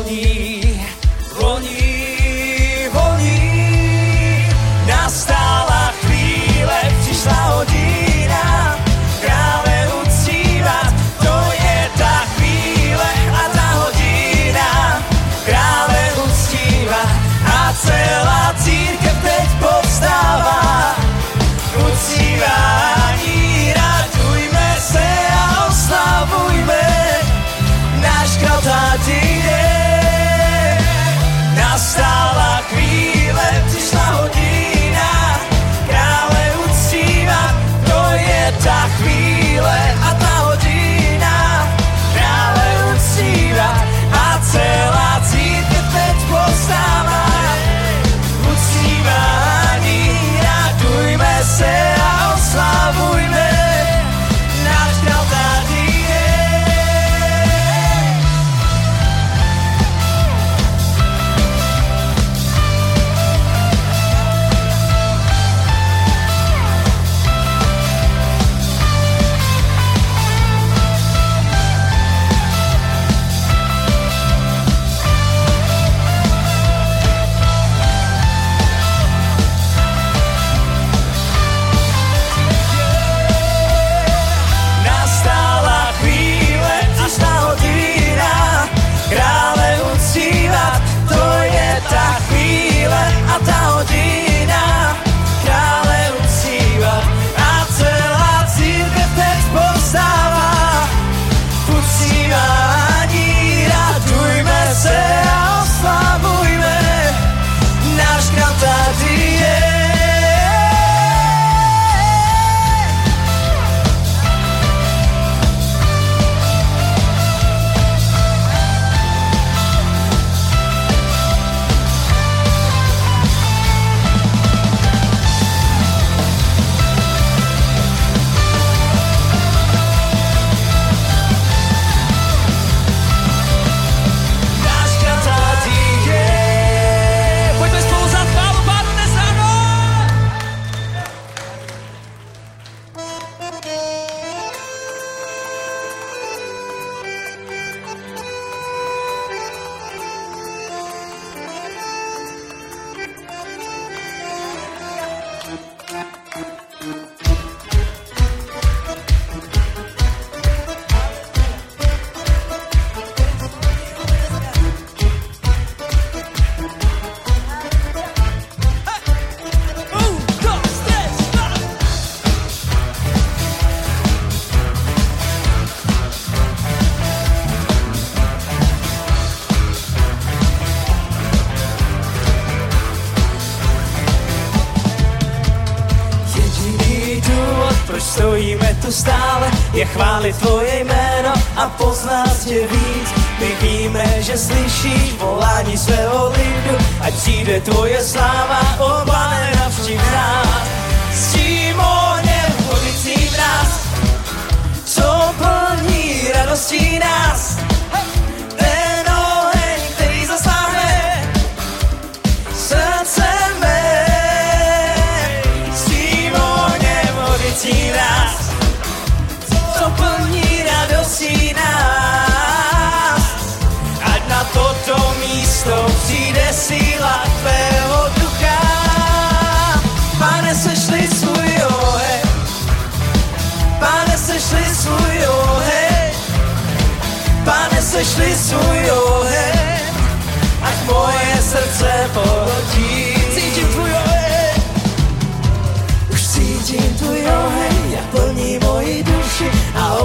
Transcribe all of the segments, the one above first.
Рони, Рони.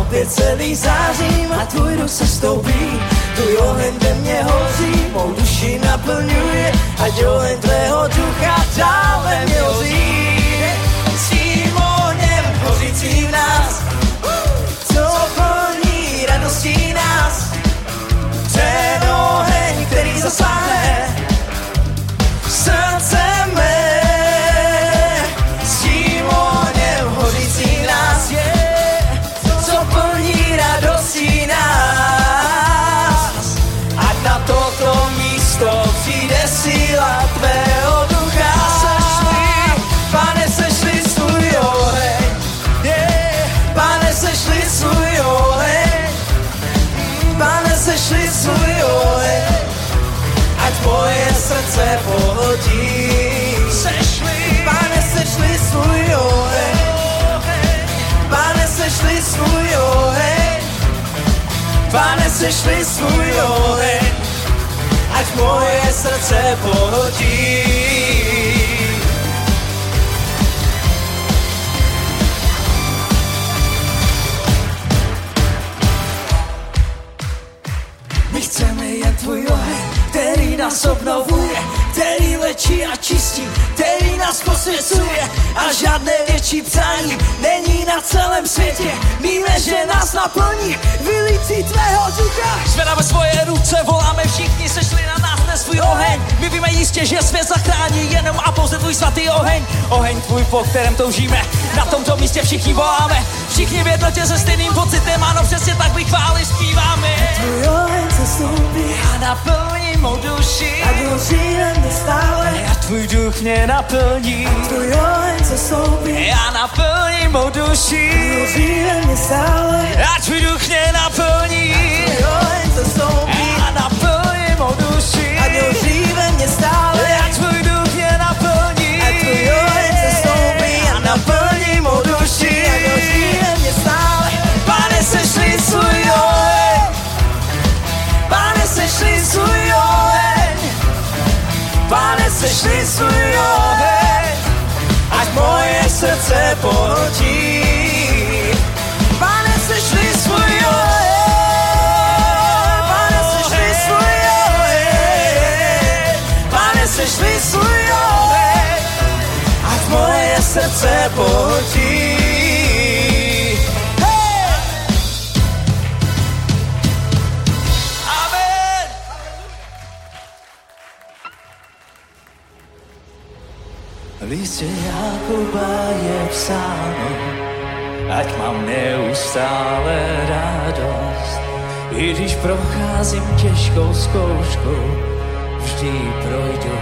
Opět celý zářím a tvůj duch se stoupí. Tvůj oheň ve mně hoří, mou duši naplňuje, ať oheň tvého ducha dále mě hoří. Pane, sešli svůj oheň. Ať moje srdce pohodí. My chceme jen tvůj oheň, který nás obnovuje, který lečí a čistí, nás posvěcuje a žádné větší přání není na celém světě. Víme, že nás naplní vylící tvého ducha. Zvedáme svoje ruce, voláme všichni, sešli na nás dnes svůj oheň. My víme jistě, že svět zachrání jenom a pouze tvůj svatý oheň. Oheň tvůj, po kterém toužíme, na tomto místě všichni voláme. Všichni v jednotě se stejným pocitem, ano přesně tak my chvály zpíváme. Tvůj oheň se stoupí a naplní mou duši. Ve mně stále. A tvůj duch mě naplní. Tvůj oheň se stoupí a naplní mou duši. Hoří ve mně stále. A tvůj duch mě naplní. Tvůj oheň se stoupí a naplní mou duši. Ať hoří ve mně stále. A duch naplní. A oheň a naplní mou duši. Ať hoří ve mně stále. Pane, sešli svůj oheň. Pane, sešli svůj oheň. Pane, sešli svůj oheň. Ať moje srdce pohodí. Pane, sešli svůj oheň. Pane, sešli svůj oheň. Pane, sešli svůj oheň. Ať moje srdce pohodí. Liste Jakuba je psáno, ať mám neustále radost. I když procházím těžkou zkouškou, vždy projdu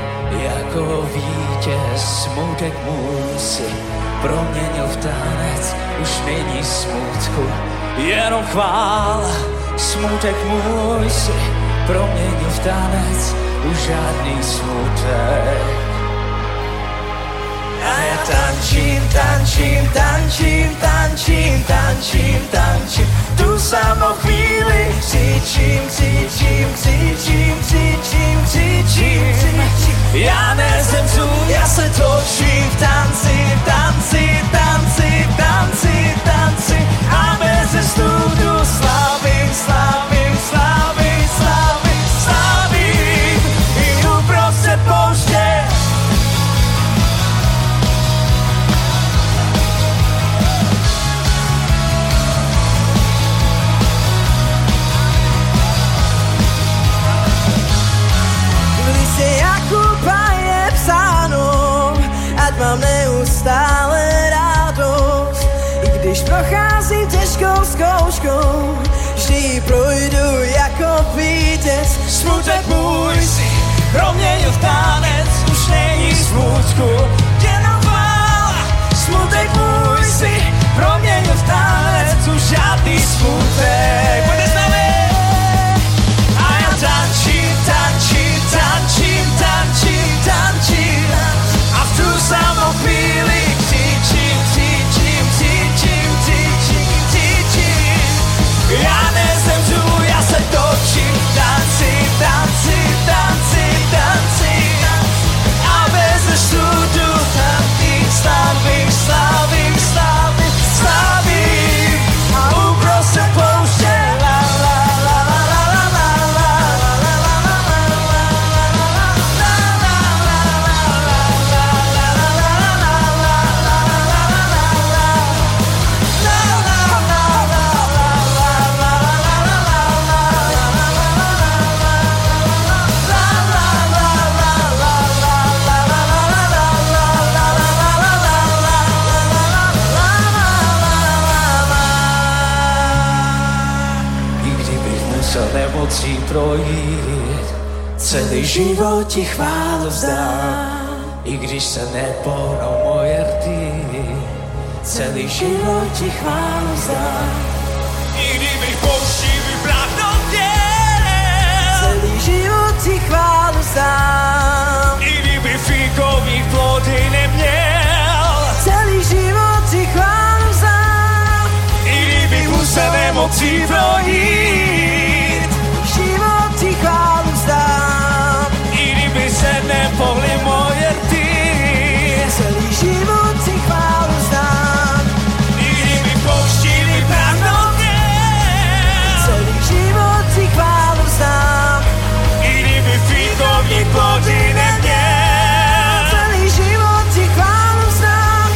jako vítěz. Smutek můj si proměnil v tanec, už není smutku, jenom chvála. Smutek můj si proměnil v tanec, už žádný smutek. A ja tančím, tančím, tančím, tančím, tančím, tančím. Tu samou chvíli cíčím, cíčím, cíčím, cíčím, cíčím. Ja nezemřu, ja se točím v tanci, v tanci, tanci, tanci, tanci. A bez studu slavím, slavím, procházím těžkou zkouškou, vždy ji projdu jako vítěz. Smutek můj si proměnil v tanec, už není smutku, jenom chvála. Smutek můj si proměnil v tanec, už žádný smutek. Pojďte s nami! A já tančím, tančím, tančím, tančím, tančím. A v tu samou celý život ti chválu vzdám. I když se nepohnou moje rty, celý život ti chválu vzdám. I kdybych pouští vypláchnout měl, celý život ti chválu vzdám. I kdyby fíkový plody neměl, celý život ti chválu vzdám. I kdybych musel nemocí projít, život ti chválu se nepohly moje rty, celý život ti chválu vzdám. I kdyby pouští vyprázdnout měl, celý život ti chválu vzdám. I kdyby fíkovní plody neměl, celý život ti chválu vzdám.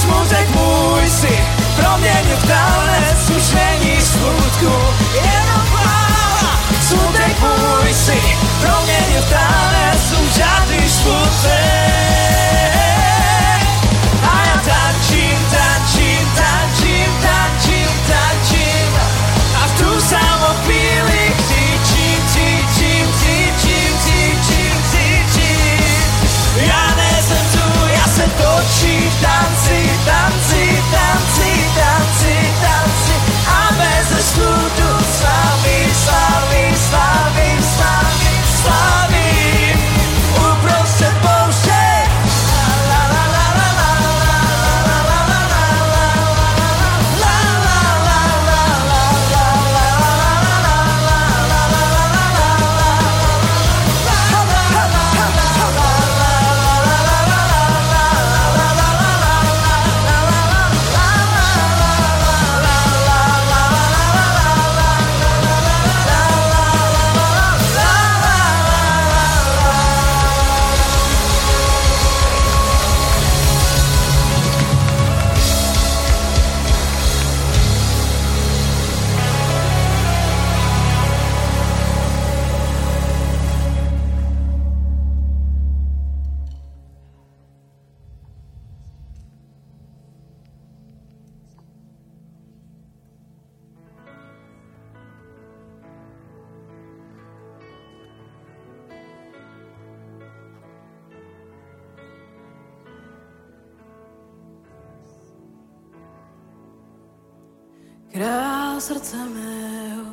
Smutek můj si proměnil v tanec, už není smutku, jenom chvála. Smutek můj si proměnil v tanec, você. Král srdce mého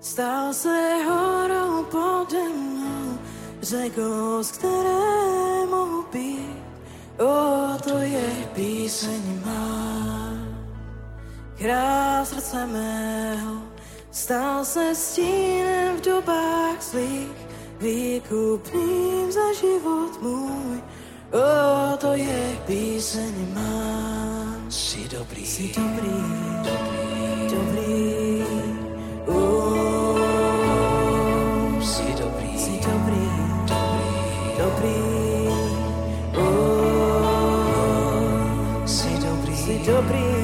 stal se horou pode mnou, řekou, z které mohu. O, to je píseň má. Král srdce mého stal se stínem v dobách zlých, výkupným za život můj. O, to je píseň má. Si dobrý, si dobrý, dobrý, sobre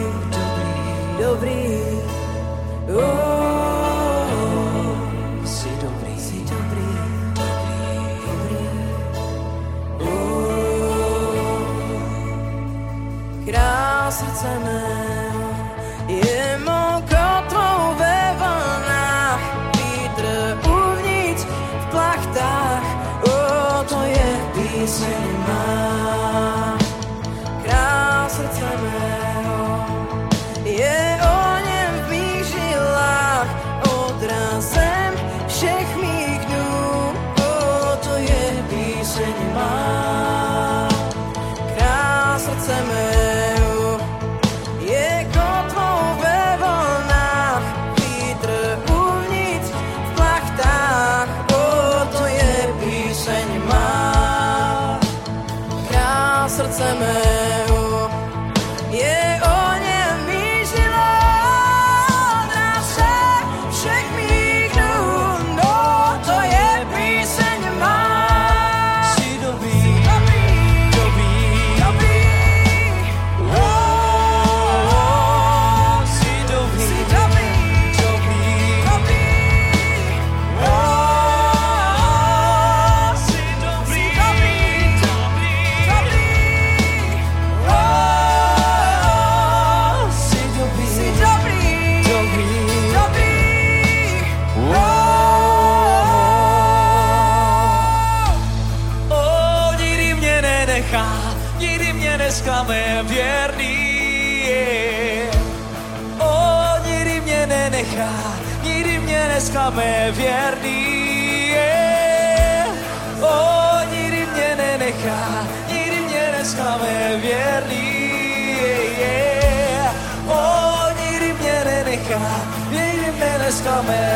wszystko me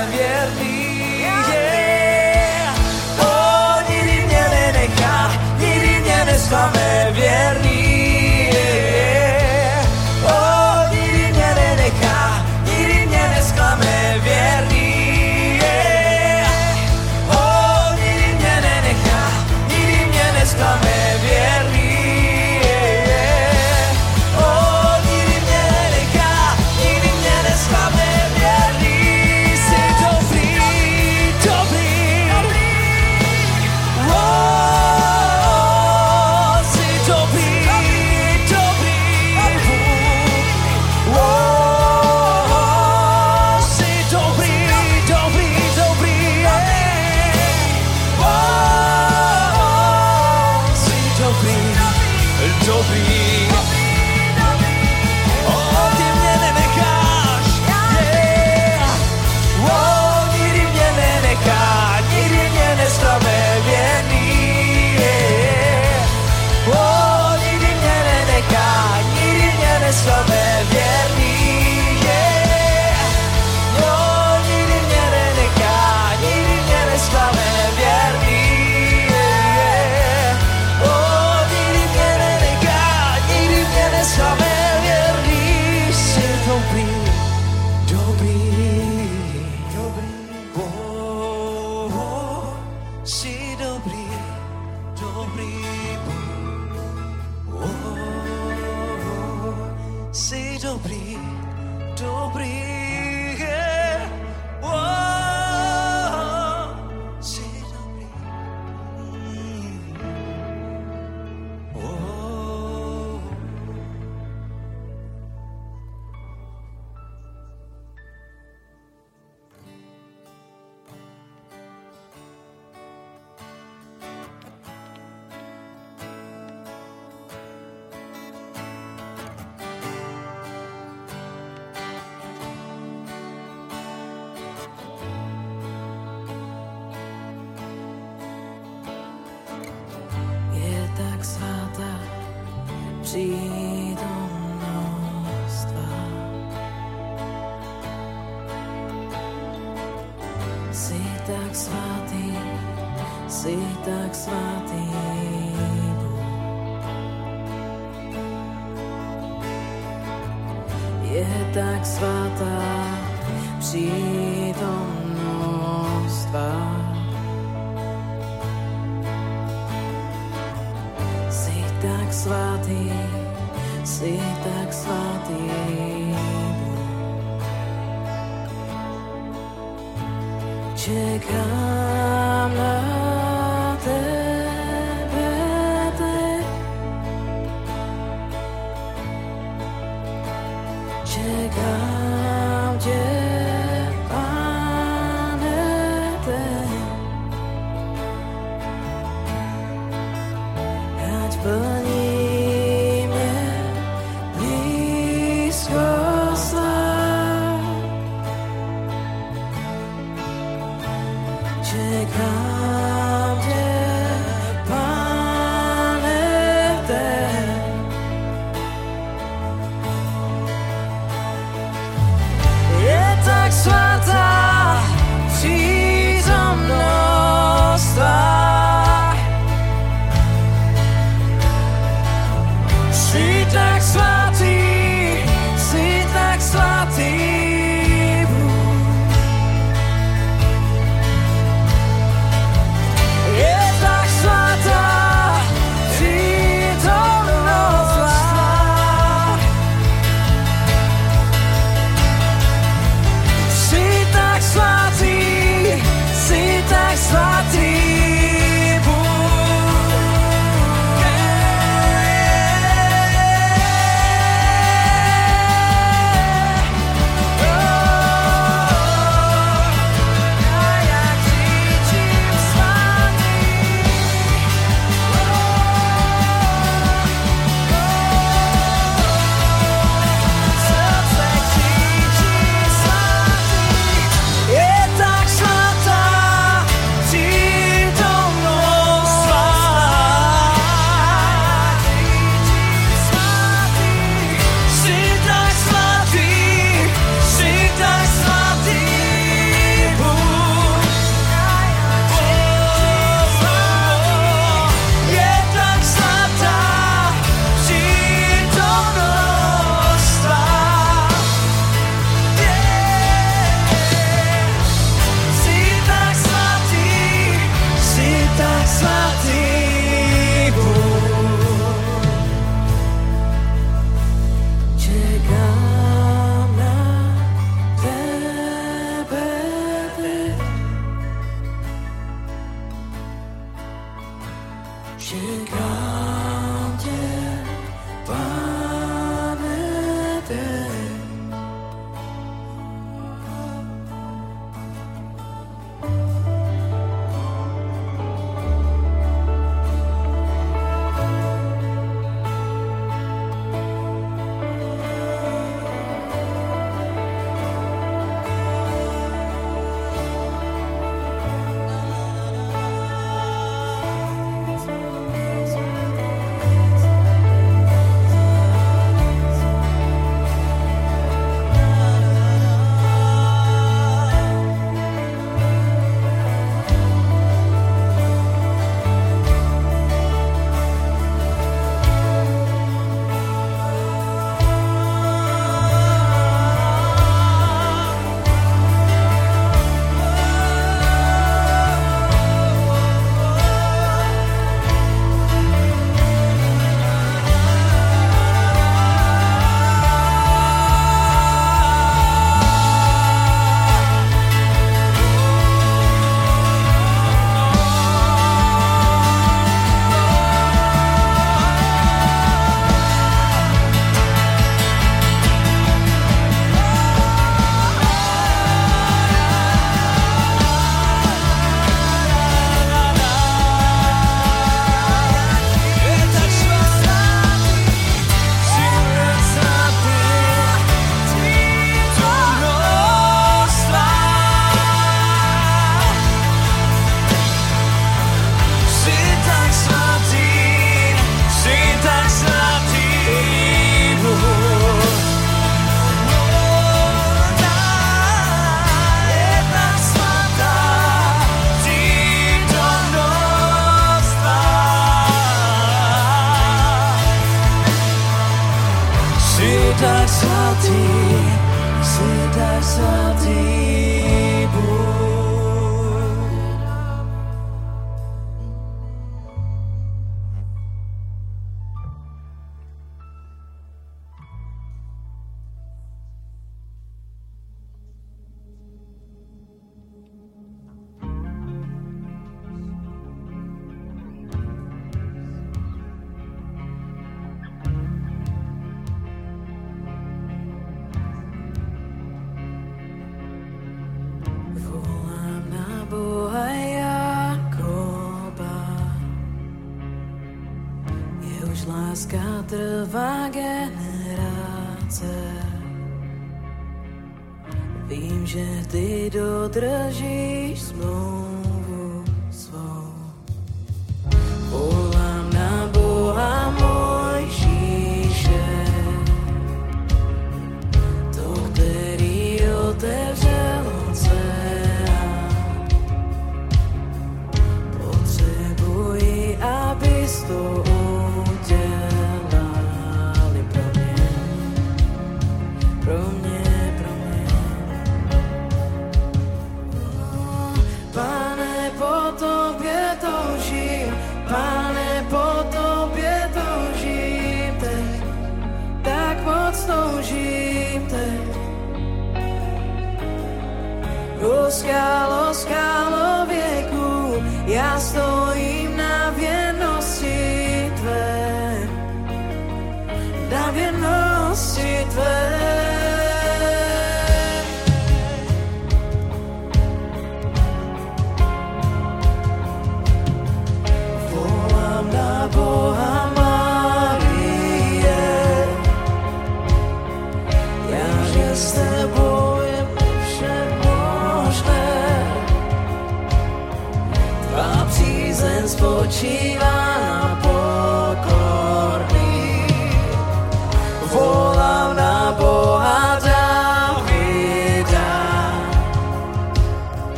Yeah. Oh, nie wiem, nie wiem, nie wiem, nie wiem,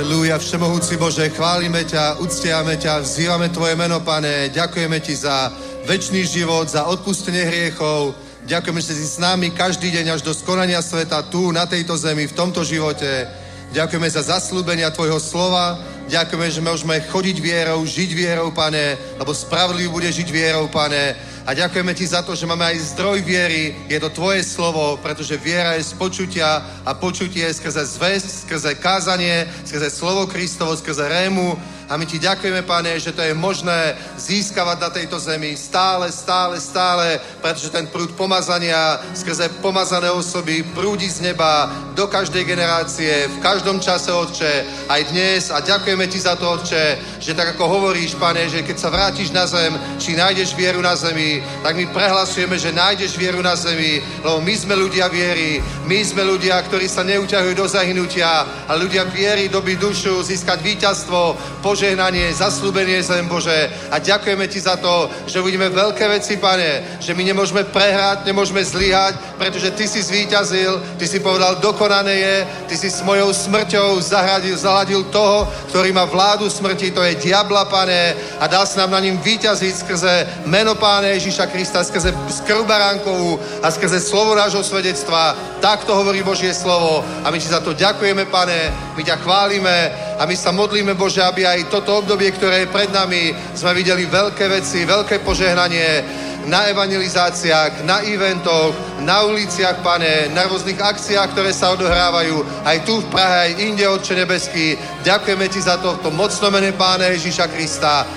Aleluja, Všemohúci Bože, chválime ťa, uctiame ťa, vzývame Tvoje meno, Pane, ďakujeme Ti za väčší život, za odpustenie hriechov, ďakujeme, že si s nami každý deň až do skonania sveta tu, na tejto zemi, v tomto živote. Ďakujeme za zaslúbenia Tvojho slova, ďakujeme, že môžeme chodiť vierou, žiť vierou, Pane, lebo spravodlivý bude žiť vierou, Pane. A ďakujeme Ti za to, že máme aj zdroj viery, je to Tvoje slovo, pretože viera je z počutia a počutie je skrze zväzť, skrze kázanie, skrze slovo Kristovo, skrze rému. A my Ti ďakujeme, Pane, že to je možné získavať na tejto zemi stále, stále, stále, pretože ten prúd pomazania skrze pomazané osoby prúdi z neba do každej generácie, v každom čase, Otče, aj dnes. A ďakujeme Ti za to, Otče, že tak ako hovoríš, Pane, že keď sa vrátiš na zem, či nájdeš vieru na zemi, tak my prehlasujeme, že nájdeš vieru na zemi, lebo my sme ľudia viery, my sme ľudia, ktorí sa neuťahujú do zahynutia, a ľudia viery dobiť dušu, získať víťazstvo, požehnanie, zaslúbenie zem Bože. A ďakujeme Ti za to, že uvidíme veľké veci, Pane, že my nemôžeme prehrať, nemôžeme zlyhať, pretože Ty si zvíťazil, Ty si povedal, dokonané je, Ty si s mojou smrťou zahradil, zaladil toho, ktorý má vládu smrti, to je diabla, Pane, a dal si nám na ním víťaziť skrze meno Páne Ježíša Krista, skrze skrv baránkovú a skrze slovo nášho svedectva. Tak to hovorí Božie slovo a my Ti za to ďakujeme, Pane, my ťa chválime a my sa modlíme, Bože, aby aj toto obdobie, ktoré je pred nami, sme videli veľké veci, veľké požehnanie na evangelizáciách, na eventoch, na uliciach, pane, na rôznych akciách, ktoré sa odohrávajú aj tu v Prahe, aj inde, Otče nebeský. Ďakujeme Ti za to v tom mocnom mene Pána Ježíša Krista.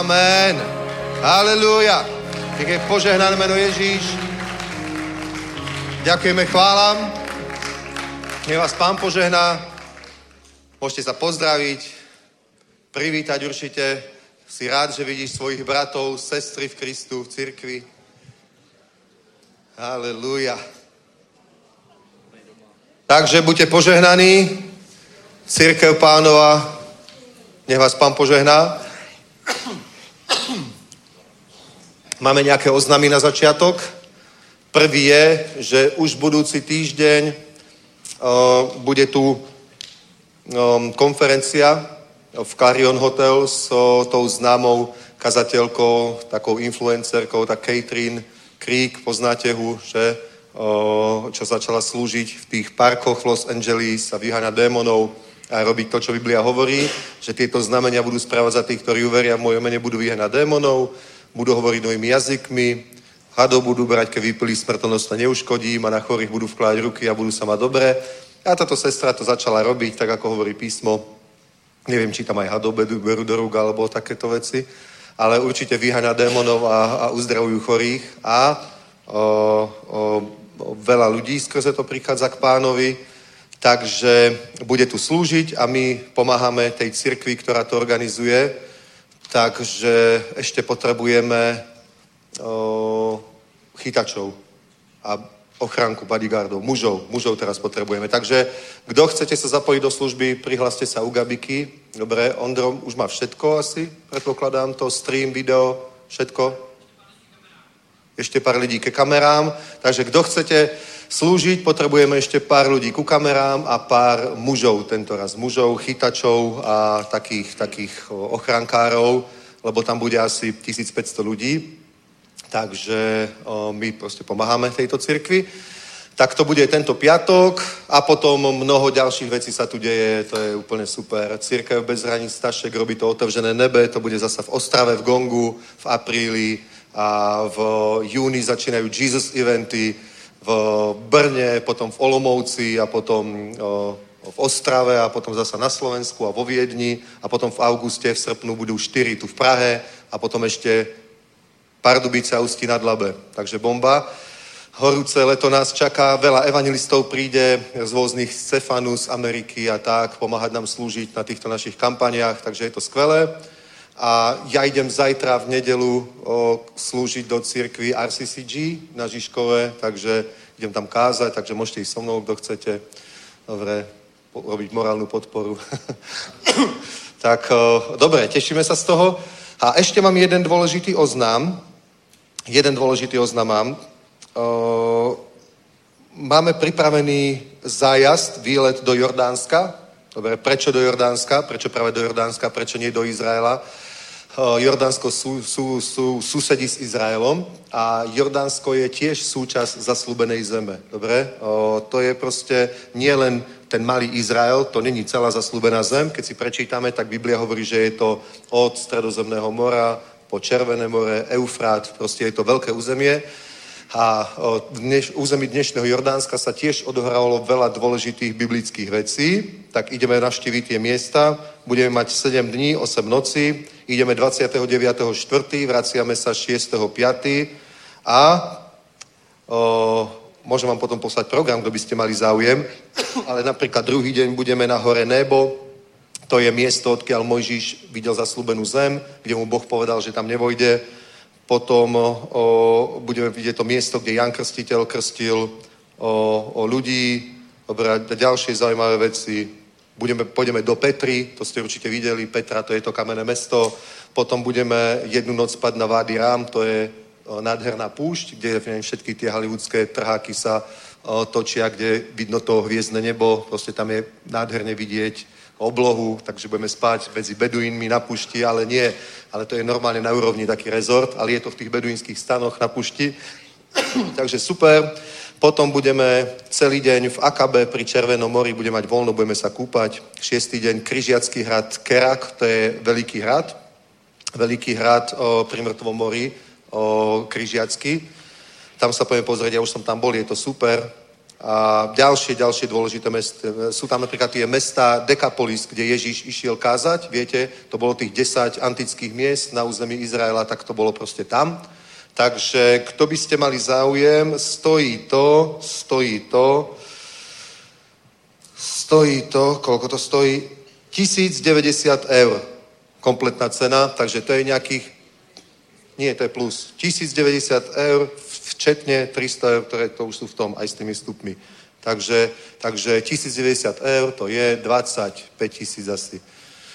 Amen. Halelúja. Je požehnané meno Ježíš. Ďakujeme, chválam. Nech vás Pán požehná. Môžete sa pozdraviť, privítať určite. Si rád, že vidíš svojich bratov, sestry v Kristu, v cirkvi. Halelúja. Takže buďte požehnaní. Církev pánova, nech vás pán požehná. Máme nejaké oznamy na začiatok. Prvý je, že už budúci týždeň uh, bude tu um, konferencia v Clarion Hotel s tou známou kazateľkou, takou influencerkou, tak Catherine Creek, poznáte ho, že čo začala slúžiť v tých parkoch v Los Angeles a vyháňa démonov a robiť to, čo Biblia hovorí, že tieto znamenia budú správať za tých, ktorí uveria v mojom mene, budú vyháňať démonov, budú hovoriť novými jazykmi, hadov budú brať, keď vypili smrtonosť neuškodím a na chorých budú vkladať ruky a budú sa mať dobre. A táto sestra to začala robiť, tak ako hovorí písmo. Neviem, či tam aj hadov berú do rúk alebo takéto veci, ale určite vyháňa démonov a, a uzdravujú chorých a o, o, veľa ľudí skrze to prichádza k pánovi, takže bude tu slúžiť a my pomáhame tej cirkvi, ktorá to organizuje, takže ešte potrebujeme o, chytačov. A ochránku bodyguardov, mužov, mužov teraz potrebujeme. Takže kto chcete sa zapojiť do služby, prihláste sa u Gabiky. Dobre, Ondro už má všetko asi, predpokladám to, stream, video, všetko. Ešte pár ľudí ke kamerám. Takže kto chcete slúžiť, potrebujeme ešte pár ľudí ku kamerám a pár mužov, tento raz mužov, chytačov a takých, takých ochrankárov, lebo tam bude asi 1500 ľudí takže my proste pomáhame tejto cirkvi. Tak to bude tento piatok a potom mnoho ďalších vecí sa tu deje, to je úplne super. Církev bez hraníc Stašek robí to otevřené nebe, to bude zasa v Ostrave v Gongu v apríli a v júni začínajú Jesus eventy v Brne, potom v Olomouci a potom v Ostrave a potom zasa na Slovensku a vo Viedni a potom v auguste, v srpnu budú štyri tu v Prahe a potom ešte Pardubice a Ústí nad Labe. Takže bomba. Horúce leto nás čaká, veľa evangelistov príde z rôznych Stefanu z Ameriky a tak, pomáhať nám slúžiť na týchto našich kampaniách, takže je to skvelé. A ja idem zajtra v nedelu o, slúžiť do cirkvi RCCG na Žižkove, takže idem tam kázať, takže môžete ísť so mnou, kto chcete. Dobre, robiť morálnu podporu. tak, o, dobre, tešíme sa z toho. A ešte mám jeden dôležitý oznám. Jeden dôležitý oznám mám. O, máme pripravený zájazd, výlet do Jordánska. Dobre, prečo do Jordánska? Prečo práve do Jordánska? Prečo nie do Izraela? Jordánsko sú, sú, sú, susedí s Izraelom a Jordánsko je tiež súčasť zaslúbenej zeme. Dobre? O, to je proste nie len ten malý Izrael, to není celá zaslúbená zem. Keď si prečítame, tak Biblia hovorí, že je to od Stredozemného mora po Červené more, Eufrát, proste je to veľké územie. A v dneš, území dnešného Jordánska sa tiež odohrávalo veľa dôležitých biblických vecí, tak ideme navštíviť tie miesta. Budeme mať 7 dní, 8 noci, ideme 29.4., vraciame sa 6.5. a o, môžem vám potom poslať program, kto by ste mali záujem, ale napríklad druhý deň budeme na hore Nebo, to je miesto, odkiaľ Mojžiš videl zaslúbenú zem, kde mu Boh povedal, že tam nevojde potom o, budeme vidieť to miesto, kde Jan Krstiteľ krstil o, o ľudí, obrať ďalšie zaujímavé veci. Budeme, pôjdeme do Petry, to ste určite videli, Petra, to je to kamenné mesto. Potom budeme jednu noc spať na Vády Rám, to je o, nádherná púšť, kde neviem, všetky tie hollywoodské trháky sa o, točia, kde vidno to hviezdne nebo, proste tam je nádherne vidieť oblohu, takže budeme spať medzi beduínmi na pušti, ale nie, ale to je normálne na úrovni taký rezort, ale je to v tých beduínskych stanoch na pušti. takže super. Potom budeme celý deň v Akabe pri Červenom mori, budeme mať voľno, budeme sa kúpať. Šiestý deň Kryžiacký hrad Kerak, to je veľký hrad. Veľký hrad o, pri Mŕtvom mori, o, Kryžiacký. Tam sa poviem pozrieť, ja už som tam bol, je to super a ďalšie, ďalšie dôležité mesta. Sú tam napríklad tie mesta Dekapolis, kde Ježíš išiel kázať, viete, to bolo tých 10 antických miest na území Izraela, tak to bolo proste tam. Takže kto by ste mali záujem, stojí to, stojí to, stojí to, koľko to stojí? 1090 eur kompletná cena, takže to je nejakých, nie, to je plus, 1090 eur včetne 300 eur, ktoré to už sú v tom aj s tými stupmi. Takže, takže 1090 eur to je 25 tisíc asi.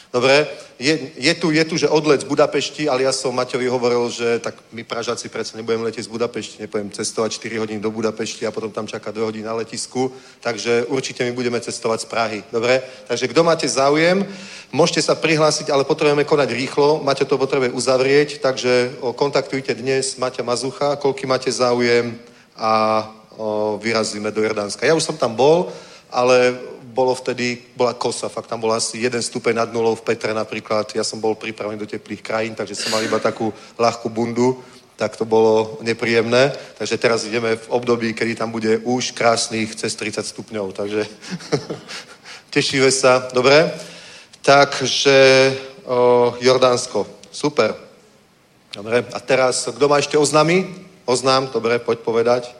Dobre, je, je, tu, je tu, že odlet z Budapešti, ale ja som Maťovi hovoril, že tak my Pražáci predsa nebudeme letieť z Budapešti, nebudem cestovať 4 hodiny do Budapešti a potom tam čakať 2 hodiny na letisku, takže určite my budeme cestovať z Prahy. Dobre, takže kto máte záujem, môžete sa prihlásiť, ale potrebujeme konať rýchlo, Maťo to potrebuje uzavrieť, takže kontaktujte dnes Maťa Mazucha, koľky máte záujem a o, vyrazíme do Jordánska. Ja už som tam bol, ale bolo vtedy, bola kosa, fakt tam bol asi jeden stupeň nad nulou v Petre napríklad. Ja som bol pripravený do teplých krajín, takže som mal iba takú ľahkú bundu, tak to bolo nepríjemné. Takže teraz ideme v období, kedy tam bude už krásnych cez 30 stupňov, takže tešíme sa. Dobre? Takže o, Jordánsko. Super. Dobre. A teraz, kto má ešte oznámy? Oznám, dobre, poď povedať.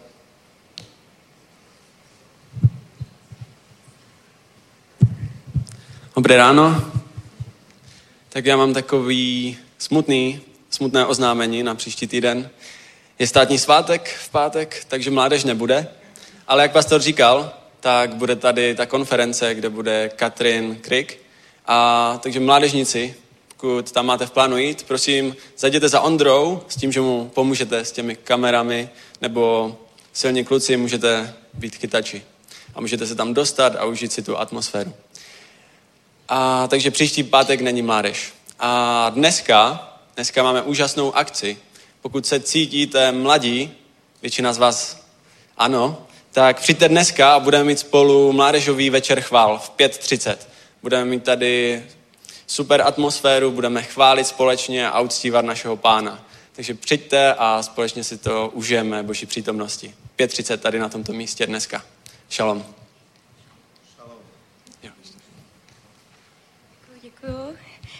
Dobré ráno. Tak já mám takový smutný, smutné oznámení na příští týden. Je státní svátek v pátek, takže mládež nebude. Ale jak pastor říkal, tak bude tady ta konference, kde bude Katrin Krik. A takže mládežníci, pokud tam máte v plánu jít, prosím, zajděte za Ondrou s tím, že mu pomůžete s těmi kamerami, nebo silní kluci můžete být chytači. A můžete se tam dostat a užít si tu atmosféru. A, takže příští pátek není mládež. A dneska, dneska máme úžasnou akci. Pokud se cítíte mladí, většina z vás ano, tak přijďte dneska a budeme mít spolu mládežový večer chvál v 5.30. Budeme mít tady super atmosféru, budeme chválit společně a uctívat našeho pána. Takže přijďte a společně si to užijeme Boží přítomnosti. 5.30 tady na tomto místě dneska. Shalom.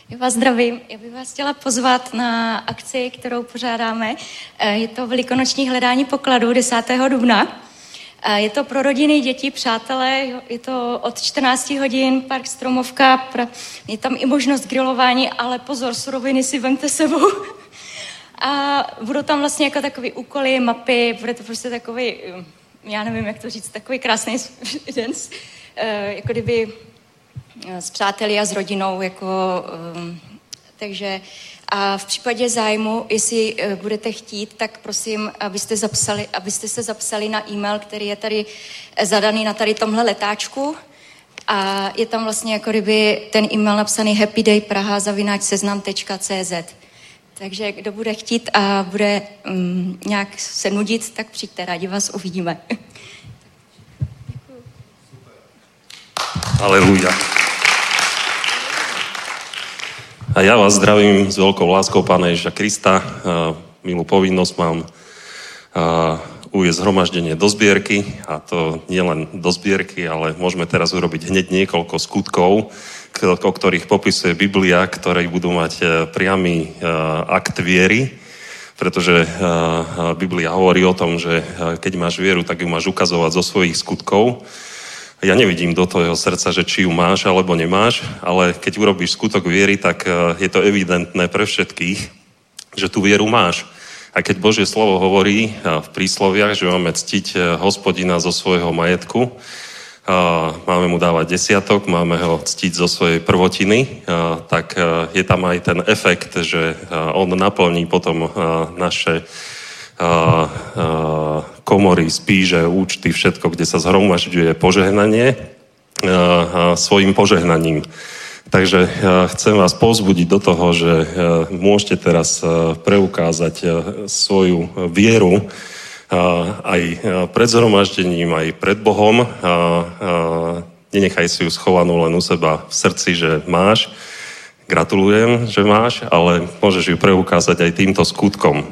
Já vás zdravím. Já bych vás chtěla pozvat na akci, kterou pořádáme. Eh, Je to velikonoční hledání pokladu 10. dubna. Eh, Je to pro rodiny, děti, přátelé. Je to od 14 hodin, park Stromovka. Je tam i možnost grilování, ale pozor, suroviny si vemte sebou. A budou tam vlastně jako takový úkoly, mapy, bude to prostě takový, eh, já nevím, jak to říct, takový krásný den, eh, jako kdyby s přáteli a s rodinou, jako, takže a v případě zájmu, jestli eh, budete chtít, tak prosím, abyste, zapsali, abyste se zapsali na e-mail, který je tady eh, zadaný na tady tomhle letáčku a je tam vlastně jako kdyby ten e-mail napsaný happydaypraha.seznam.cz takže kdo bude chtít a bude um, nějak se nudit, tak přijďte, rádi vás uvidíme. Aleluja. A ja vás zdravím s veľkou láskou Pána Ježa Krista. Milú povinnosť mám uviezť zhromaždenie do zbierky a to nie len do zbierky, ale môžeme teraz urobiť hneď niekoľko skutkov, o ktorých popisuje Biblia, ktoré budú mať e, priamy e, akt viery, pretože e, Biblia hovorí o tom, že keď máš vieru, tak ju máš ukazovať zo svojich skutkov. Ja nevidím do tvojho srdca, že či ju máš alebo nemáš, ale keď urobíš skutok viery, tak e, je to evidentné pre všetkých, že tú vieru máš. A keď Božie slovo hovorí e, v prísloviach, že máme ctiť e, hospodina zo svojho majetku, máme mu dávať desiatok, máme ho ctiť zo svojej prvotiny, tak je tam aj ten efekt, že on naplní potom naše komory, spíže, účty, všetko, kde sa zhromažďuje požehnanie svojim požehnaním. Takže chcem vás povzbudiť do toho, že môžete teraz preukázať svoju vieru aj pred zhromaždením, aj pred Bohom. Nenechaj si ju schovanú len u seba v srdci, že máš. Gratulujem, že máš, ale môžeš ju preukázať aj týmto skutkom.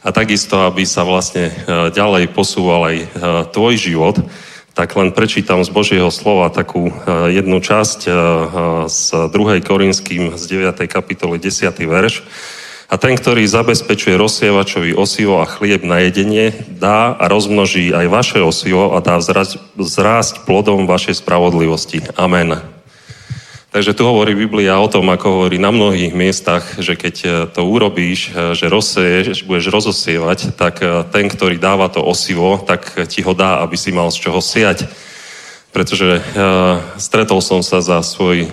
A takisto, aby sa vlastne e, ďalej posúval aj e, tvoj život, tak len prečítam z Božieho slova takú e, jednu časť z 2. Korinským z 9. kapitoly 10. verš. A ten, ktorý zabezpečuje rozsievačovi osivo a chlieb na jedenie, dá a rozmnoží aj vaše osivo a dá vzrásť plodom vašej spravodlivosti. Amen. Takže tu hovorí Biblia o tom, ako hovorí na mnohých miestach, že keď e, to urobíš, e, že rozseješ, budeš rozosievať, tak e, ten, ktorý dáva to osivo, tak ti ho dá, aby si mal z čoho siať. Pretože uh, stretol som sa za svoj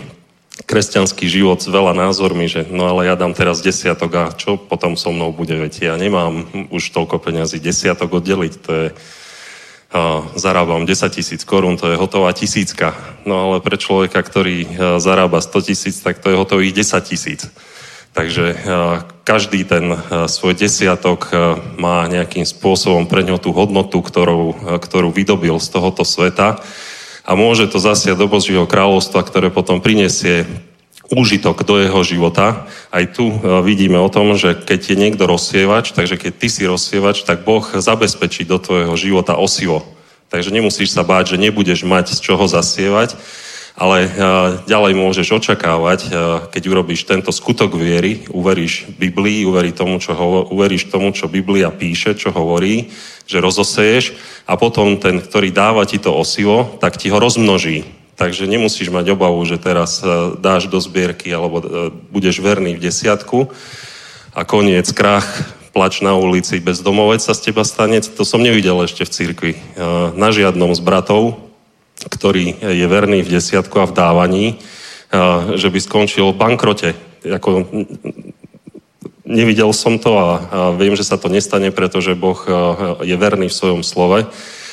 kresťanský život s veľa názormi, že no ale ja dám teraz desiatok a čo potom so mnou bude, veď ja nemám už toľko peňazí, desiatok oddeliť, to je zarábam 10 tisíc korún, to je hotová tisícka. No ale pre človeka, ktorý a, zarába 100 tisíc, tak to je hotových 10 tisíc. Takže a, každý ten a, svoj desiatok má nejakým spôsobom pre ňo tú hodnotu, ktorú, ktorú vydobil z tohoto sveta a môže to zasiať do Božieho kráľovstva, ktoré potom prinesie úžitok do jeho života. Aj tu e, vidíme o tom, že keď je niekto rozsievač, takže keď ty si rozsievač, tak Boh zabezpečí do tvojho života osivo. Takže nemusíš sa báť, že nebudeš mať z čoho zasievať, ale e, ďalej môžeš očakávať, e, keď urobíš tento skutok viery, uveríš Biblii, uverí tomu, čo hovo- uveríš tomu, čo Biblia píše, čo hovorí, že rozoseješ a potom ten, ktorý dáva ti to osivo, tak ti ho rozmnoží. Takže nemusíš mať obavu, že teraz e, dáš do zbierky alebo e, budeš verný v desiatku a koniec, krach, plač na ulici, bezdomovec sa z teba stane. To som nevidel ešte v cirkvi. E, Na žiadnom z bratov, ktorý je verný v desiatku a v dávaní, že by skončil v bankrote. Ako, nevidel som to a, viem, že sa to nestane, pretože Boh je verný v svojom slove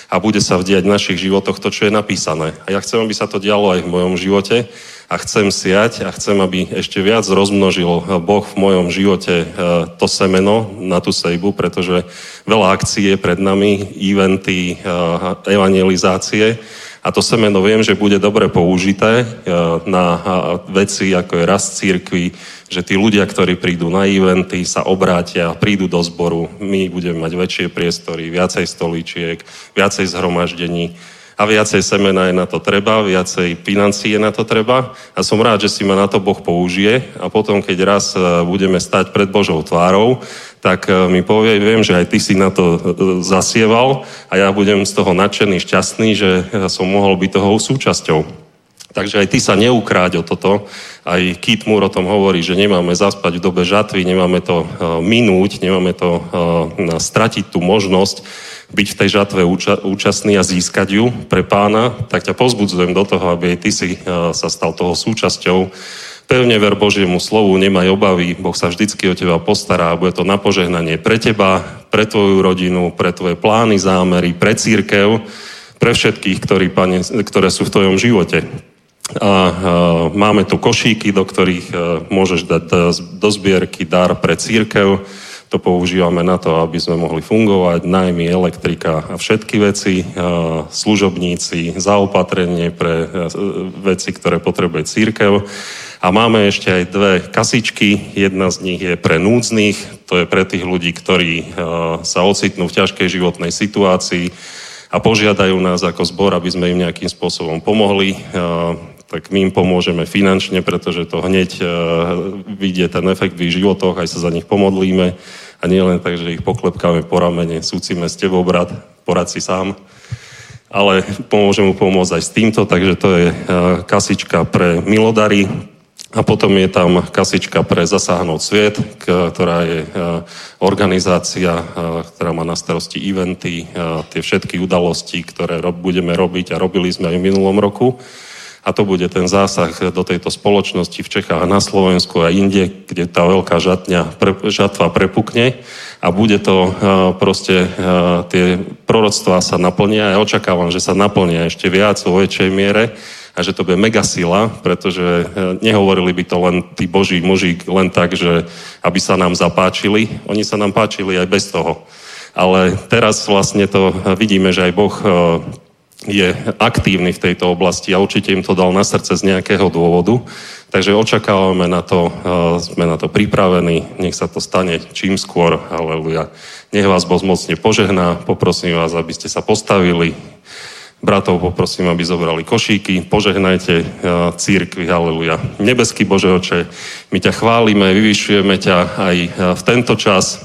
a bude sa vdiať v našich životoch to, čo je napísané. A ja chcem, aby sa to dialo aj v mojom živote a chcem siať a chcem, aby ešte viac rozmnožil Boh v mojom živote to semeno na tú sejbu, pretože veľa akcií je pred nami, eventy, evangelizácie a to semeno viem, že bude dobre použité na veci, ako je rast církvy, že tí ľudia, ktorí prídu na eventy, sa obrátia, prídu do zboru, my budeme mať väčšie priestory, viacej stolíčiek, viacej zhromaždení a viacej semena je na to treba, viacej financií je na to treba. A som rád, že si ma na to Boh použije. A potom, keď raz e, budeme stať pred Božou tvárou, tak e, mi povie, viem, že aj ty si na to e, zasieval a ja budem z toho nadšený, šťastný, že som mohol byť toho súčasťou. Takže aj ty sa neukráť o toto. Aj Kit Moore o tom hovorí, že nemáme zaspať v dobe žatvy, nemáme to minúť, nemáme to stratiť tú možnosť byť v tej žatve úča- účastný a získať ju pre pána. Tak ťa pozbudzujem do toho, aby aj ty si sa stal toho súčasťou. Pevne ver Božiemu slovu, nemaj obavy, Boh sa vždycky o teba postará a bude to na požehnanie pre teba, pre tvoju rodinu, pre tvoje plány, zámery, pre církev, pre všetkých, ktorí, pane, ktoré sú v tvojom živote. A, a máme tu košíky, do ktorých a, e, môžeš dať e, do zbierky dar pre církev. To používame na to, aby sme mohli fungovať, najmä elektrika a všetky veci, a, služobníci, zaopatrenie pre e, veci, ktoré potrebuje církev. A máme ešte aj dve kasičky. Jedna z nich je pre núdznych, to je pre tých ľudí, ktorí sa ocitnú v ťažkej životnej situácii a požiadajú nás ako zbor, aby sme im nejakým spôsobom pomohli tak my im pomôžeme finančne, pretože to hneď uh, vidie ten efekt v ich životoch, aj sa za nich pomodlíme. A nie len tak, že ich poklepkáme po ramene, súcime s tebou, brat, porad si sám, ale pomôžem mu pomôcť aj s týmto, takže to je uh, kasička pre milodary, a potom je tam kasička pre Zasáhnout sviet, ktorá je organizácia, ktorá má na starosti eventy, tie všetky udalosti, ktoré budeme robiť a robili sme aj v minulom roku a to bude ten zásah do tejto spoločnosti v Čechách na Slovensku a inde, kde tá veľká žatňa, pre, žatva prepukne. A bude to uh, proste, uh, tie proroctvá sa naplnia. Ja očakávam, že sa naplnia ešte viac vo väčšej miere a že to bude mega sila, pretože uh, nehovorili by to len tí boží muži len tak, že aby sa nám zapáčili, oni sa nám páčili aj bez toho. Ale teraz vlastne to vidíme, že aj Boh je aktívny v tejto oblasti a určite im to dal na srdce z nejakého dôvodu. Takže očakávame na to, sme na to pripravení, nech sa to stane čím skôr, aleluja. Nech vás Boh mocne požehná, poprosím vás, aby ste sa postavili, bratov poprosím, aby zobrali košíky, požehnajte církvy, haleluja. Nebeský Bože oče, my ťa chválime, vyvyšujeme ťa aj v tento čas,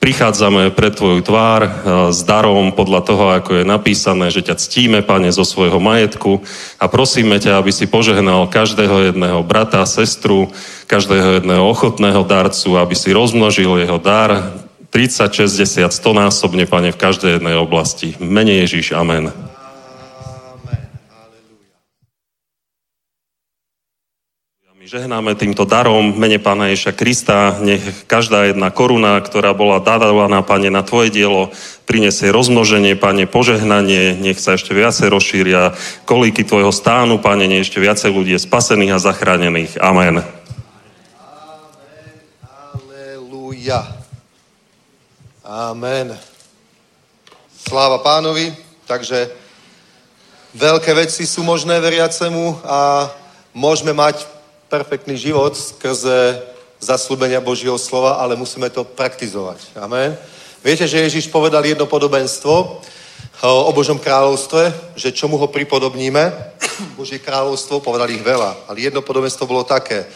prichádzame pred Tvoju tvár s darom podľa toho, ako je napísané, že ťa ctíme, Pane, zo svojho majetku a prosíme ťa, aby si požehnal každého jedného brata, sestru, každého jedného ochotného darcu, aby si rozmnožil jeho dar 30, 60, 100 násobne, Pane, v každej jednej oblasti. Mene Ježiš, amen. Žehnáme týmto darom mene Pána Ježa Krista. Nech každá jedna koruna, ktorá bola dávaná, Pane, na Tvoje dielo, prinesie rozmnoženie, Pane, požehnanie, nech sa ešte viacej rozšíria kolíky Tvojho stánu, Pane, nech ešte viacej ľudí je spasených a zachránených. Amen. Aleluja. Amen. Sláva pánovi. Takže veľké veci sú možné veriacemu a môžeme mať perfektný život skrze zaslúbenia Božího slova, ale musíme to praktizovať. Amen. Viete, že Ježiš povedal jedno podobenstvo o Božom kráľovstve, že čomu ho pripodobníme? Božie kráľovstvo, povedal ich veľa, ale jedno podobenstvo bolo také,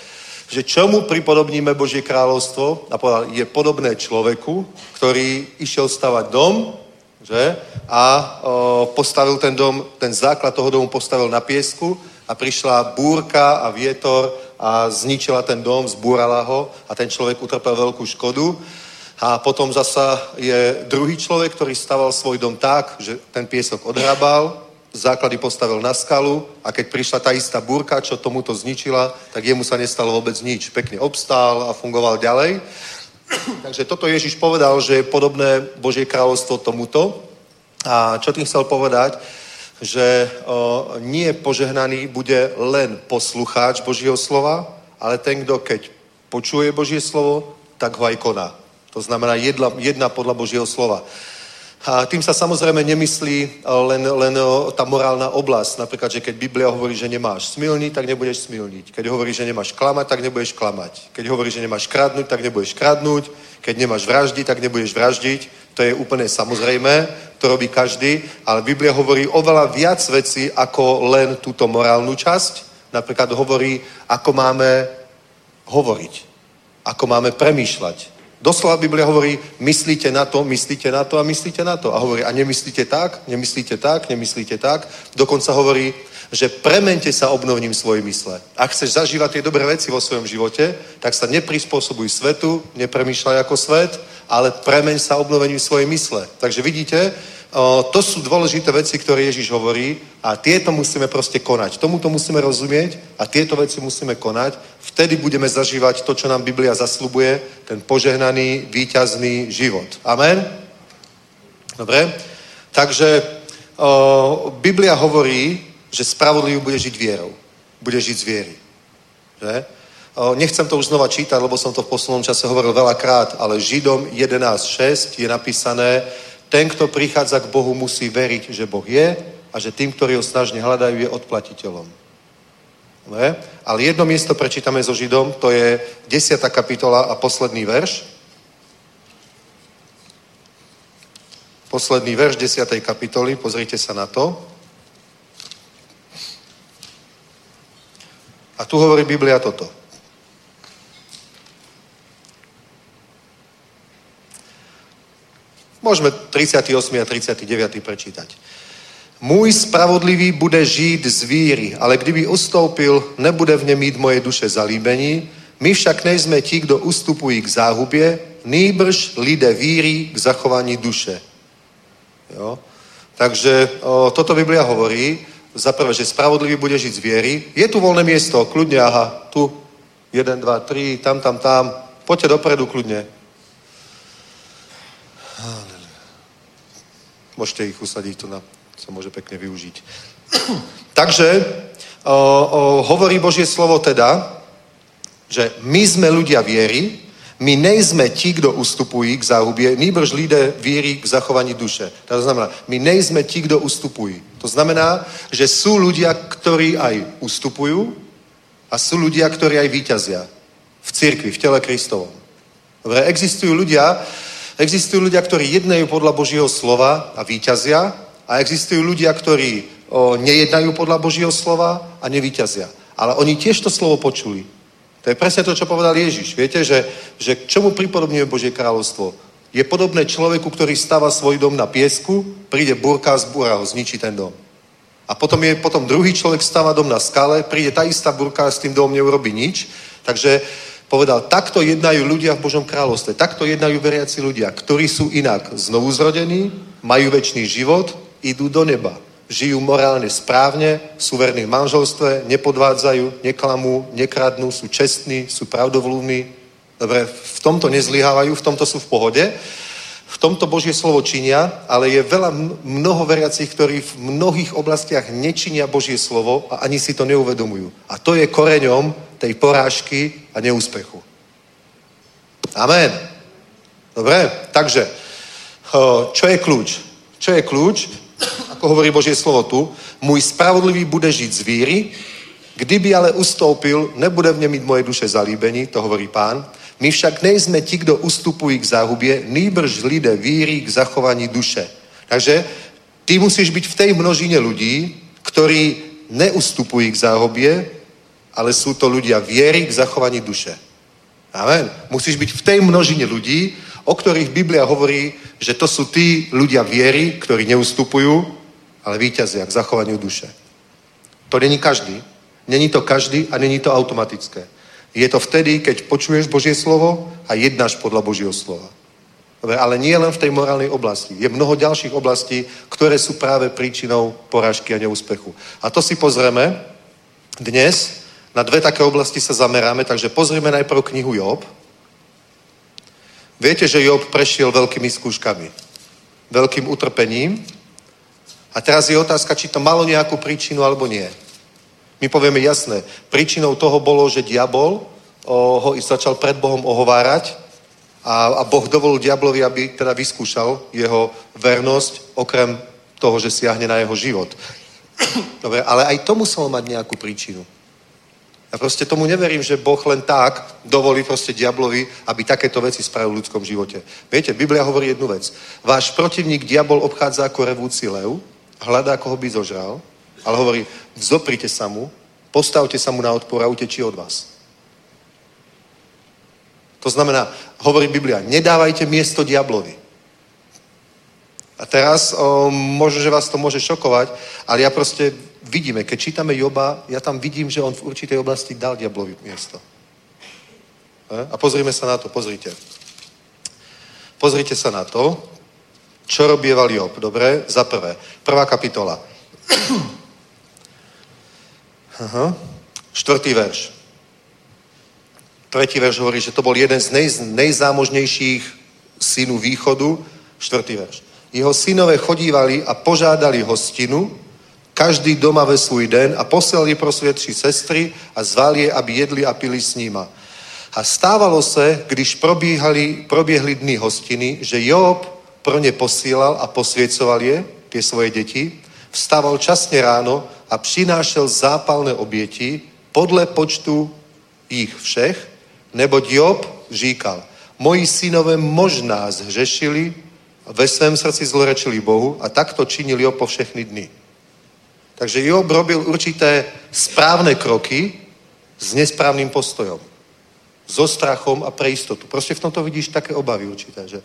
že čomu pripodobníme Božie kráľovstvo? A povedal, je podobné človeku, ktorý išiel stavať dom, že? A o, postavil ten dom, ten základ toho domu postavil na piesku a prišla búrka a vietor a zničila ten dom, zbúrala ho a ten človek utrpel veľkú škodu. A potom zasa je druhý človek, ktorý staval svoj dom tak, že ten piesok odhrabal, základy postavil na skalu a keď prišla tá istá búrka, čo tomuto zničila, tak jemu sa nestalo vôbec nič. Pekne obstál a fungoval ďalej. Takže toto Ježiš povedal, že je podobné Božie kráľovstvo tomuto. A čo tým chcel povedať? Že o, nie požehnaný bude len poslucháč Božieho slova, ale ten, kto keď počuje Božie slovo, tak ho aj koná. To znamená jedna, jedna podľa Božieho slova. A tým sa samozrejme nemyslí len, len tá morálna oblasť. Napríklad, že keď Biblia hovorí, že nemáš smilniť, tak nebudeš smilniť. Keď hovorí, že nemáš klamať, tak nebudeš klamať. Keď hovorí, že nemáš kradnúť, tak nebudeš kradnúť. Keď nemáš vraždiť, tak nebudeš vraždiť. To je úplne samozrejme, to robí každý, ale Biblia hovorí oveľa viac vecí ako len túto morálnu časť. Napríklad hovorí, ako máme hovoriť, ako máme premýšľať, Doslova Biblia hovorí, myslíte na to, myslíte na to a myslíte na to. A hovorí, a nemyslíte tak, nemyslíte tak, nemyslíte tak. Dokonca hovorí, že premente sa obnovním svojej mysle. Ak chceš zažívať tie dobré veci vo svojom živote, tak sa neprispôsobuj svetu, nepremýšľaj ako svet, ale premeň sa obnovením svojej mysle. Takže vidíte, to sú dôležité veci, ktoré Ježiš hovorí a tieto musíme proste konať. Tomuto musíme rozumieť a tieto veci musíme konať. Vtedy budeme zažívať to, čo nám Biblia zaslubuje, ten požehnaný, výťazný život. Amen? Dobre? Takže o, Biblia hovorí, že spravodlivý bude žiť vierou. Bude žiť z viery. Že? Nechcem to už znova čítať, lebo som to v poslednom čase hovoril veľakrát, ale Židom 11.6 je napísané, ten, kto prichádza k Bohu, musí veriť, že Boh je a že tým, ktorí ho snažne hľadajú, je odplatiteľom. Dobre? Ale jedno miesto prečítame so Židom, to je 10. kapitola a posledný verš. Posledný verš 10. kapitoly, pozrite sa na to. A tu hovorí Biblia toto. Môžeme 38. a 39. prečítať. Můj spravodlivý bude žít z víry, ale kdyby ustoupil, nebude v něm mít moje duše zalíbení. My však nejsme ti, kdo ustupují k záhubě, nýbrž lidé víry k zachování duše. Jo? Takže o, toto Biblia hovorí, za prvé, že spravodlivý bude žiť z viery. Je tu voľné miesto, kľudne, aha, tu, 1, 2, 3, tam, tam, tam. Poďte dopredu kľudne. Môžete ich usadiť, to na, sa môže pekne využiť. Takže o, o, hovorí Božie slovo teda, že my sme ľudia viery, my nejsme ti, kdo ustupují k záhubě, nýbrž lidé víry k zachovaní duše. To znamená, my nejsme ti, kdo ustupují. To znamená, že sú ľudia, ktorí aj ustupujú a sú ľudia, ktorí aj výťazia v cirkvi, v tele Kristovom. Dobre, existujú ľudia, Existujú ľudia, ktorí jednajú podľa Božieho slova a výťazia a existujú ľudia, ktorí o, nejednajú podľa Božieho slova a nevyťazia. Ale oni tiež to slovo počuli. To je presne to, čo povedal Ježiš. Viete, že, že k čomu pripodobňuje Božie kráľovstvo? Je podobné človeku, ktorý stáva svoj dom na piesku, príde burka zbúra ho, zničí ten dom. A potom je potom druhý človek stáva dom na skale, príde tá istá burka a s tým domom neurobi nič. Takže Povedal, takto jednajú ľudia v Božom kráľovstve, takto jednajú veriaci ľudia, ktorí sú inak znovu zrodení, majú väčší život, idú do neba. Žijú morálne správne, sú verní v manželstve, nepodvádzajú, neklamú, nekradnú, sú čestní, sú pravdovlúdni. Dobre, v tomto nezlyhávajú, v tomto sú v pohode. V tomto Božie slovo činia, ale je veľa mnoho veriacich, ktorí v mnohých oblastiach nečinia Božie slovo a ani si to neuvedomujú. A to je koreňom tej porážky a neúspechu. Amen. Dobre, takže, čo je kľúč? Čo je kľúč? Ako hovorí Božie slovo tu, môj spravodlivý bude žiť z víry, kdyby ale ustoupil, nebude v něm mít moje duše zalíbení, to hovorí pán. My však nejsme ti, kdo ustupují k záhubě, nýbrž lidé víry k zachování duše. Takže ty musíš byť v tej množine ľudí, ktorí neustupují k záhubě, ale sú to ľudia viery k zachovaní duše. Amen. Musíš byť v tej množine ľudí, o ktorých Biblia hovorí, že to sú tí ľudia viery, ktorí neustupujú, ale víťazia k zachovaniu duše. To není každý. Není to každý a není to automatické. Je to vtedy, keď počuješ Božie slovo a jednáš podľa Božieho slova. Dobre, ale nie len v tej morálnej oblasti. Je mnoho ďalších oblastí, ktoré sú práve príčinou porážky a neúspechu. A to si pozrieme dnes na dve také oblasti sa zameráme, takže pozrieme najprv knihu Job. Viete, že Job prešiel veľkými skúškami, veľkým utrpením A teraz je otázka, či to malo nejakú príčinu alebo nie. My povieme jasné, príčinou toho bolo, že diabol ho začal pred Bohom ohovárať a, a Boh dovolil diablovi, aby teda vyskúšal jeho vernosť, okrem toho, že siahne na jeho život. Dobre, ale aj to muselo mať nejakú príčinu. Ja proste tomu neverím, že Boh len tak dovolí proste diablovi, aby takéto veci spravil v ľudskom živote. Viete, Biblia hovorí jednu vec. Váš protivník diabol obchádza ako revúci lev, hľadá, koho by zožral, ale hovorí, zoprite sa mu, postavte sa mu na odpor a utečí od vás. To znamená, hovorí Biblia, nedávajte miesto diablovi. A teraz o, možno, že vás to môže šokovať, ale ja proste vidíme, keď čítame Joba, ja tam vidím, že on v určitej oblasti dal diablovi miesto. E? A pozrime sa na to, pozrite. Pozrite sa na to, čo robieval Job. Dobre? Za prvé. Prvá kapitola. Aha. Štvrtý verš. Tretí verš hovorí, že to bol jeden z nej, nejzámožnejších synů východu. Štvrtý verš. Jeho synové chodívali a požádali hostinu, každý doma ve svůj den a poslali pro své tři sestry a zvali je, aby jedli a pili s nima. A stávalo se, když probíhali, proběhly dny hostiny, že Job pro ně posílal a posvěcoval je, tie svoje deti, vstával časně ráno a přinášel zápalné oběti podle počtu jich všech, neboť Job říkal, moji synové možná zhřešili, ve svém srdci zlorečili Bohu a takto činil Job po všechny dny. Takže Job robil určité správne kroky s nesprávnym postojom. So strachom a pre istotu. Proste v tomto vidíš také obavy určité, že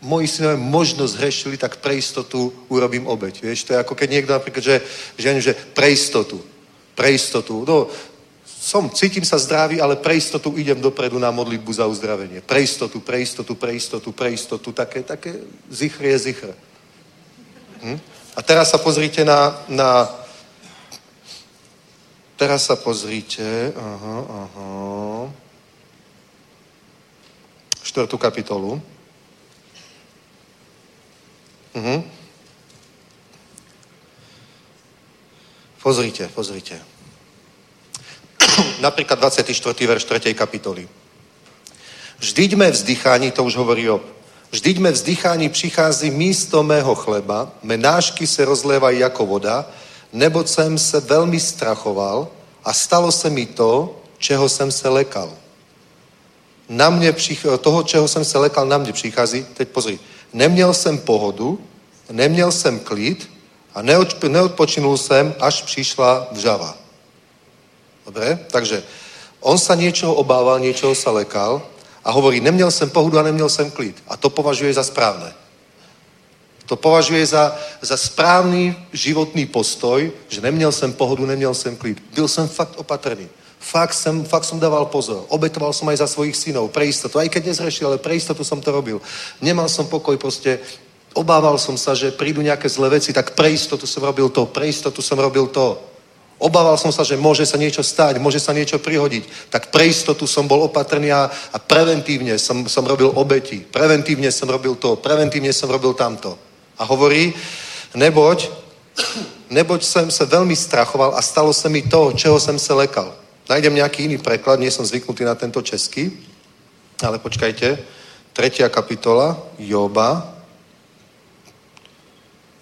moji synové možno zhrešili, tak pre istotu urobím obeď. Vieš, to je ako keď niekto napríklad, že, že, že pre istotu, pre istotu, no, som, cítim sa zdravý, ale pre istotu idem dopredu na modlitbu za uzdravenie. Pre istotu, pre istotu, pre istotu, pre istotu, také, také zichr je zichr. Hm? A teraz sa pozrite na, na teraz sa pozrite, aha, aha, štvrtú kapitolu. Mhm. Pozrite, pozrite. Napríklad 24. verš 3. kapitoly. Vždyďme vzdychání, to už hovorí Job, Vždyďme vzdychání přichází místo mého chleba, mé nášky se rozlévají jako voda, nebo jsem se velmi strachoval a stalo se mi to, čeho jsem se lekal. Na mě přich, toho, čeho jsem se lekal, na mě přichází, teď pozri, neměl jsem pohodu, neměl jsem klid a neodpočinul jsem, až přišla vžava. Dobre? Takže on sa niečoho obával, niečoho sa lekal a hovorí, neměl jsem pohodu a neměl jsem klid. A to považuje za správne. To považuje za, za správny životný postoj, že neměl jsem pohodu, neměl jsem klid. Byl jsem fakt opatrný. Fakt som, fakt som dával pozor. Obetoval som aj za svojich synov, pre istotu. Aj keď nezrešil, ale pre istotu som to robil. Nemal som pokoj, proste obával som sa, že prídu nejaké zlé veci, tak pre istotu som robil to, pre istotu som robil to. Obával som sa, že môže sa niečo stať, môže sa niečo prihodiť. Tak pre istotu som bol opatrný a, a preventívne som, som robil obeti. Preventívne som robil to, preventívne som robil tamto. A hovorí, neboť, neboť som sa veľmi strachoval a stalo sa mi to, čeho som sa lekal. Nájdem nejaký iný preklad, nie som zvyknutý na tento český, ale počkajte. Tretia kapitola, Joba.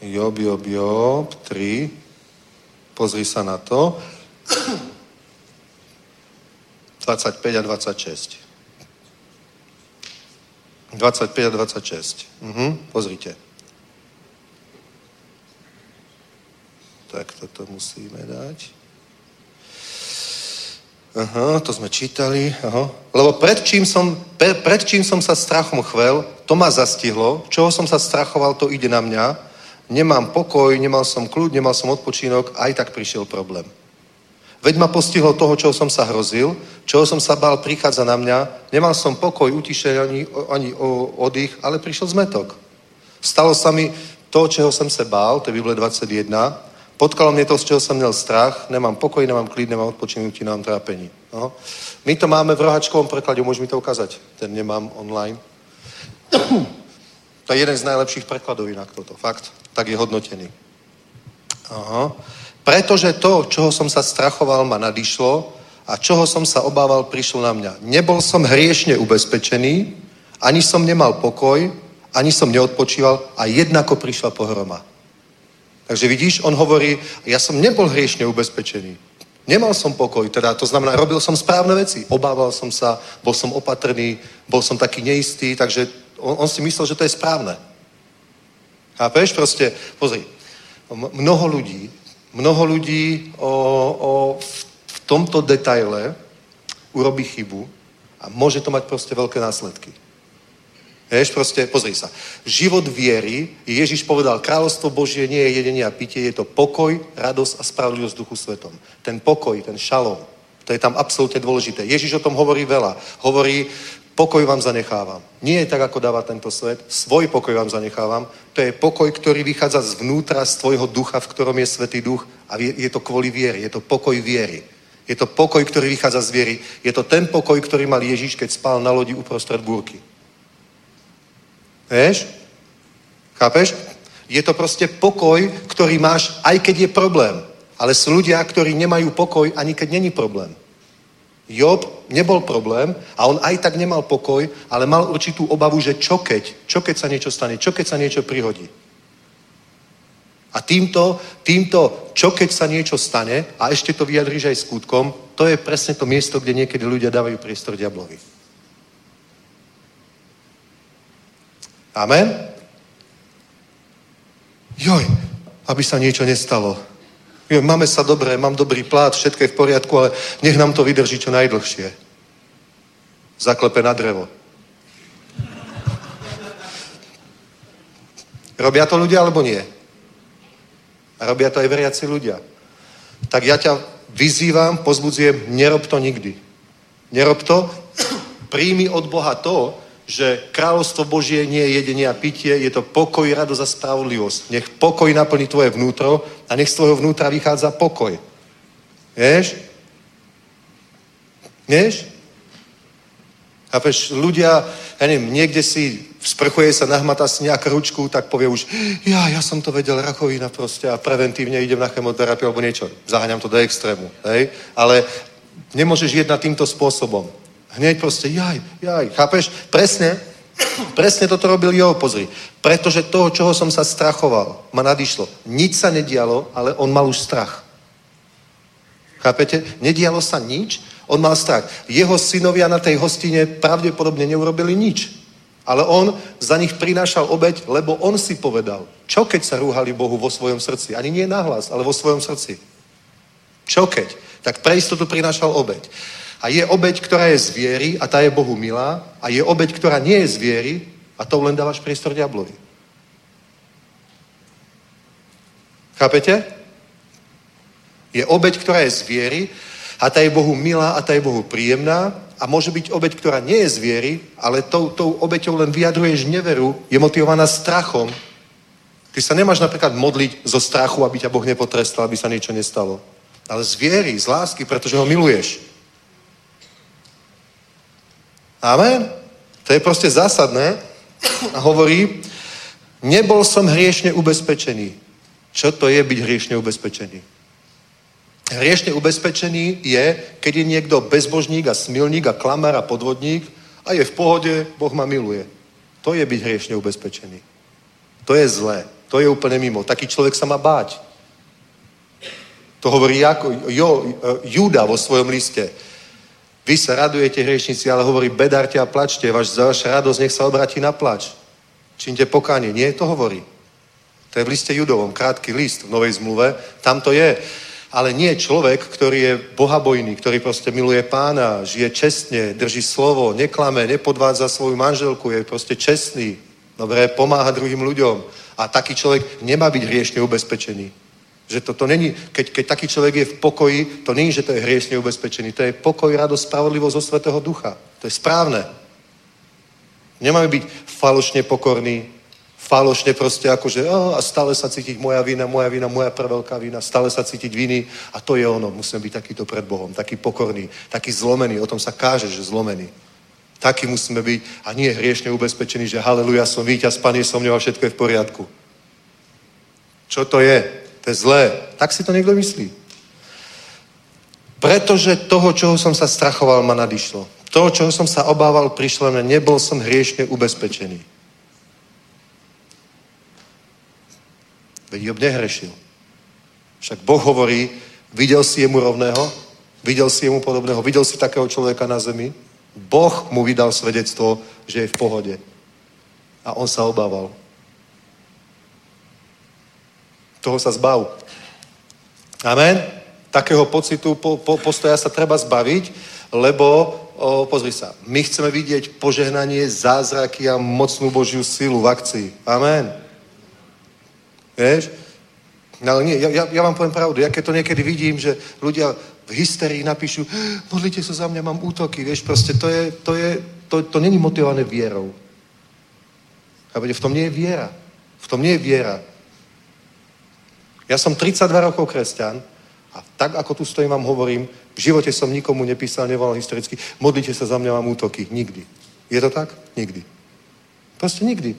Job, Job, Job, 3. Pozri sa na to. 25 a 26. 25 a 26. Mhm, pozrite. Tak toto musíme dať. Aha, to sme čítali. Aha. Lebo pred čím, som, pre, pred čím som sa strachom chvel, to ma zastihlo. Čoho som sa strachoval, to ide na mňa. Nemám pokoj, nemal som kľud, nemal som odpočinok, aj tak prišiel problém. Veď ma postihlo toho, čoho som sa hrozil, čoho som sa bál, prichádza na mňa. Nemal som pokoj, utišenie ani, ani oddych, ale prišiel zmetok. Stalo sa mi to, čeho som sa bál, to je Bible 21, Potkalo mě to, z čeho jsem měl strach, nemám pokoj, nemám klid, nemám odpočinutí, nemám trápení. No. My to máme v rohačkovom preklade, môžeš mi to ukázať? Ten nemám online. To je jeden z najlepších prekladov inak toto, fakt. Tak je hodnotený. Aha. Pretože to, čoho som sa strachoval, ma nadišlo a čoho som sa obával, prišlo na mňa. Nebol som hriešne ubezpečený, ani som nemal pokoj, ani som neodpočíval a jednako prišla pohroma. Takže vidíš, on hovorí, ja som nebol hriešne ubezpečený. Nemal som pokoj, teda to znamená, robil som správne veci. Obával som sa, bol som opatrný, bol som taký neistý, takže on, on si myslel, že to je správne. Chápeš? Proste, pozri, mnoho ľudí, mnoho ľudí o, o, v, tomto detaile urobí chybu a môže to mať proste veľké následky. Vieš, proste, pozri sa. Život viery, Ježiš povedal, kráľovstvo Božie nie je jedenie a pitie, je to pokoj, radosť a spravodlivosť duchu svetom. Ten pokoj, ten šalom, to je tam absolútne dôležité. Ježiš o tom hovorí veľa. Hovorí, pokoj vám zanechávam. Nie je tak, ako dáva tento svet. Svoj pokoj vám zanechávam. To je pokoj, ktorý vychádza zvnútra z tvojho ducha, v ktorom je Svetý duch a je to kvôli viery. Je to pokoj viery. Je to pokoj, ktorý vychádza z viery. Je to ten pokoj, ktorý mal Ježiš, keď spal na lodi uprostred búrky. Vieš? Chápeš? Je to proste pokoj, ktorý máš, aj keď je problém. Ale sú ľudia, ktorí nemajú pokoj, ani keď není problém. Job nebol problém a on aj tak nemal pokoj, ale mal určitú obavu, že čo keď, čo keď sa niečo stane, čo keď sa niečo prihodí. A týmto, týmto, čo keď sa niečo stane, a ešte to vyjadríš aj skutkom, to je presne to miesto, kde niekedy ľudia dávajú priestor diablovi. Amen? Joj, aby sa niečo nestalo. Máme sa dobre, mám dobrý plát, všetko je v poriadku, ale nech nám to vydrží čo najdlhšie. Zaklepe na drevo. Robia to ľudia alebo nie? A robia to aj veriaci ľudia. Tak ja ťa vyzývam, pozbudzujem, nerob to nikdy. Nerob to, príjmi od Boha to, že kráľovstvo Božie nie je jedenie a pitie, je to pokoj, radosť a spravodlivosť. Nech pokoj naplní tvoje vnútro a nech z tvojho vnútra vychádza pokoj. Vieš? Vieš? Chápeš, ľudia, ja neviem, niekde si sprchuje sa, nahmatá si nejakú ručku, tak povie už, ja, ja som to vedel, rakovina proste a preventívne idem na chemoterapiu alebo niečo. Zaháňam to do extrému, hej? Ale nemôžeš jednať týmto spôsobom. Hneď proste, jaj, jaj, chápeš? Presne, presne toto robil Jo, pozri. Pretože toho, čoho som sa strachoval, ma nadišlo. Nič sa nedialo, ale on mal už strach. Chápete? Nedialo sa nič, on mal strach. Jeho synovia na tej hostine pravdepodobne neurobili nič. Ale on za nich prinášal obeď, lebo on si povedal, čo keď sa rúhali Bohu vo svojom srdci? Ani nie nahlas, ale vo svojom srdci. Čo keď? Tak pre istotu prinášal obeď. A je obeď, ktorá je z viery a tá je Bohu milá. A je obeď, ktorá nie je z viery a to len dávaš priestor diablovi. Chápete? Je obeď, ktorá je z viery a tá je Bohu milá a tá je Bohu príjemná a môže byť obeď, ktorá nie je z viery, ale tou, tou obeťou len vyjadruješ neveru, je motivovaná strachom. Ty sa nemáš napríklad modliť zo strachu, aby ťa Boh nepotrestal, aby sa niečo nestalo. Ale z viery, z lásky, pretože ho miluješ. Amen? To je proste zásadné. A hovorí, nebol som hriešne ubezpečený. Čo to je byť hriešne ubezpečený? Hriešne ubezpečený je, keď je niekto bezbožník a smilník a klamár a podvodník a je v pohode, Boh ma miluje. To je byť hriešne ubezpečený. To je zlé. To je úplne mimo. Taký človek sa má báť. To hovorí jako, jo, Júda vo svojom liste. Vy sa radujete, hriešnici, ale hovorí, bedarte a plačte, vaš, vaša radosť nech sa obratí na plač. Činte pokánie. Nie, to hovorí. To je v liste judovom, krátky list v Novej zmluve. Tam to je. Ale nie človek, ktorý je bohabojný, ktorý proste miluje pána, žije čestne, drží slovo, neklame, nepodvádza svoju manželku, je proste čestný, dobre, pomáha druhým ľuďom. A taký človek nemá byť hriešne ubezpečený. Že to, to není, keď, keď taký človek je v pokoji, to není, že to je hriešne ubezpečený. To je pokoj, radosť, spravodlivosť zo Svetého Ducha. To je správne. Nemáme byť falošne pokorní, falošne proste ako, že oh, a stále sa cítiť moja vina, moja vina, moja veľká vina, stále sa cítiť viny a to je ono. Musíme byť takýto pred Bohom, taký pokorný, taký zlomený. O tom sa káže, že zlomený. Taký musíme byť a nie hriešne ubezpečený, že haleluja, som víťaz, Pán je so mnou a všetko je v poriadku. Čo to je? To je zlé. Tak si to niekto myslí. Pretože toho, čoho som sa strachoval, ma nadišlo. Toho, čoho som sa obával, prišlo mne. Nebol som hriešne ubezpečený. Veď Job nehrešil. Však Boh hovorí, videl si jemu rovného, videl si jemu podobného, videl si takého človeka na zemi. Boh mu vydal svedectvo, že je v pohode. A on sa obával. Toho sa zbav. Amen? Takého pocitu, po, po, postoja sa treba zbaviť, lebo, o, pozri sa, my chceme vidieť požehnanie, zázraky a mocnú Božiu silu v akcii. Amen. Vieš? No ale nie, ja, ja, vám poviem pravdu. Ja keď to niekedy vidím, že ľudia v hysterii napíšu, modlite sa za mňa, mám útoky, vieš, proste to je, to je, to, to není motivované vierou. Chápete? V tom nie je viera. V tom nie je viera. Ja som 32 rokov kresťan a tak, ako tu stojím, vám hovorím, v živote som nikomu nepísal, nevolal historicky, modlite sa za mňa, mám útoky. Nikdy. Je to tak? Nikdy. Proste nikdy.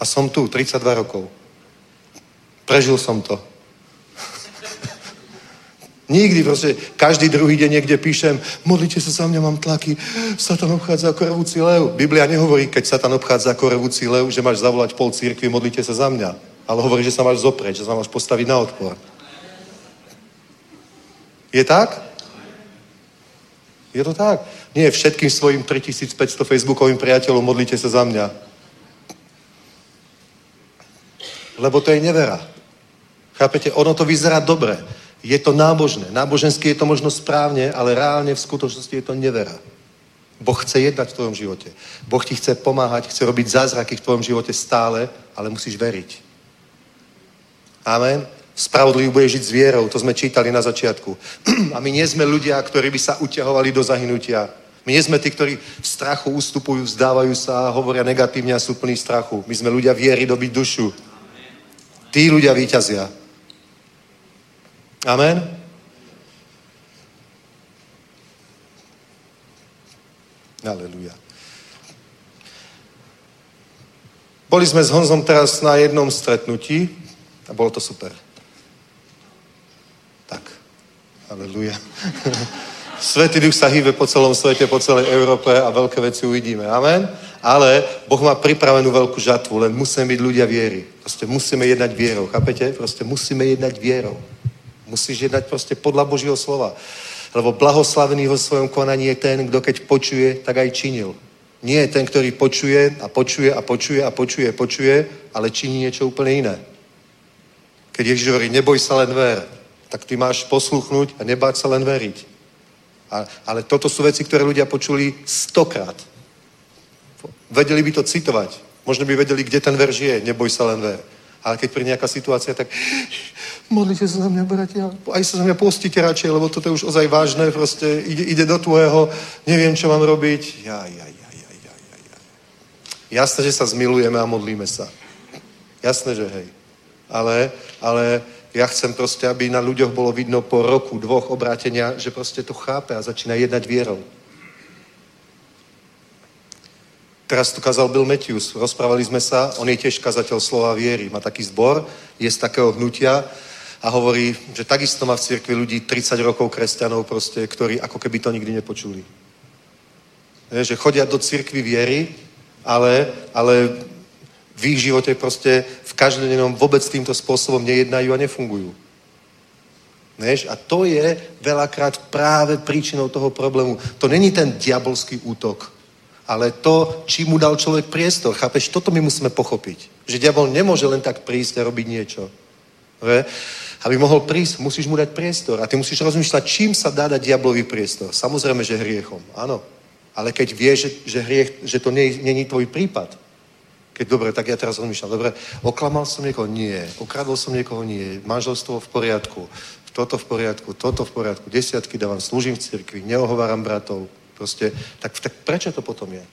A som tu, 32 rokov. Prežil som to. Nikdy proste, každý druhý deň niekde píšem, modlite sa za mňa, mám tlaky, Satan obchádza ako revúci lev. Biblia nehovorí, keď Satan obchádza ako revúci lev, že máš zavolať pol církvy, modlite sa za mňa. Ale hovorí, že sa máš zoprieť, že sa máš postaviť na odpor. Je tak? Je to tak. Nie všetkým svojim 3500 facebookovým priateľom modlite sa za mňa. Lebo to je nevera. Chápete? Ono to vyzerá dobre. Je to nábožné. Nábožensky je to možno správne, ale reálne v skutočnosti je to nevera. Boh chce jednať v tvojom živote. Boh ti chce pomáhať, chce robiť zázraky v tvojom živote stále, ale musíš veriť. Amen. Spravodlivý bude žiť s vierou, to sme čítali na začiatku. A my nie sme ľudia, ktorí by sa uťahovali do zahynutia. My nie sme tí, ktorí v strachu ustupujú, vzdávajú sa a hovoria negatívne a sú plní strachu. My sme ľudia viery dobiť dušu. Tí ľudia výťazia. Amen? Aleluja. Boli sme s Honzom teraz na jednom stretnutí a bolo to super. Tak. Aleluja. Svetý duch sa hýbe po celom svete, po celej Európe a veľké veci uvidíme. Amen? Ale Boh má pripravenú veľkú žatvu, len musíme byť ľudia viery. Proste musíme jednať vierou, chápete? Proste musíme jednať vierou. Musíš jednať proste podľa Božieho slova. Lebo blahoslavený vo svojom konaní je ten, kto keď počuje, tak aj činil. Nie je ten, ktorý počuje a počuje a počuje a počuje a počuje, ale činí niečo úplne iné. Keď Ježiš hovorí, neboj sa len ver, tak ty máš posluchnúť a nebáť sa len veriť. A, ale toto sú veci, ktoré ľudia počuli stokrát. Vedeli by to citovať. Možno by vedeli, kde ten verš je, neboj sa len ver. Ale keď príde nejaká situácia, tak modlite sa za mňa, bratia. Aj sa za mňa postite radšej, lebo toto je už ozaj vážne. Proste ide, ide do tvojho, neviem, čo mám robiť. Ja, ja, ja, ja, ja, ja. Jasné, že sa zmilujeme a modlíme sa. Jasné, že hej. Ale, ale ja chcem proste, aby na ľuďoch bolo vidno po roku, dvoch obrátenia, že proste to chápe a začína jednať vierou. Teraz tu kazal Bill Matthews, rozprávali sme sa, on je tiež kazateľ slova viery, má taký zbor, je z takého hnutia a hovorí, že takisto má v cirkvi ľudí 30 rokov kresťanov proste, ktorí ako keby to nikdy nepočuli. Je, že chodia do cirkvi viery, ale, ale v ich živote proste každodennom vôbec týmto spôsobom nejednajú a nefungujú. Než? A to je veľakrát práve príčinou toho problému. To není ten diabolský útok, ale to, či mu dal človek priestor. Chápeš? Toto my musíme pochopiť. Že diabol nemôže len tak prísť a robiť niečo. Ve? Aby mohol prísť, musíš mu dať priestor. A ty musíš rozmýšľať, čím sa dá dať diablovi priestor. Samozrejme, že hriechom. Áno. Ale keď vieš, že, že, hriech, že to je tvoj prípad, keď dobre, tak ja teraz rozmýšľam, dobre, oklamal som niekoho? Nie. Okradol som niekoho? Nie. Manželstvo v poriadku. Toto v poriadku, toto v poriadku. Desiatky dávam, slúžim v cirkvi, neohováram bratov. Proste, tak, tak prečo to potom je?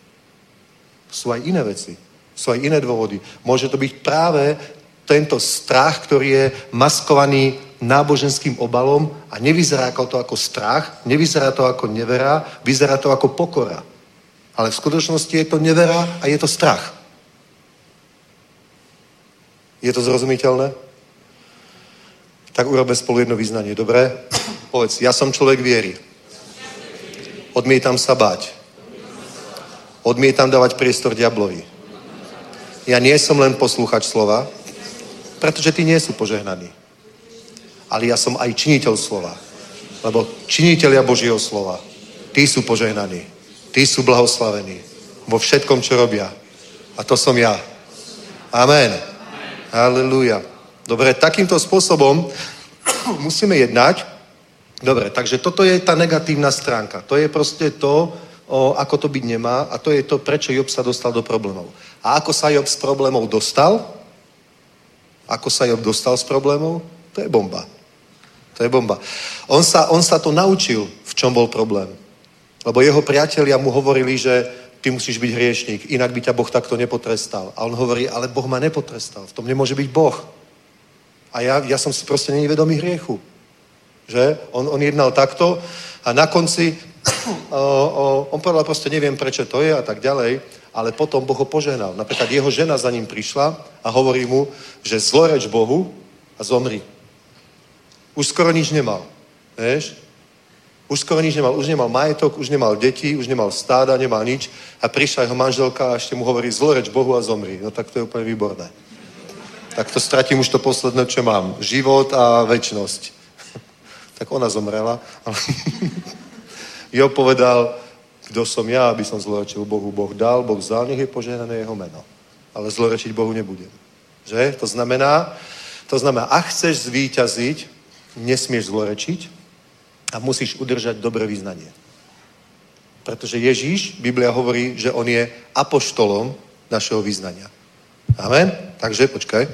Sú aj iné veci. Sú aj iné dôvody. Môže to byť práve tento strach, ktorý je maskovaný náboženským obalom a nevyzerá to ako strach, nevyzerá to ako nevera, vyzerá to ako pokora. Ale v skutočnosti je to nevera a je to strach. Je to zrozumiteľné? Tak urobme spolu jedno vyznanie, dobre? Povedz, ja som človek viery. Odmietam sa báť. Odmietam dávať priestor diablovi. Ja nie som len poslúchač slova, pretože tí nie sú požehnaní. Ale ja som aj činiteľ slova. Lebo činiteľia Božieho slova, tí sú požehnaní. Tí sú blahoslavení vo všetkom, čo robia. A to som ja. Amen. Halleluja. Dobre, takýmto spôsobom musíme jednať. Dobre, takže toto je tá negatívna stránka. To je proste to, o, ako to byť nemá a to je to, prečo Job sa dostal do problémov. A ako sa Job z problémov dostal? Ako sa Job dostal z problémov? To je bomba. To je bomba. On sa, on sa to naučil, v čom bol problém. Lebo jeho priatelia mu hovorili, že ty musíš byť hriešník, inak by ťa Boh takto nepotrestal. A on hovorí, ale Boh ma nepotrestal, v tom nemôže byť Boh. A ja, ja som si proste není vedomý hriechu. Že? On, on jednal takto a na konci o, o, on povedal proste, neviem prečo to je a tak ďalej, ale potom Boh ho požehnal. Napríklad jeho žena za ním prišla a hovorí mu, že zloreč Bohu a zomri. Už skoro nič nemal. Vieš? Už skoro nič nemal. Už nemal majetok, už nemal deti, už nemal stáda, nemal nič. A prišla jeho manželka a ešte mu hovorí, zloreč Bohu a zomri. No tak to je úplne výborné. Tak to stratím už to posledné, čo mám. Život a väčnosť. tak ona zomrela. jo povedal, kto som ja, aby som zlorečil Bohu. Boh dal, Boh vzal, nech je požehnané jeho meno. Ale zlorečiť Bohu nebudem. Že? To znamená, to znamená, ak chceš zvíťaziť, nesmieš zlorečiť a musíš udržať dobré vyznanie. Pretože Ježíš, Biblia hovorí, že on je apoštolom našeho vyznania. Amen? Takže, počkaj.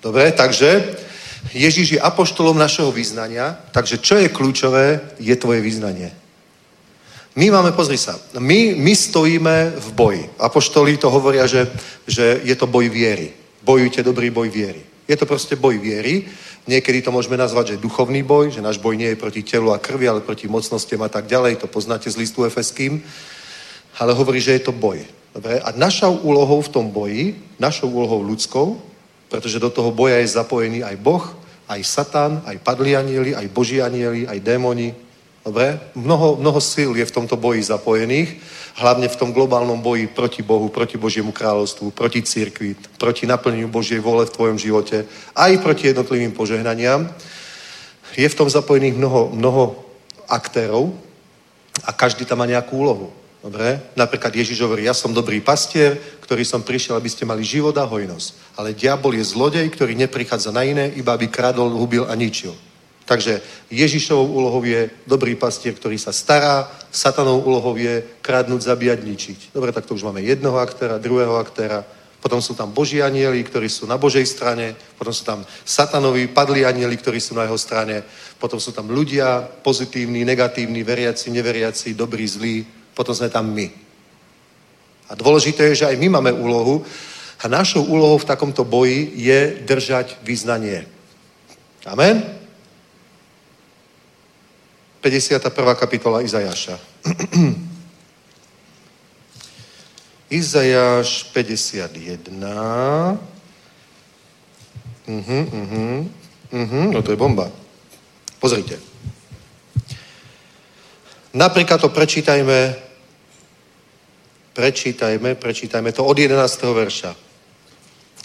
Dobre, takže Ježíš je apoštolom našeho vyznania, takže čo je kľúčové, je tvoje vyznanie. My máme, pozri sa, my, my stojíme v boji. Apoštoli to hovoria, že, že je to boj viery. Bojujte dobrý boj viery. Je to proste boj viery. Niekedy to môžeme nazvať, že duchovný boj, že náš boj nie je proti telu a krvi, ale proti mocnostiam a tak ďalej. To poznáte z listu Efeským. Ale hovorí, že je to boj. Dobre? A našou úlohou v tom boji, našou úlohou ľudskou, pretože do toho boja je zapojený aj Boh, aj Satan, aj padli anieli, aj boží anieli, aj démoni. Dobre? Mnoho, mnoho síl je v tomto boji zapojených, hlavne v tom globálnom boji proti Bohu, proti Božiemu kráľovstvu, proti církvi, proti naplneniu Božej vole v tvojom živote, aj proti jednotlivým požehnaniam. Je v tom zapojených mnoho, mnoho aktérov a každý tam má nejakú úlohu. Dobre? Napríklad Ježiš hovorí, ja som dobrý pastier, ktorý som prišiel, aby ste mali život a hojnosť. Ale diabol je zlodej, ktorý neprichádza na iné, iba aby kradol, hubil a ničil. Takže Ježišovou úlohou je dobrý pastier, ktorý sa stará, satanovou úlohou je kradnúť, zabíjať, ničiť. Dobre, tak to už máme jednoho aktéra, druhého aktéra, potom sú tam boží anieli, ktorí sú na Božej strane, potom sú tam satanoví, padli anieli, ktorí sú na jeho strane, potom sú tam ľudia, pozitívni, negatívni, veriaci, neveriaci, dobrí, zlí, potom sme tam my. A dôležité je, že aj my máme úlohu a našou úlohou v takomto boji je držať význanie. Amen? 51. kapitola Izajaša. Izajáš 51. Uh-huh, uh-huh, uh-huh, no to je bomba. Pozrite. Napríklad to prečítajme, prečítajme, prečítajme to od 11. verša.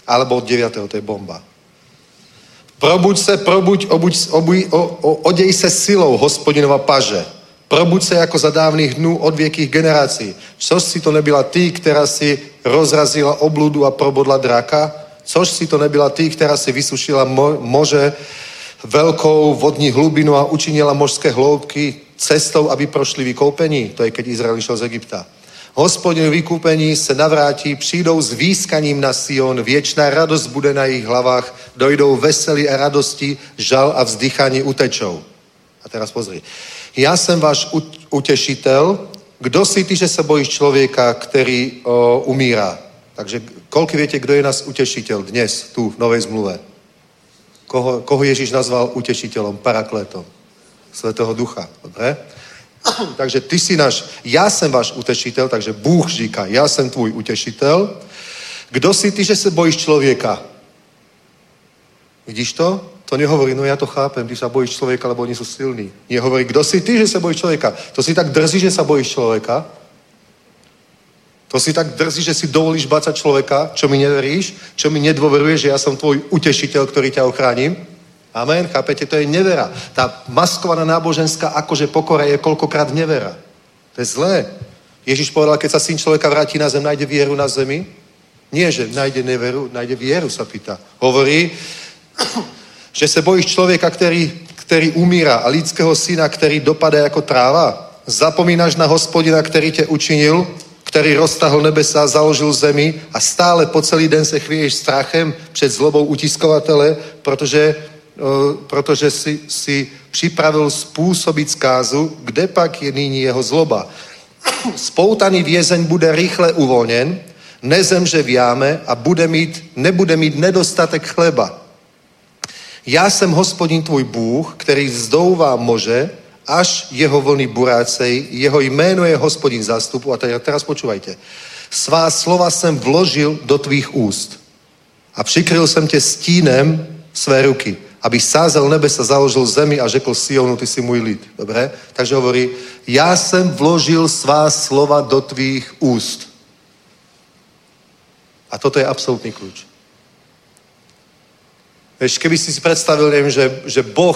Alebo od 9. to je bomba. Probuď se, probuď, obuď, obuj, o, o, odej se silou hospodinova paže. Probuď se jako za dávnych dnů od věkých generací. Což si to nebyla ty, která si rozrazila obludu a probodla draka? Což si to nebyla ty, která si vysušila mo- moře veľkou vodní hlubinu a učinila mořské hloubky cestou, aby prošli vykoupení? To je, keď Izrael šel z Egypta. Hospodin vykúpení se navrátí, přijdou s výskaním na Sion, věčná radost bude na jejich hlavách, dojdou veselí a radosti, žal a vzdychání utečou. A teraz pozri. Já jsem váš utešitel. Kdo si ty, že se bojíš člověka, který o, umírá? Takže koľko viete, kdo je nás utešiteľ dnes, tu v Novej zmluve? Koho, koho Ježíš nazval utešiteľom, parakletom? Svetého Ducha, dobre? takže ty si náš, já jsem váš utešitel, takže Bůh říká, já jsem tvůj utešitel. Kdo si ty, že se bojíš člověka? Vidíš to? To nehovorí, no ja to chápem, ty sa bojíš človeka, lebo oni sú silní. Nie hovorí, kdo si ty, že sa bojíš človeka? To si tak drzí, že sa bojíš človeka? To si tak drzí, že si dovolíš bacať človeka, čo mi neveríš, čo mi nedôveruješ, že ja som tvoj utešiteľ, ktorý ťa ochránim? Amen, chápete? To je nevera. Tá maskovaná náboženská akože pokora je koľkokrát nevera. To je zlé. Ježiš povedal, keď sa syn človeka vráti na zem, nájde vieru na zemi? Nie, že nájde neveru, nájde vieru, sa pýta. Hovorí, že se bojíš člověka, který, který umírá a lidského syna, který dopadá jako tráva? Zapomínáš na hospodina, který tě učinil, který roztahl nebesa, založil zemi a stále po celý den se chvěješ strachem před zlobou utiskovatele, protože, protože si, si připravil způsobit zkázu, kde pak je nyní jeho zloba. Spoutaný vězeň bude rychle uvolněn, nezemže v jáme a bude mít, nebude mít nedostatek chleba. Já jsem hospodin tvůj Bůh, který vzdouvá moře, až jeho vlny burácej, jeho jméno je hospodin zástupu. A teraz počúvajte. Svá slova jsem vložil do tvých úst a přikryl jsem tě stínem své ruky, aby sázel nebesa, založil zemi a řekl Sionu, ty si můj lid. Dobre? Takže hovorí, já jsem vložil svá slova do tvých úst. A toto je absolútny kľúč. Vieš, keby si si predstavil, neviem, že, že Boh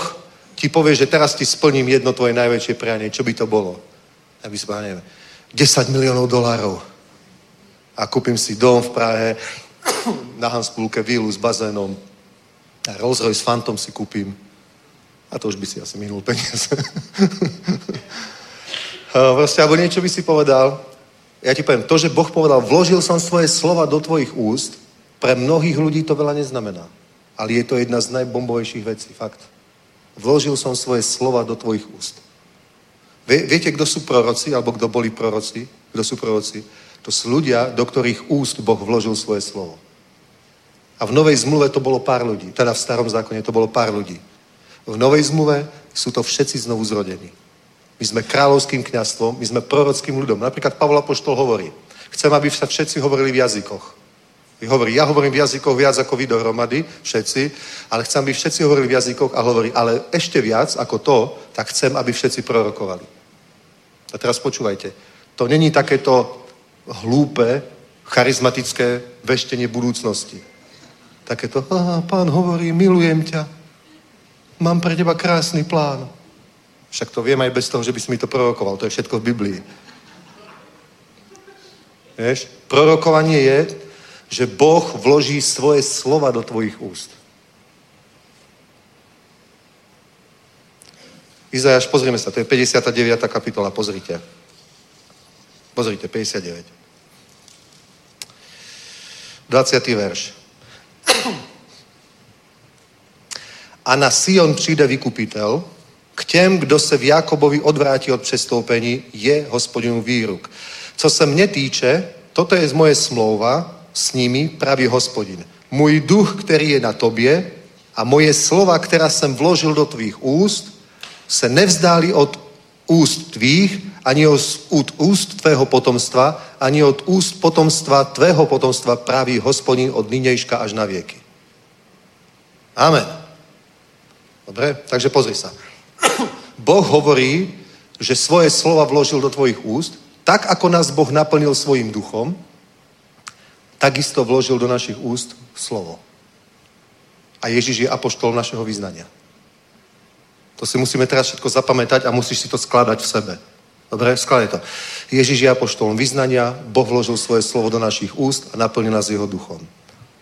ti povie, že teraz ti splním jedno tvoje najväčšie prianie, čo by to bolo? Ja by povedal, neviem, 10 miliónov dolárov a kúpim si dom v Prahe, na Hanspulke vilu s bazénom, a Rolls Royce Phantom si kúpim. A to už by si asi minul peniaze. Proste, alebo niečo by si povedal. Ja ti poviem, to, že Boh povedal, vložil som svoje slova do tvojich úst, pre mnohých ľudí to veľa neznamená. Ale je to jedna z najbombovejších vecí, fakt. Vložil som svoje slova do tvojich úst. Vie, viete, kto sú proroci, alebo kto boli proroci? Kto sú proroci? To sú ľudia, do ktorých úst Boh vložil svoje slovo. A v Novej zmluve to bolo pár ľudí. Teda v Starom zákone to bolo pár ľudí. V Novej zmluve sú to všetci znovu zrodení. My sme kráľovským kňastvom, my sme prorockým ľudom. Napríklad Pavol Apoštol hovorí, chcem, aby sa všetci hovorili v jazykoch. Hovorí, ja hovorím v jazykoch viac ako vy dohromady, všetci, ale chcem, aby všetci hovorili v jazykoch a hovorí, ale ešte viac ako to, tak chcem, aby všetci prorokovali. A teraz počúvajte. To není takéto hlúpe, charizmatické veštenie budúcnosti. Takéto, aha, pán hovorí, milujem ťa, mám pre teba krásny plán. Však to viem aj bez toho, že by si mi to prorokoval. To je všetko v Biblii. Vieš? Prorokovanie je, že Boh vloží svoje slova do tvojich úst. Izajáš, pozrime sa, to je 59. kapitola, pozrite. Pozrite, 59. 20. verš. A na Sion přijde vykupitel, k těm, kdo se v Jakobovi odvrátí od přestoupení, je hospodinu výruk. Co se mne týče, toto je z moje smlouva, s nimi, praví hospodin. Můj duch, který je na tobě a moje slova, která jsem vložil do tvých úst, se nevzdáli od úst tvých, ani od úst tvého potomstva, ani od úst potomstva tvého potomstva, praví hospodin od nynějška až na věky. Amen. Dobre? Takže pozri sa. Boh hovorí, že svoje slova vložil do tvojich úst, tak ako nás Boh naplnil svojim duchom, takisto vložil do našich úst slovo. A Ježiš je apoštol našeho vyznania. To si musíme teraz všetko zapamätať a musíš si to skladať v sebe. Dobre, skladaj to. Ježiš je apoštolom vyznania, Boh vložil svoje slovo do našich úst a naplnil nás jeho duchom.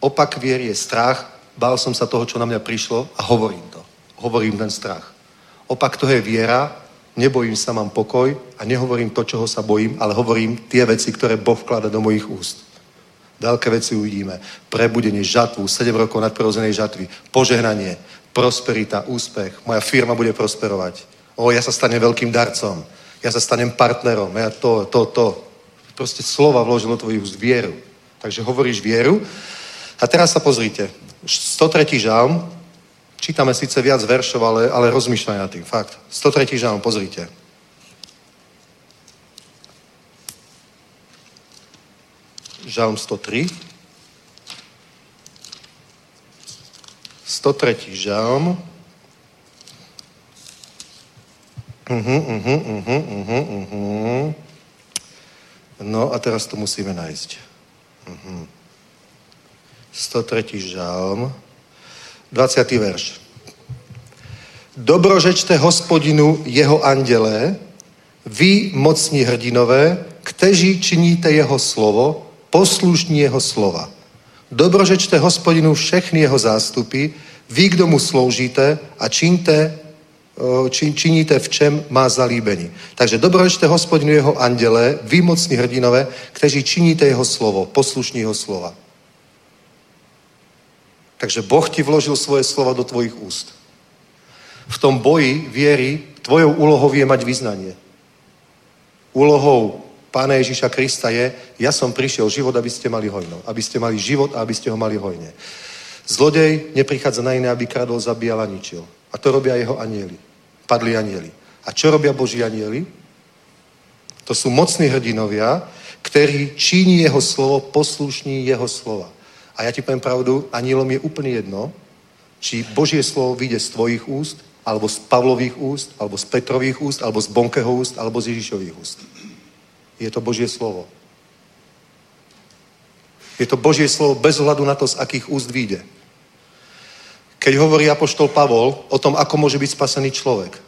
Opak vier je strach, bál som sa toho, čo na mňa prišlo a hovorím to. Hovorím ten strach. Opak toho je viera, nebojím sa, mám pokoj a nehovorím to, čoho sa bojím, ale hovorím tie veci, ktoré Boh vklada do mojich úst. Veľké veci uvidíme. Prebudenie, žatvu, 7 rokov nadprirodzenej žatvy, požehnanie, prosperita, úspech. Moja firma bude prosperovať. O, ja sa stanem veľkým darcom ja sa stanem partnerom, ja to, to, to. Proste slova vložil do tvojich úst vieru. Takže hovoríš vieru. A teraz sa pozrite. 103. žalm, čítame síce viac veršov, ale, ale rozmýšľaj nad tým, fakt. 103. žalm, pozrite. Žalm 103. 103. žalm, Uh-huh, uh-huh, uh-huh, uh-huh, uh-huh. No a teraz to musíme nájsť. Uh-huh. 103. žalm. 20. verš. Dobrožečte hospodinu jeho andělé, vy mocní hrdinové, kteří činíte jeho slovo, poslušní jeho slova. Dobrožečte hospodinu všechny jeho zástupy, vy, kdo mu sloužíte a čiňte, či, činíte v čem má zalíbení. Takže dobrožečte hospodinu jeho andělé, vy mocní hrdinové, kteří činíte jeho slovo, poslušní jeho slova. Takže Boh ti vložil svoje slova do tvojich úst. V tom boji viery tvojou úlohou je mať vyznanie. Úlohou Pána Ježíša Krista je, ja som prišiel život, aby ste mali hojno. Aby ste mali život a aby ste ho mali hojne. Zlodej neprichádza na iné, aby kradol, zabíjal a ničil. A to robia jeho anieli. Padli anieli. A čo robia Boží anieli? To sú mocní hrdinovia, ktorí činí jeho slovo, poslušní jeho slova. A ja ti poviem pravdu, anielom je úplne jedno, či Božie slovo vyjde z tvojich úst, alebo z Pavlových úst, alebo z Petrových úst, alebo z Bonkeho úst, alebo z Ježišových úst. Je to Božie slovo. Je to Božie slovo bez ohľadu na to, z akých úst vyjde. Keď hovorí apoštol Pavol o tom, ako môže byť spasený človek,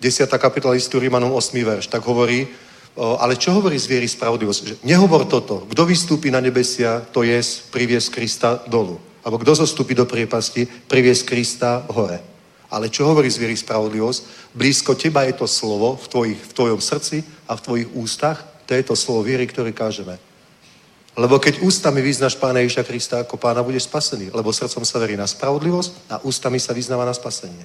10. kapitola listu Rímanom 8. verš, tak hovorí, ale čo hovorí z viery spravodlivosť? Že nehovor toto, kto vystúpi na nebesia, to je priviesť Krista dolu. Alebo kto zostúpi do priepasti, priviesť Krista hore. Ale čo hovorí z viery spravodlivosť? Blízko teba je to slovo v, tvojich, v tvojom srdci a v tvojich ústach. To je to slovo viery, ktoré kážeme. Lebo keď ústami vyznaš Pána Ježiša Krista ako pána, budeš spasený. Lebo srdcom sa verí na spravodlivosť a ústami sa vyznáva na spasenie.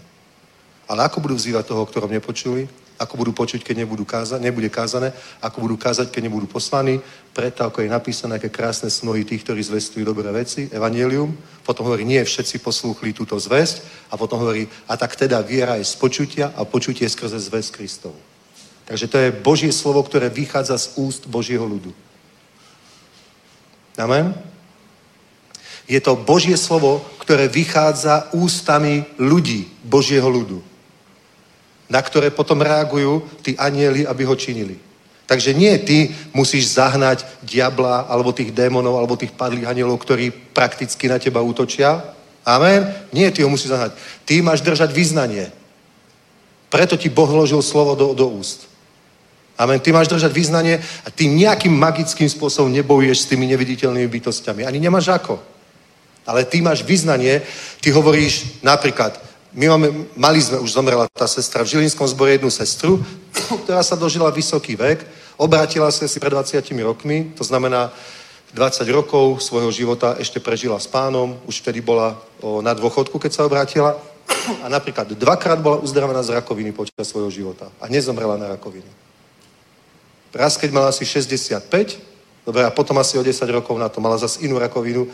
Ale ako budú vzývať toho, ktorom nepočuli? Ako budú počuť, keď nebudú káza, nebude kázané? Ako budú kázať, keď nebudú poslaní? Preto, ako je napísané, aké krásne sú mnohí tých, ktorí zvestujú dobré veci, evanielium. Potom hovorí, nie všetci poslúchli túto zväzť. A potom hovorí, a tak teda viera je z počutia a počutie skrze zväzť Kristov. Takže to je Božie slovo, ktoré vychádza z úst Božieho ľudu. Amen? Je to Božie slovo, ktoré vychádza ústami ľudí, Božieho ľudu, na ktoré potom reagujú tí anieli, aby ho činili. Takže nie ty musíš zahnať diabla, alebo tých démonov, alebo tých padlých anielov, ktorí prakticky na teba útočia. Amen? Nie, ty ho musíš zahnať. Ty máš držať vyznanie. Preto ti Boh vložil slovo do, do úst. Amen. Ty máš držať vyznanie a ty nejakým magickým spôsobom nebojuješ s tými neviditeľnými bytostiami. Ani nemáš ako. Ale ty máš vyznanie, ty hovoríš napríklad, my máme, mali sme, už zomrela tá sestra v Žilinskom zbore jednu sestru, ktorá sa dožila vysoký vek, obrátila sa si pred 20 rokmi, to znamená 20 rokov svojho života ešte prežila s pánom, už vtedy bola o, na dôchodku, keď sa obrátila a napríklad dvakrát bola uzdravená z rakoviny počas svojho života a nezomrela na rakovinu. Raz, keď mala asi 65, dobre, a potom asi o 10 rokov na to mala zase inú rakovinu,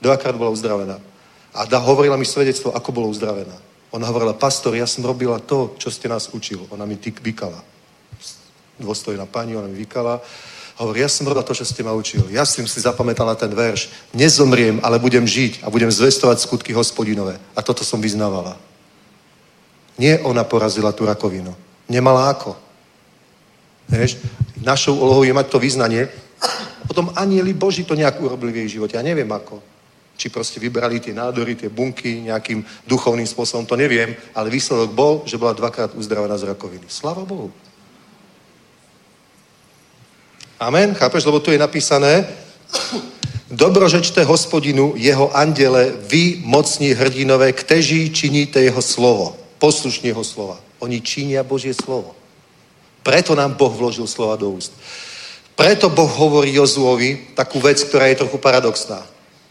dvakrát bola uzdravená. A da, hovorila mi svedectvo, ako bola uzdravená. Ona hovorila, pastor, ja som robila to, čo ste nás učil. Ona mi tyk vykala. Dôstojná pani, ona mi vykala. Hovorí, ja som robila to, čo ste ma učil. Ja som si zapamätala ten verš. Nezomriem, ale budem žiť a budem zvestovať skutky hospodinové. A toto som vyznávala. Nie ona porazila tú rakovinu. Nemala ako. Vieš? Našou úlohou je mať to vyznanie. A potom anieli Boží to nejak urobili v jej živote. Ja neviem ako. Či proste vybrali tie nádory, tie bunky nejakým duchovným spôsobom, to neviem. Ale výsledok bol, že bola dvakrát uzdravená z rakoviny. Slava Bohu. Amen, chápeš? Lebo tu je napísané, dobrožečte hospodinu, jeho andele, vy, mocní hrdinové, kteří činíte jeho slovo. Poslušní jeho slova. Oni činia Božie slovo. Preto nám Boh vložil slova do úst. Preto Boh hovorí Jozuovi takú vec, ktorá je trochu paradoxná.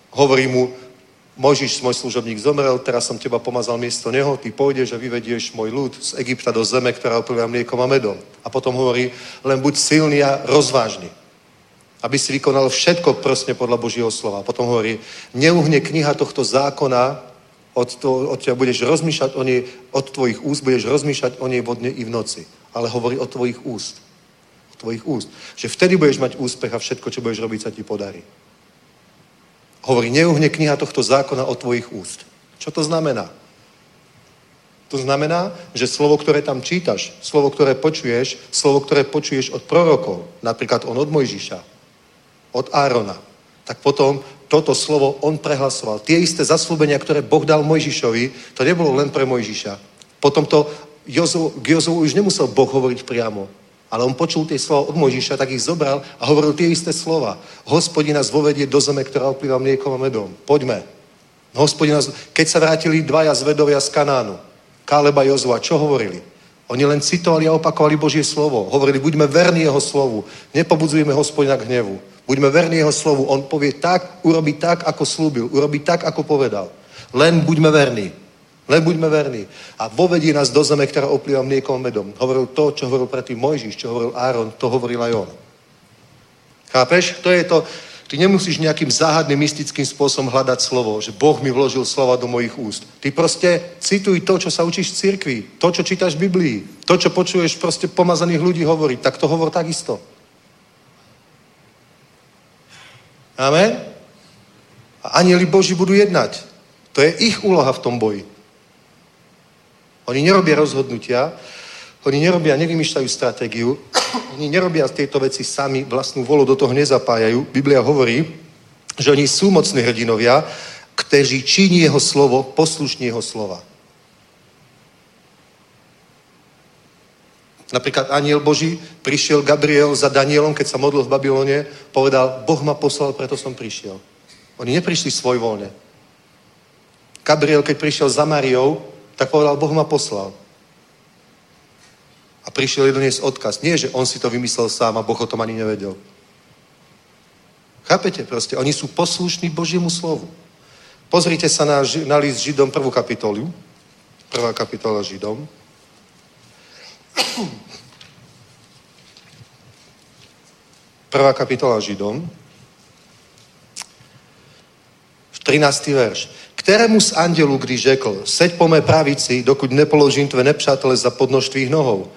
Hovorí mu, Mojžiš, môj služobník, zomrel, teraz som teba pomazal miesto neho, ty pôjdeš a vyvedieš môj ľud z Egypta do zeme, ktorá oplýva mliekom a medom. A potom hovorí, len buď silný a rozvážny. Aby si vykonal všetko prosne podľa Božieho slova. Potom hovorí, neuhne kniha tohto zákona, od, to, od budeš rozmýšľať o nej, od tvojich úst budeš rozmýšľať o nej vodne i v noci ale hovorí o tvojich úst. O tvojich úst. Že vtedy budeš mať úspech a všetko, čo budeš robiť, sa ti podarí. Hovorí, neuhne kniha tohto zákona o tvojich úst. Čo to znamená? To znamená, že slovo, ktoré tam čítaš, slovo, ktoré počuješ, slovo, ktoré počuješ od prorokov, napríklad on od Mojžiša, od Árona, tak potom toto slovo on prehlasoval. Tie isté zaslúbenia, ktoré Boh dal Mojžišovi, to nebolo len pre Mojžiša. Potom to Jozu, k Jozovu už nemusel Boh hovoriť priamo, ale on počul tie slova od Mojžiša, tak ich zobral a hovoril tie isté slova. Hospodin nás vovedie do zeme, ktorá oplýva mliekom a medom. Poďme. Hospodin nás... Keď sa vrátili dvaja zvedovia z Kanánu, Káleba a Jozua, čo hovorili? Oni len citovali a opakovali Božie slovo. Hovorili, buďme verní jeho slovu. Nepobudzujeme hospodina k hnevu. Buďme verní jeho slovu. On povie tak, urobí tak, ako slúbil. Urobí tak, ako povedal. Len buďme verní. Len buďme verní. A vovedí nás do zeme, ktorá oplýva mliekom medom. Hovoril to, čo hovoril predtým Mojžiš, čo hovoril Áron, to hovoril aj on. Chápeš? To je to, ty nemusíš nejakým záhadným, mystickým spôsobom hľadať slovo, že Boh mi vložil slova do mojich úst. Ty proste cituj to, čo sa učíš v cirkvi, to, čo čítaš v Biblii, to, čo počuješ proste pomazaných ľudí hovoriť, tak to hovor takisto. Amen? A anieli Boží budú jednať. To je ich úloha v tom boji. Oni nerobia rozhodnutia, oni nerobia, nevymýšľajú stratégiu, oni nerobia tieto veci sami, vlastnú volu do toho nezapájajú. Biblia hovorí, že oni sú mocní hrdinovia, kteří činí jeho slovo, poslušní jeho slova. Napríklad aniel Boží prišiel Gabriel za Danielom, keď sa modlil v Babylone, povedal, Boh ma poslal, preto som prišiel. Oni neprišli svojvoľne. Gabriel, keď prišiel za Mariou, tak povedal, Boh ma poslal. A prišiel jej doniesť odkaz. Nie, že on si to vymyslel sám a Boh o tom ani nevedel. Chápete proste? Oni sú poslušní Božiemu slovu. Pozrite sa na, na list Židom prvú kapitolu. Prvá kapitola Židom. Prvá kapitola Židom. 13. verš. Kterému z andělů, když řekl, seď po mé pravici, dokud nepoložím tvé nepřátele za podnož tvých nohou.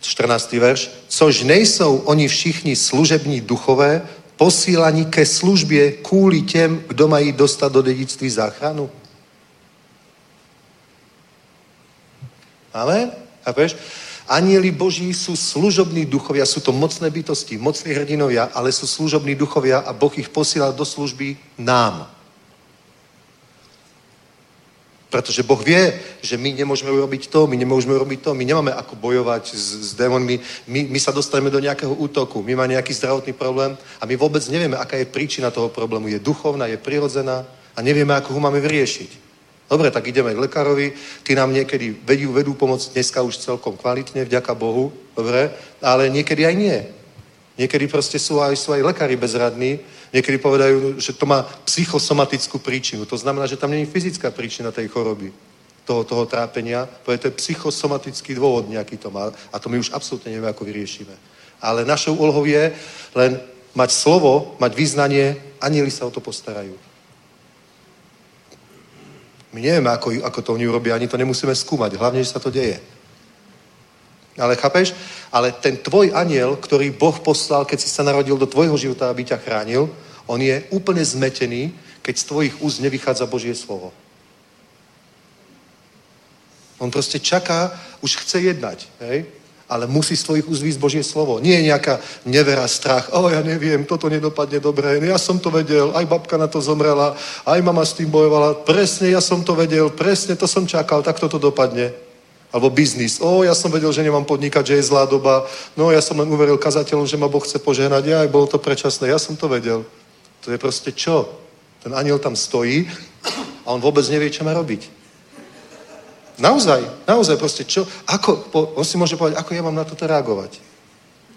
14. verš. Což nejsou oni všichni služební duchové, posílaní ke službě kvůli těm, kdo mají dostat do dedictví záchranu. Amen? Chápeš? Anieli Boží sú služobní duchovia, sú to mocné bytosti, mocní hrdinovia, ale sú služobní duchovia a Boh ich posiela do služby nám. Pretože Boh vie, že my nemôžeme urobiť to, my nemôžeme urobiť to, my nemáme ako bojovať s, s démonmi, my, my sa dostaneme do nejakého útoku, my máme nejaký zdravotný problém a my vôbec nevieme, aká je príčina toho problému. Je duchovná, je prirodzená a nevieme, ako ho máme vyriešiť. Dobre, tak ideme k lekárovi, ty nám niekedy vedú, vedú pomoc dneska už celkom kvalitne, vďaka Bohu, dobre, ale niekedy aj nie. Niekedy proste sú aj, sú aj lekári bezradní, niekedy povedajú, že to má psychosomatickú príčinu. To znamená, že tam není fyzická príčina tej choroby, toho, toho trápenia, to je psychosomatický dôvod nejaký to má a to my už absolútne nevieme, ako vyriešime. Ale našou úlohou je len mať slovo, mať význanie, anieli sa o to postarajú. My nevieme, ako, ako to oni urobia, ani to nemusíme skúmať. Hlavne, že sa to deje. Ale chápeš? Ale ten tvoj aniel, ktorý Boh poslal, keď si sa narodil do tvojho života, aby ťa chránil, on je úplne zmetený, keď z tvojich úst nevychádza Božie slovo. On proste čaká, už chce jednať, hej? ale musí z tvojich úst Božie slovo. Nie je nejaká nevera, strach, o ja neviem, toto nedopadne dobre, ja som to vedel, aj babka na to zomrela, aj mama s tým bojovala, presne ja som to vedel, presne to som čakal, tak toto dopadne. Alebo biznis. O, ja som vedel, že nemám podnikať, že je zlá doba. No, ja som len uveril kazateľom, že ma Boh chce požehnať. Ja, aj bolo to predčasné. Ja som to vedel. To je proste čo? Ten aniel tam stojí a on vôbec nevie, čo má robiť. Naozaj, naozaj proste čo? Ako, po, on si môže povedať, ako ja mám na toto reagovať.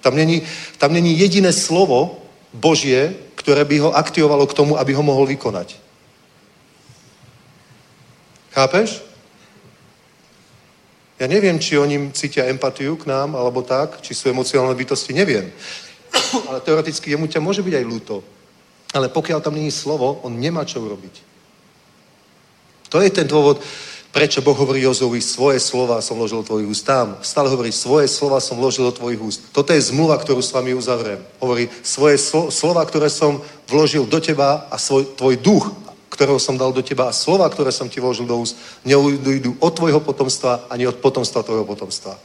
Tam není, tam není jediné slovo Božie, ktoré by ho aktivovalo k tomu, aby ho mohol vykonať. Chápeš? Ja neviem, či oni cítia empatiu k nám, alebo tak, či sú emocionálne bytosti, neviem. Ale teoreticky jemu ťa môže byť aj ľúto. Ale pokiaľ tam není slovo, on nemá čo urobiť. To je ten dôvod, prečo Boh hovorí Jozovi, svoje slova som vložil do tvojich úst. Tam stále hovorí, svoje slova som vložil do tvojich úst. Toto je zmluva, ktorú s vami uzavriem. Hovorí, svoje slo- slova, ktoré som vložil do teba a svoj, tvoj duch, ktorého som dal do teba a slova, ktoré som ti vložil do úst, neujdu od tvojho potomstva ani od potomstva tvojho potomstva.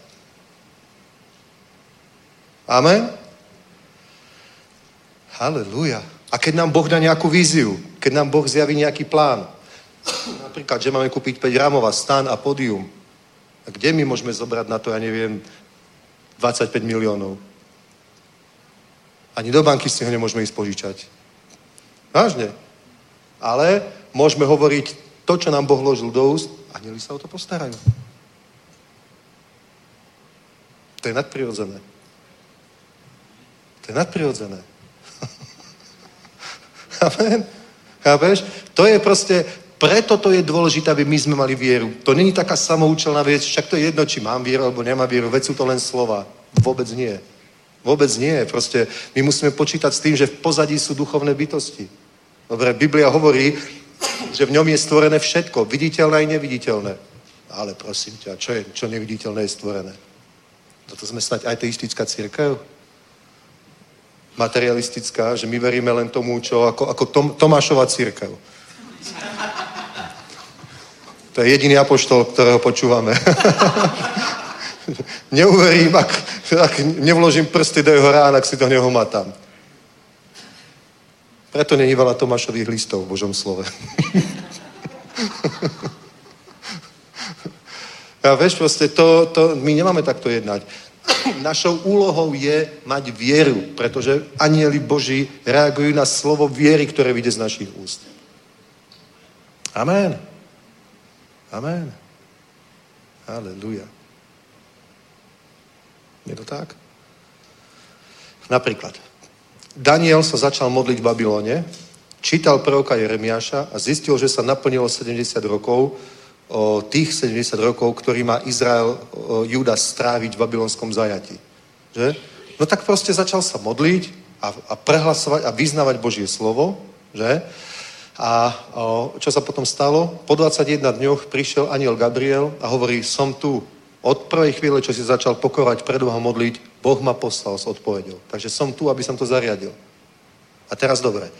Amen? Halelúja. A keď nám Boh dá nejakú víziu, keď nám Boh zjaví nejaký plán, napríklad, že máme kúpiť 5 rámov a stan a podium, a kde my môžeme zobrať na to, ja neviem, 25 miliónov? Ani do banky si ho nemôžeme ísť požičať. Vážne. Ale môžeme hovoriť to, čo nám Boh ložil do úst, anieli sa o to postarajú. To je nadprirodzené. To je nadprirodzené. Amen. Chápeš? To je proste, preto to je dôležité, aby my sme mali vieru. To není taká samoučelná vec, však to je jedno, či mám vieru alebo nemám vieru, veď sú to len slova. Vôbec nie. Vôbec nie. Proste my musíme počítať s tým, že v pozadí sú duchovné bytosti. Dobre, Biblia hovorí, že v ňom je stvorené všetko, viditeľné i neviditeľné. Ale prosím ťa, čo, je, čo neviditeľné je stvorené? Toto sme snať ateistická církev? Materialistická, že my veríme len tomu, čo ako, ako Tom, Tomášova církev. To je jediný apoštol, ktorého počúvame. Neuverím, ak, ak nevložím prsty do jeho rán, ak si to nehomatám. Preto není veľa Tomášových listov v Božom slove. A vieš, proste to, to, my nemáme takto jednať. Našou úlohou je mať vieru, pretože anieli Boží reagujú na slovo viery, ktoré vyjde z našich úst. Amen. Amen. Aleluja. Je to tak? Napríklad, Daniel sa začal modliť v Babylone, čítal proroka Jeremiáša a zistil, že sa naplnilo 70 rokov, o tých 70 rokov, ktorý má Izrael, Juda stráviť v babylonskom zajati. Že? No tak proste začal sa modliť a, a prehlasovať a vyznávať Božie slovo, že? A o, čo sa potom stalo? Po 21 dňoch prišiel aniel Gabriel a hovorí, som tu, od prvej chvíle, čo si začal pokorať pred Boha modliť, Boh ma poslal s odpovedou. Takže som tu, aby som to zariadil. A teraz dobre.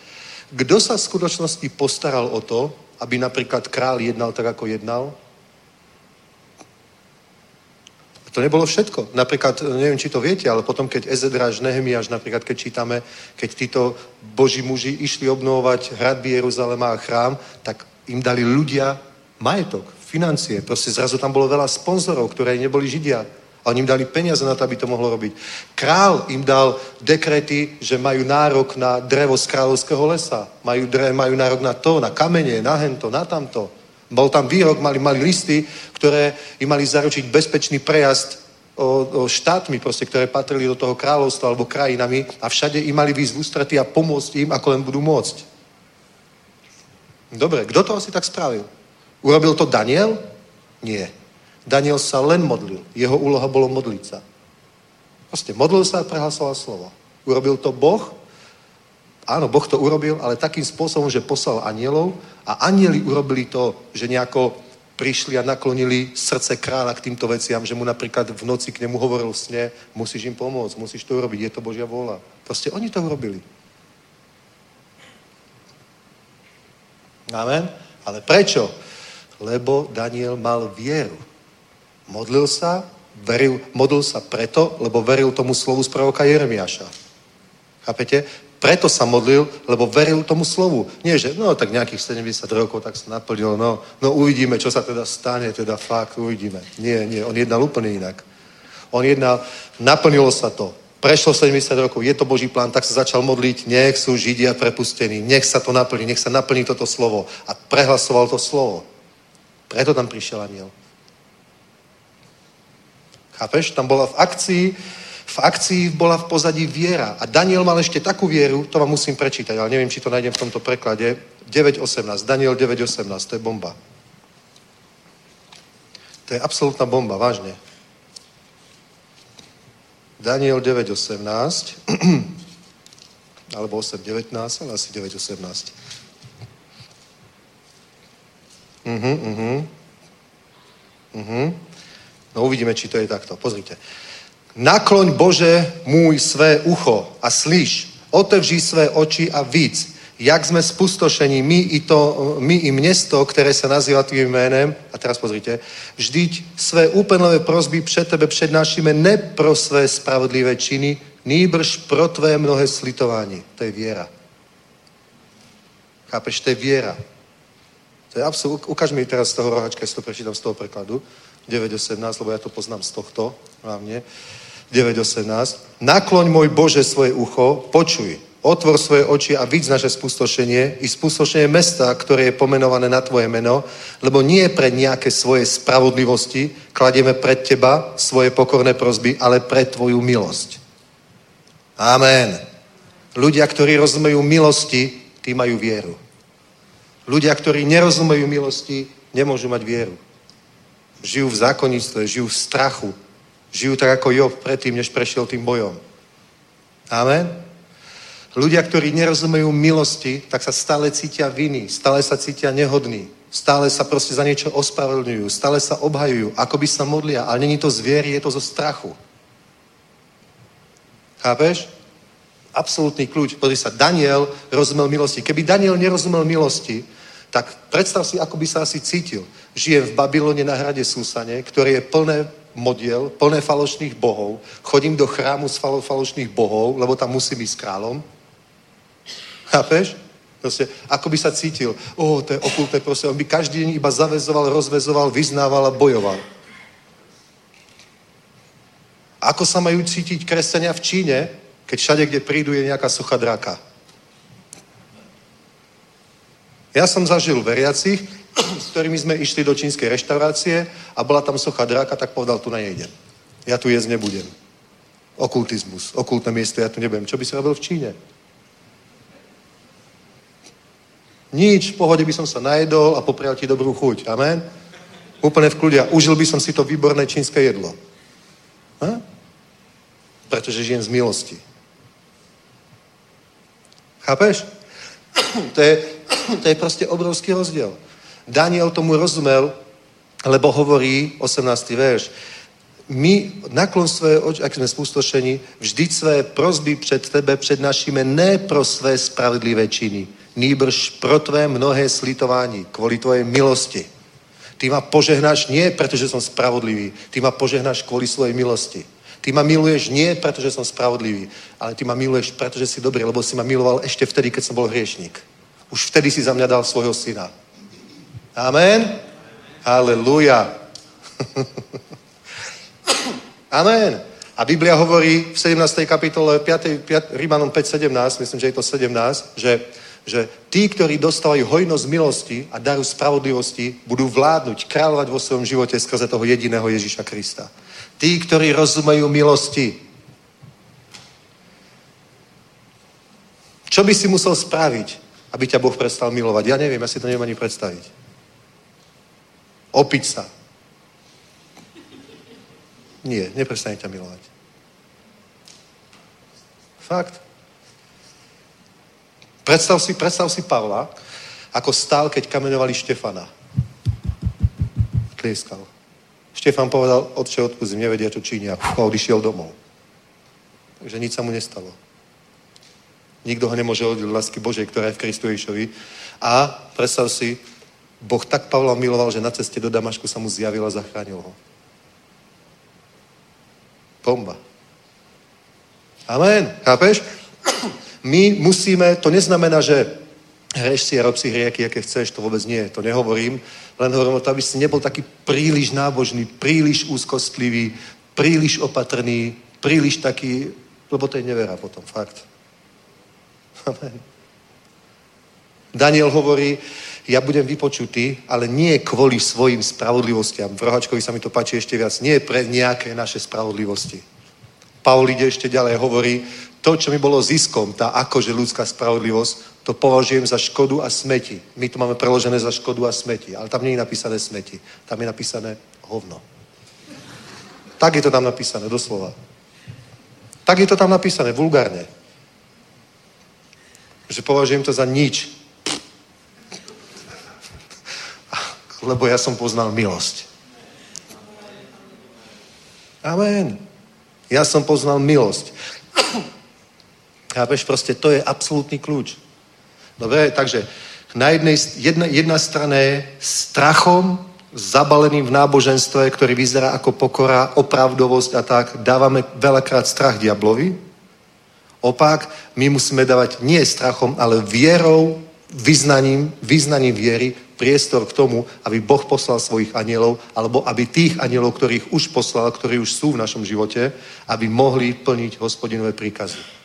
Kto sa v skutočnosti postaral o to, aby napríklad král jednal tak, ako jednal? To nebolo všetko. Napríklad, neviem, či to viete, ale potom, keď Ezedráž, Nehemiáš, napríklad, keď čítame, keď títo boží muži išli obnovovať hradby Jeruzalema a chrám, tak im dali ľudia majetok, financie. Proste zrazu tam bolo veľa sponzorov, ktoré neboli Židia. A oni im dali peniaze na to, aby to mohlo robiť. Král im dal dekrety, že majú nárok na drevo z kráľovského lesa. Majú, dre, majú nárok na to, na kamene, na hento, na tamto. Bol tam výrok, mali, mali listy, ktoré im mali zaručiť bezpečný prejazd o, o štátmi, proste, ktoré patrili do toho kráľovstva alebo krajinami a všade im mali výsť v ústrety a pomôcť im, ako len budú môcť. Dobre, kto to asi tak spravil? Urobil to Daniel? Nie. Daniel sa len modlil. Jeho úloha bolo modliť sa. Proste modlil sa a prehlasoval slovo. Urobil to Boh? Áno, Boh to urobil, ale takým spôsobom, že poslal anielov a anieli urobili to, že nejako prišli a naklonili srdce kráľa k týmto veciam, že mu napríklad v noci k nemu hovoril v sne, musíš im pomôcť, musíš to urobiť, je to Božia vôľa. Proste oni to urobili. Amen? Ale prečo? Lebo Daniel mal vieru. Modlil sa, veril, modlil sa preto, lebo veril tomu slovu z proroka Jeremiáša. Chápete? Preto sa modlil, lebo veril tomu slovu. Nie, že no tak nejakých 70 rokov tak sa naplnilo, no, no uvidíme, čo sa teda stane, teda fakt uvidíme. Nie, nie, on jednal úplne inak. On jednal, naplnilo sa to. Prešlo 70 rokov, je to Boží plán, tak sa začal modliť, nech sú Židia prepustení, nech sa to naplní, nech sa naplní toto slovo. A prehlasoval to slovo. Preto tam prišiel aniel. Chápeš? Tam bola v akcii, v akcii bola v pozadí viera. A Daniel mal ešte takú vieru, to vám musím prečítať, ale neviem, či to nájdem v tomto preklade. 9.18. Daniel 9.18. To je bomba. To je absolútna bomba, vážne. Daniel 9.18. alebo 8.19, ale asi 9.18. Uh-huh, uh-huh. Uh-huh. No uvidíme, či to je takto. Pozrite. Nakloň Bože môj své ucho a slyš. Otevři své oči a víc. jak sme spustošení, my i, to, my i město, které se nazývá tvým jménem, a teraz pozrite, vždyť své úplnové prozby před tebe přednášíme ne pro své spravodlivé činy, nýbrž pro tvé mnohé slitování. To je viera. Chápeš, to je viera. To je absolút, ukáž mi teraz z toho rohačka, si to prečítam z toho prekladu. 9.18, lebo ja to poznám z tohto hlavne. 9.18. Nakloň môj Bože svoje ucho, počuj, otvor svoje oči a vidz naše spustošenie i spustošenie mesta, ktoré je pomenované na tvoje meno, lebo nie pre nejaké svoje spravodlivosti kladieme pred teba svoje pokorné prozby, ale pre tvoju milosť. Amen. Ľudia, ktorí rozumejú milosti, tí majú vieru. Ľudia, ktorí nerozumejú milosti, nemôžu mať vieru. Žijú v zákonnictve, žijú v strachu. Žijú tak ako Job predtým, než prešiel tým bojom. Amen? Ľudia, ktorí nerozumejú milosti, tak sa stále cítia viny, stále sa cítia nehodní, stále sa proste za niečo ospravedlňujú, stále sa obhajujú, ako by sa modlia, ale není to z viery, je to zo strachu. Chápeš? Absolutný kľúč. Pozri sa, Daniel rozumel milosti. Keby Daniel nerozumel milosti, tak predstav si, ako by sa asi cítil. Žijem v Babylone na hrade Súsane, ktoré je plné modiel, plné falošných bohov. Chodím do chrámu s falo, falošných bohov, lebo tam musím byť s kráľom. Chápeš? Proste, ako by sa cítil. O, to je okulté, proste. On by každý deň iba zavezoval, rozvezoval, vyznával a bojoval. Ako sa majú cítiť kresťania v Číne, keď všade, kde prídu, je nejaká socha draka? Ja som zažil veriacich, s ktorými sme išli do čínskej reštaurácie a bola tam socha dráka, tak povedal, tu nejdem. Ja tu jesť nebudem. Okultizmus, okultné miesto, ja tu nebudem. Čo by si robil v Číne? Nič, v pohode by som sa najedol a poprial ti dobrú chuť. Amen? Úplne v kľude. Užil by som si to výborné čínske jedlo. Ha? Pretože žijem z milosti. Chápeš? To je, to je proste obrovský rozdiel. Daniel tomu rozumel, lebo hovorí, 18. verš, my naklon svoje oči, ak sme spustošení, vždyť své prozby před tebe přednášíme ne pro své spravedlivé činy, nýbrž pro tvé mnohé slitování, kvôli tvojej milosti. Ty ma požehnáš nie, pretože som spravodlivý. Ty ma požehnáš kvôli svojej milosti. Ty ma miluješ nie, pretože som spravodlivý, ale ty ma miluješ, pretože si dobrý, lebo si ma miloval ešte vtedy, keď som bol hriešnik. Už vtedy si za mňa dal svojho syna. Amen? Halleluja. Amen. A Biblia hovorí v 17. kapitole 5, 5, Rímanom 5.17, myslím, že je to 17, že, že tí, ktorí dostávajú hojnosť milosti a daru spravodlivosti, budú vládnuť, kráľovať vo svojom živote skrze toho jediného Ježíša Krista. Tí, ktorí rozumejú milosti. Čo by si musel spraviť, aby ťa Boh prestal milovať? Ja neviem, ja si to neviem ani predstaviť. Opiť sa. Nie, neprestane ťa milovať. Fakt. Predstav si, predstav si Pavla, ako stál, keď kamenovali Štefana. Tlieskal. Štefan povedal, otče, odpustím, nevedia, čo činia. A odišiel domov. Takže nič sa mu nestalo. Nikto ho nemôže od lásky Božej, ktorá je v Kristu Ježišovi. A predstav si, Boh tak Pavla miloval, že na ceste do Damašku sa mu zjavil a zachránil ho. Bomba. Amen. Chápeš? My musíme, to neznamená, že hreš si a rob si hrieky, aké chceš, to vôbec nie, to nehovorím. Len hovorím o to, aby si nebol taký príliš nábožný, príliš úzkostlivý, príliš opatrný, príliš taký, lebo to je nevera potom, fakt. Amen. Daniel hovorí, ja budem vypočutý, ale nie kvôli svojim spravodlivostiam. V Rohačkovi sa mi to páči ešte viac. Nie pre nejaké naše spravodlivosti. Paul ide ešte ďalej, hovorí, to, čo mi bolo ziskom, tá akože ľudská spravodlivosť, to považujem za škodu a smeti. My to máme preložené za škodu a smeti, ale tam nie je napísané smeti. Tam je napísané hovno. Tak je to tam napísané, doslova. Tak je to tam napísané, vulgárne. Že považujem to za nič. Lebo ja som poznal milosť. Amen. Ja som poznal milosť. Chápeš, proste to je absolútny kľúč. Dobre, takže na jednej, jedna, jedna strana je strachom, zabaleným v náboženstve, ktorý vyzerá ako pokora, opravdovosť a tak, dávame veľakrát strach diablovi. Opak, my musíme dávať nie strachom, ale vierou, vyznaním, vyznaním viery priestor k tomu, aby Boh poslal svojich anielov, alebo aby tých anielov, ktorých už poslal, ktorí už sú v našom živote, aby mohli plniť hospodinové príkazy.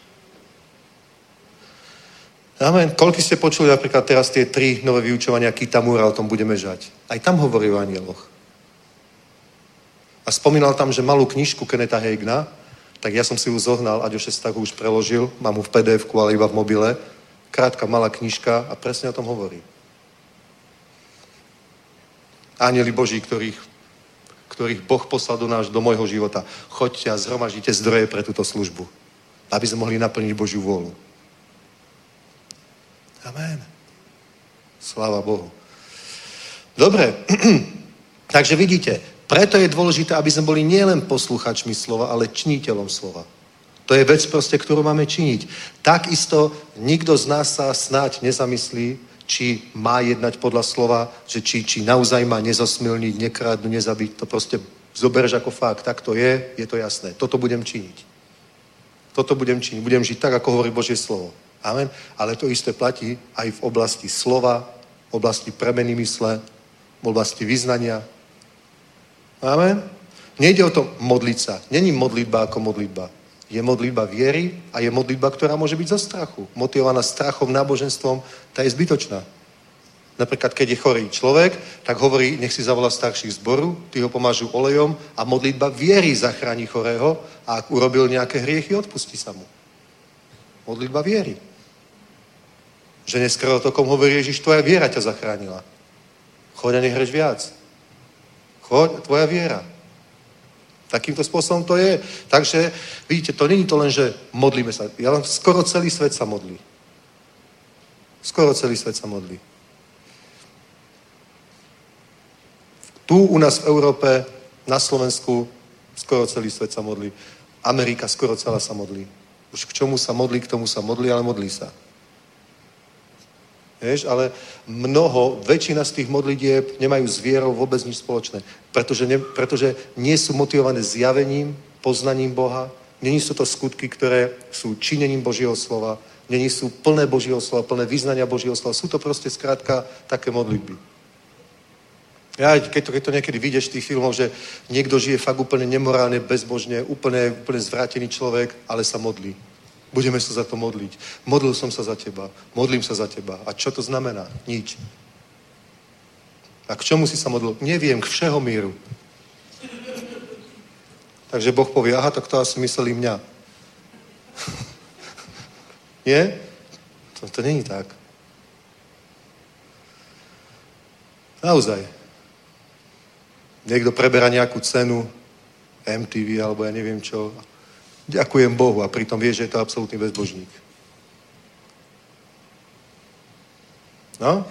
Amen. Koľko ste počuli napríklad teraz tie tri nové vyučovania Kitamura, o tom budeme žať. Aj tam hovorí o anieloch. A spomínal tam, že malú knižku Keneta Hegna, tak ja som si ju zohnal, Aďo Šestak už preložil, mám ju v pdf ale iba v mobile. Krátka, malá knižka a presne o tom hovorí. Anieli Boží, ktorých, ktorých Boh poslal do náš, do môjho života. Choďte a zhromaždite zdroje pre túto službu, aby sme mohli naplniť Božiu vôľu. Amen. Sláva Bohu. Dobre, takže vidíte, preto je dôležité, aby sme boli nielen posluchačmi slova, ale činiteľom slova. To je vec proste, ktorú máme činiť. Takisto nikto z nás sa snáď nezamyslí, či má jednať podľa slova, že či, či naozaj má nezosmilniť, nekrádnu, nezabiť. To proste zoberieš ako fakt. Tak to je, je to jasné. Toto budem činiť. Toto budem činiť. Budem žiť tak, ako hovorí Božie slovo. Amen. Ale to isté platí aj v oblasti slova, v oblasti premeny mysle, v oblasti vyznania. Amen. Nejde o to modliť sa. Není modlitba ako modlitba. Je modlitba viery a je modlitba, ktorá môže byť zo strachu. Motivovaná strachom, náboženstvom, tá je zbytočná. Napríklad, keď je chorý človek, tak hovorí, nech si zavolá starších zboru, tí ho pomážu olejom a modlitba viery zachráni chorého a ak urobil nejaké hriechy, odpustí sa mu. Modlitba viery. Že dnes krvotokom hovorí Ježiš, tvoja viera ťa zachránila. Choď a nehreš viac. Choď, tvoja viera. Takýmto spôsobom to je. Takže, vidíte, to není to len, že modlíme sa. Ja vám skoro celý svet sa modlí. Skoro celý svet sa modlí. Tu u nás v Európe, na Slovensku, skoro celý svet sa modlí. Amerika skoro celá sa modlí. Už k čomu sa modlí, k tomu sa modlí, ale modlí sa. Vieš, ale mnoho, väčšina z tých modlitieb nemajú s vierou vôbec nič spoločné. Pretože, ne, pretože nie sú motivované zjavením, poznaním Boha. Není sú to skutky, ktoré sú činením Božieho slova. Není sú plné Božieho slova, plné vyznania Božieho slova. Sú to proste skrátka také modlitby. Ja, keď to, keď to niekedy vidieš v tých filmoch, že niekto žije fakt úplne nemorálne, bezbožne, úplne, úplne zvrátený človek, ale sa modlí. Budeme sa za to modliť. Modlil som sa za teba. Modlím sa za teba. A čo to znamená? Nič. A k čomu si sa modlil? Neviem, k všeho míru. Takže Boh povie, aha, tak to asi mysleli mňa. Nie? To, to není tak. Naozaj. Niekto preberá nejakú cenu, MTV alebo ja neviem čo, Ďakujem Bohu a pritom vie, že je to absolútny bezbožník. No?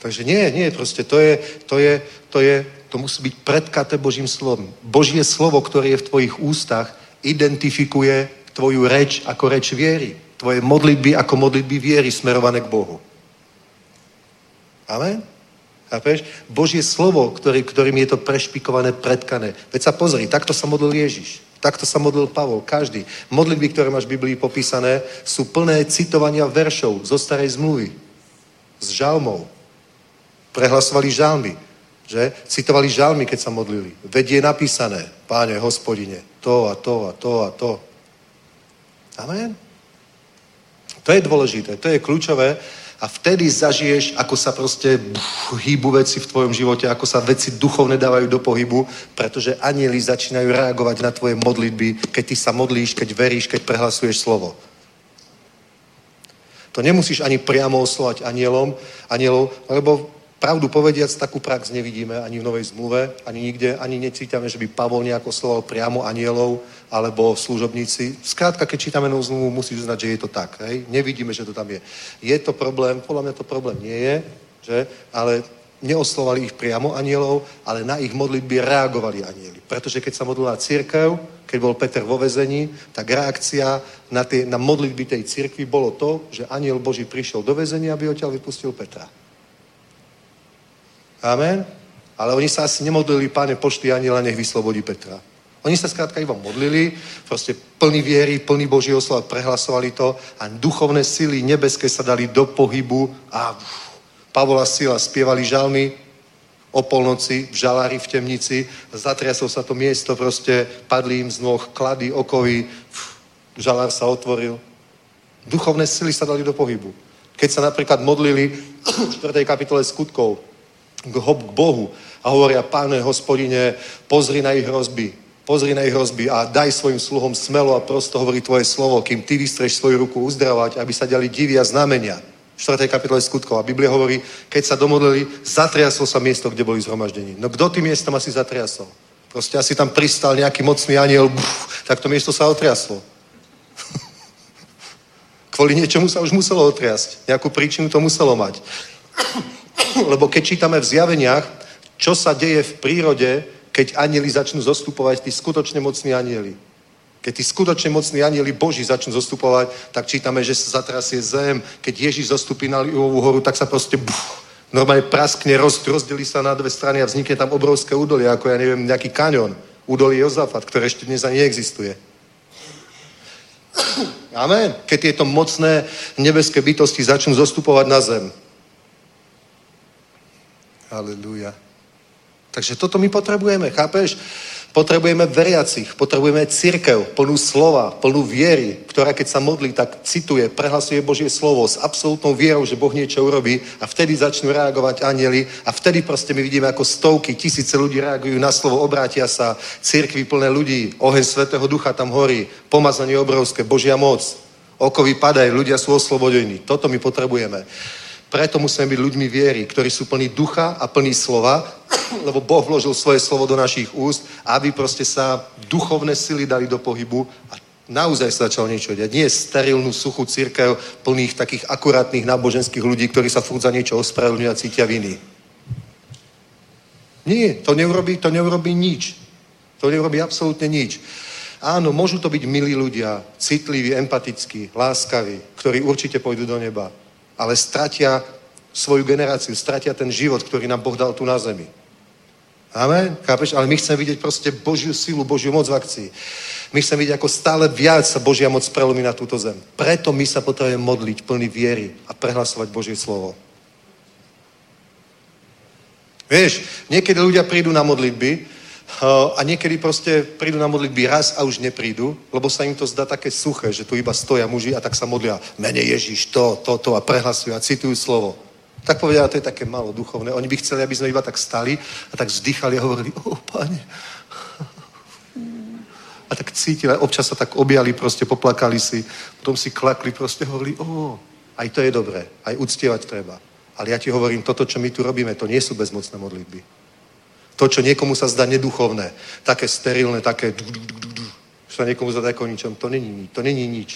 Takže nie, nie, proste to je, to je, to je, to musí byť predkaté Božím slovom. Božie slovo, ktoré je v tvojich ústach, identifikuje tvoju reč ako reč viery. Tvoje modlitby ako modlitby viery smerované k Bohu. Amen? Chápeš? Božie slovo, ktorý, ktorým je to prešpikované, predkané. Veď sa pozri, takto sa modlil Ježiš. Takto sa modlil Pavol, každý. Modlitby, ktoré máš v Biblii popísané, sú plné citovania veršov zo starej zmluvy, z žalmov. Prehlasovali žalmy, že? Citovali žalmy, keď sa modlili. Veď je napísané, páne, hospodine, to a to a to a to. Amen. To je dôležité, to je kľúčové, a vtedy zažiješ, ako sa proste hýbu veci v tvojom živote, ako sa veci duchovne dávajú do pohybu, pretože anieli začínajú reagovať na tvoje modlitby, keď ty sa modlíš, keď veríš, keď prehlasuješ slovo. To nemusíš ani priamo oslovať anielom, anielov, lebo pravdu povediac, takú prax nevidíme ani v Novej zmluve, ani nikde, ani necítame, že by Pavol nejako sloval priamo anielov alebo služobníci. Skrátka, keď čítame Novú zmluvu, musíš uznať, že je to tak. Hej? Nevidíme, že to tam je. Je to problém? Podľa mňa to problém nie je, že? ale neoslovali ich priamo anielov, ale na ich modlitby reagovali anieli. Pretože keď sa modlila církev, keď bol Peter vo vezení, tak reakcia na, tie, na modlitby tej církvy bolo to, že aniel Boží prišiel do vezenia, aby odtiaľ vypustil Petra. Amen? Ale oni sa asi nemodlili, páne, pošty aniela, nech vyslobodí Petra. Oni sa skrátka iba modlili, proste plný viery, plný Božího slova, prehlasovali to a duchovné sily nebeské sa dali do pohybu a Pavola Sila spievali žalmy o polnoci v žalári v temnici, zatriasol sa to miesto, proste padli im z noh klady, okovy, žalár sa otvoril. Duchovné sily sa dali do pohybu. Keď sa napríklad modlili v 4. kapitole skutkov k Bohu a hovoria, páne, hospodine, pozri na ich hrozby, pozri na ich hrozby a daj svojim sluhom smelo a prosto hovorí tvoje slovo, kým ty vystreš svoju ruku uzdravať, aby sa ďali divia znamenia. V 4. kapitole skutkov. A Biblia hovorí, keď sa domodlili, zatriaslo sa miesto, kde boli zhromaždení. No kto tým miestom asi zatriasol? Proste asi tam pristal nejaký mocný aniel, buf, tak to miesto sa otriaslo. Kvôli niečomu sa už muselo otriasť. Nejakú príčinu to muselo mať. Lebo keď čítame v zjaveniach, čo sa deje v prírode, keď anieli začnú zostupovať, tí skutočne mocní anieli. Keď tí skutočne mocní anieli Boží začnú zostupovať, tak čítame, že sa zatrasie zem. Keď Ježíš zostupí na Livovú horu, tak sa proste buf, normálne praskne, roz, rozdelí sa na dve strany a vznikne tam obrovské údolie, ako ja neviem, nejaký kanion. Údolie Jozafat, ktoré ešte dnes ani neexistuje. Amen. Keď tieto mocné nebeské bytosti začnú zostupovať na zem. Halelúja. Takže toto my potrebujeme, chápeš? Potrebujeme veriacich, potrebujeme církev, plnú slova, plnú viery, ktorá keď sa modlí, tak cituje, prehlasuje Božie slovo s absolútnou vierou, že Boh niečo urobí a vtedy začnú reagovať anieli a vtedy proste my vidíme, ako stovky, tisíce ľudí reagujú na slovo, obrátia sa, církvy plné ľudí, oheň Svetého Ducha tam horí, pomazanie obrovské, Božia moc, okovy padajú, ľudia sú oslobodení. Toto my potrebujeme. Preto musíme byť ľuďmi viery, ktorí sú plní ducha a plní slova, lebo Boh vložil svoje slovo do našich úst, aby proste sa duchovné sily dali do pohybu a naozaj sa začalo niečo diať. Nie sterilnú, suchú církev plných takých akurátnych náboženských ľudí, ktorí sa furt za niečo ospravedlňujú a cítia viny. Nie, to neurobí, to neurobí nič. To neurobí absolútne nič. Áno, môžu to byť milí ľudia, citliví, empatickí, láskaví, ktorí určite pôjdu do neba ale stratia svoju generáciu, stratia ten život, ktorý nám Boh dal tu na zemi. Amen? Chápeš? Ale my chceme vidieť proste Božiu silu, Božiu moc v akcii. My chceme vidieť, ako stále viac sa Božia moc prelomí na túto zem. Preto my sa potrebujeme modliť plný viery a prehlasovať Božie slovo. Vieš, niekedy ľudia prídu na modlitby a niekedy proste prídu na modlitby raz a už neprídu, lebo sa im to zdá také suché, že tu iba stoja muži a tak sa modlia, mene Ježiš, to, to, to a prehlasujú a citujú slovo. Tak povedia, to je také malo duchovné. Oni by chceli, aby sme iba tak stali a tak vzdychali a hovorili, o, pane. A tak cítili, občas sa tak objali, proste poplakali si, potom si klakli, proste hovorili, o, aj to je dobré, aj uctievať treba. Ale ja ti hovorím, toto, čo my tu robíme, to nie sú bezmocné modlitby. To, čo niekomu sa zdá neduchovné, také sterilné, také du, du, du, du, sa niekomu zdá ako ničom, to není nič. To není nič.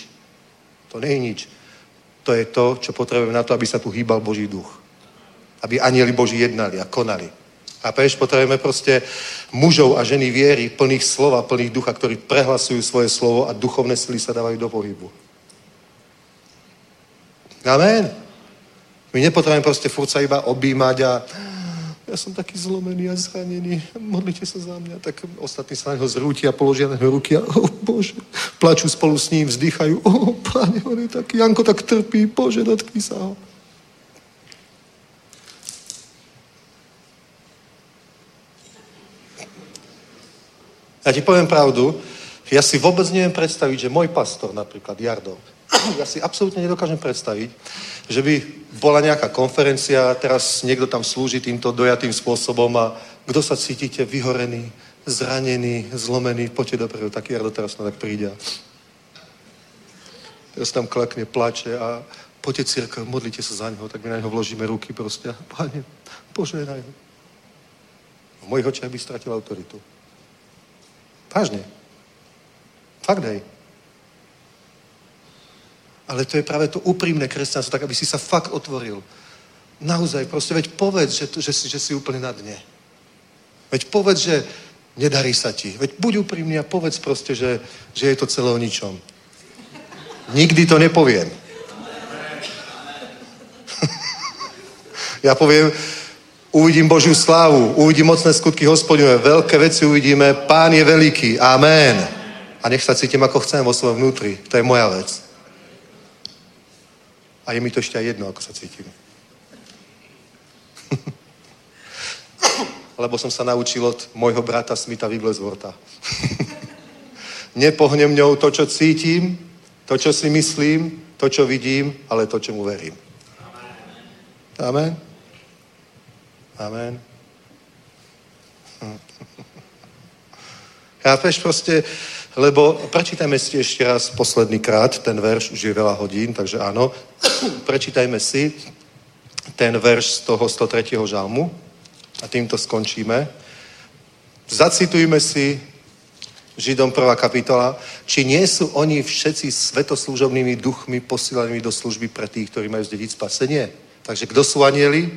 To není nič. To je to, čo potrebujeme na to, aby sa tu hýbal Boží duch. Aby anieli Boží jednali a konali. A preš potrebujeme proste mužov a ženy viery, plných slova, plných ducha, ktorí prehlasujú svoje slovo a duchovné sily sa dávajú do pohybu. Amen. My nepotrebujeme proste furt iba objímať a ja som taký zlomený a zranený, modlite sa za mňa. Tak ostatní sa na neho zrútia, položia na neho ruky a, oh Bože, plačú spolu s ním, vzdychajú, oh Pane, on je taký, Janko tak trpí, Bože, dotkni sa ho. Ja ti poviem pravdu, ja si vôbec neviem predstaviť, že môj pastor, napríklad Jardo, ja si absolútne nedokážem predstaviť, že by bola nejaká konferencia, teraz niekto tam slúži týmto dojatým spôsobom a kto sa cítite vyhorený, zranený, zlomený, poďte dopredu, taký Jardo teraz tak príde. Teraz tam klakne, plače a poďte církev, modlite sa za neho, tak my na neho vložíme ruky proste. Pane, požehnaj ho. V mojich očiach by stratil autoritu. Vážne. Fakt hej. Ale to je práve to úprimné kresťanstvo, tak aby si sa fakt otvoril. Naozaj, proste, veď povedz, že, že, si, že si úplne na dne. Veď povedz, že nedarí sa ti. Veď buď úprimný a povedz proste, že, že je to celé o ničom. Nikdy to nepoviem. ja poviem, uvidím Božiu slávu, uvidím mocné skutky hospodinové, veľké veci uvidíme, pán je veľký, amen. A nech sa cítim, ako chcem vo svojom vnútri. To je moja vec. A je mi to ešte aj jedno, ako sa cítim. Lebo som sa naučil od môjho brata Smita Wigglesworta. Nepohnem mňou to, čo cítim, to, čo si myslím, to, čo vidím, ale to, čemu verím. Amen. Amen. Chápeš proste, lebo prečítajme si ešte raz posledný krát ten verš, už je veľa hodín, takže áno, prečítajme si ten verš z toho 103. žalmu a týmto skončíme. Zacitujme si Židom 1. kapitola, či nie sú oni všetci svetoslúžobnými duchmi posílanými do služby pre tých, ktorí majú zdediť spasenie. Takže kto sú anieli?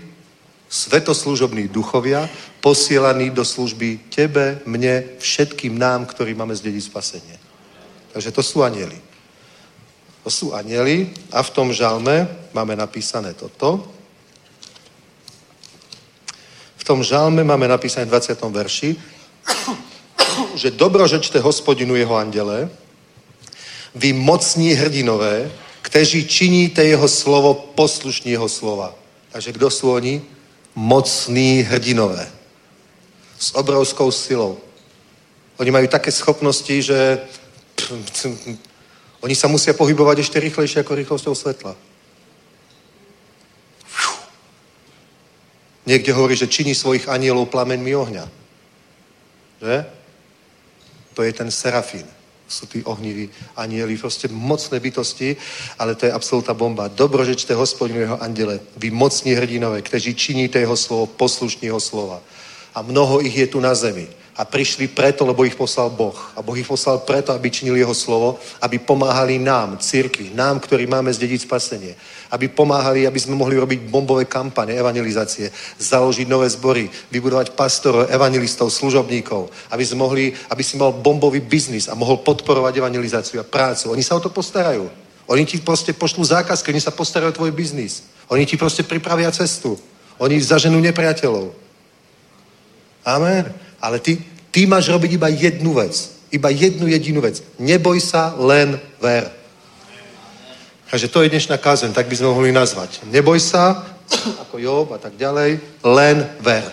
Svetoslúžobní duchovia, posielaní do služby tebe, mne, všetkým nám, ktorí máme zdediť spasenie. Takže to sú anieli. To sú anieli a v tom žalme máme napísané toto. V tom žalme máme napísané v 20. verši, že dobrožečte hospodinu jeho andele, vy mocní hrdinové, kteří činíte jeho slovo poslušní jeho slova. Takže kdo sú oni? Mocní hrdinové. S obrovskou silou. Oni majú také schopnosti, že oni sa musia pohybovať ešte rýchlejšie ako rýchlosťou svetla. Niekde hovorí, že činí svojich anielov plamenmi ohňa. Že? To je ten serafín. Sú tí ohniví anieli, proste mocné bytosti, ale to je absolútna bomba. Dobrožečte hospodinu jeho andele, vy mocní hrdinové, kteří činíte jeho slovo, poslušní jeho slova. A mnoho ich je tu na zemi a prišli preto, lebo ich poslal Boh. A Boh ich poslal preto, aby činili jeho slovo, aby pomáhali nám, církvi, nám, ktorí máme zdediť spasenie. Aby pomáhali, aby sme mohli robiť bombové kampane, evangelizácie, založiť nové zbory, vybudovať pastorov, evangelistov, služobníkov, aby, sme mohli, aby si mal bombový biznis a mohol podporovať evangelizáciu a prácu. Oni sa o to postarajú. Oni ti proste pošlú zákazky, oni sa postarajú o tvoj biznis. Oni ti proste pripravia cestu. Oni zaženú nepriateľov. Amen. Ale ty, ty máš robiť iba jednu vec. Iba jednu jedinú vec. Neboj sa, len ver. Takže to je dnešná kázeň, tak by sme mohli nazvať. Neboj sa, ako Job a tak ďalej, len ver.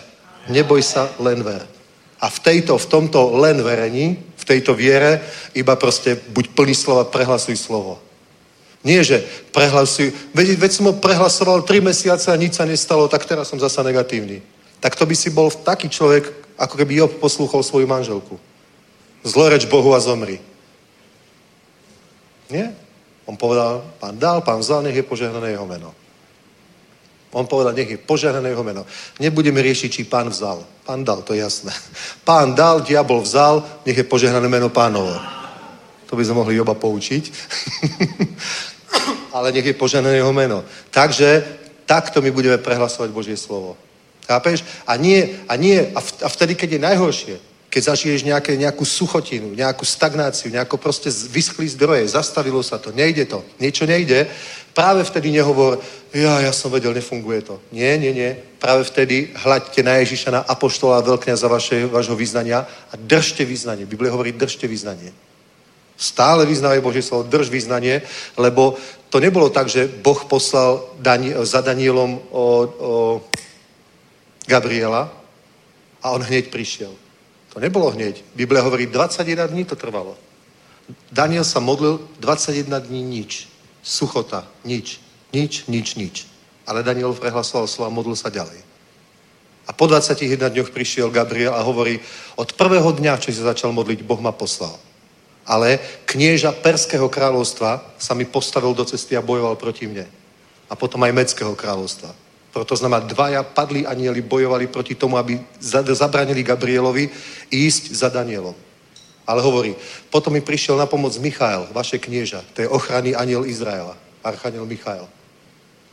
Neboj sa, len ver. A v, tejto, v tomto len verení, v tejto viere, iba proste buď plný slova, prehlasuj slovo. Nie, že prehlasuj, veď, veď som ho prehlasoval tri mesiace a nič sa nestalo, tak teraz som zasa negatívny. Tak to by si bol taký človek, ako keby Job poslúchol svoju manželku. Zloreč Bohu a zomri. Nie? On povedal, pán dal, pán vzal, nech je požehnané jeho meno. On povedal, nech je požehnané jeho meno. Nebudeme riešiť, či pán vzal. Pán dal, to je jasné. Pán dal, diabol vzal, nech je požehnané meno pánovo. To by sme mohli Joba poučiť. Ale nech je požehnané jeho meno. Takže takto my budeme prehlasovať Božie slovo. Chápeš? A nie, a nie, a vtedy, keď je najhoršie, keď zažiješ nejaké, nejakú suchotinu, nejakú stagnáciu, nejako proste vyschlý zdroje, zastavilo sa to, nejde to, niečo nejde, práve vtedy nehovor, ja, ja som vedel, nefunguje to. Nie, nie, nie. Práve vtedy hľaďte na Ježiša, na apoštola a veľkňaza vaše, vašho vyznania a držte vyznanie. Biblia hovorí, držte vyznanie. Stále vyznávaj Božie slovo, drž vyznanie, lebo to nebolo tak, že Boh poslal Dani- za Danielom o, o Gabriela a on hneď prišiel. To nebolo hneď. Biblia hovorí, 21 dní to trvalo. Daniel sa modlil 21 dní nič. Suchota, nič. Nič, nič, nič. Ale Daniel prehlasoval slovo a modlil sa ďalej. A po 21 dňoch prišiel Gabriel a hovorí, od prvého dňa, čo sa začal modliť, Boh ma poslal. Ale knieža Perského kráľovstva sa mi postavil do cesty a bojoval proti mne. A potom aj Meckého kráľovstva. Proto znamená, dvaja padli anieli bojovali proti tomu, aby zabranili Gabrielovi ísť za Danielom. Ale hovorí, potom mi prišiel na pomoc Michael, vaše knieža, to je ochranný aniel Izraela, archaniel Michael.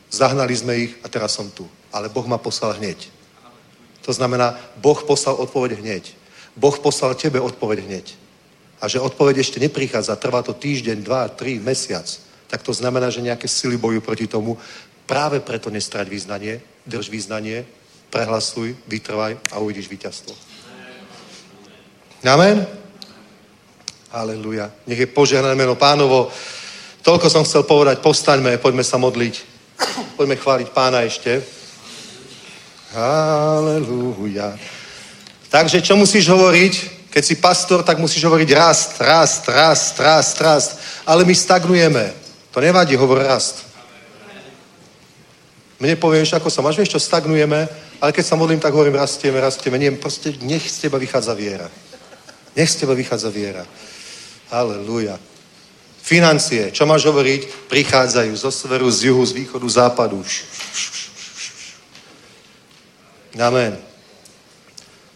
Zahnali sme ich a teraz som tu. ale Boh ma poslal hneď. To znamená, Boh poslal odpoveď hneď. Boh poslal tebe odpoveď hneď. A že odpoveď ešte neprichádza, trvá to týždeň, dva, tri, mesiac, tak to znamená, že nejaké sily bojujú proti tomu. Práve preto nestrať význanie, drž význanie, prehlasuj, vytrvaj a uvidíš víťazstvo. Amen? Aleluja. Nech je požehnané meno pánovo. Toľko som chcel povedať, postaňme, poďme sa modliť. Poďme chváliť pána ešte. Aleluja. Takže čo musíš hovoriť? Keď si pastor, tak musíš hovoriť rast, rast, rast, rast, rast. Ale my stagnujeme. To nevadí, hovor rast. Mne povieš, ako sa máš, vieš čo, stagnujeme, ale keď sa modlím, tak hovorím, rastieme, rastieme. Nie, proste nech z teba vychádza viera. Nech z teba vychádza viera. Aleluja. Financie, čo máš hovoriť? Prichádzajú zo severu, z juhu, z východu, západu. Amen.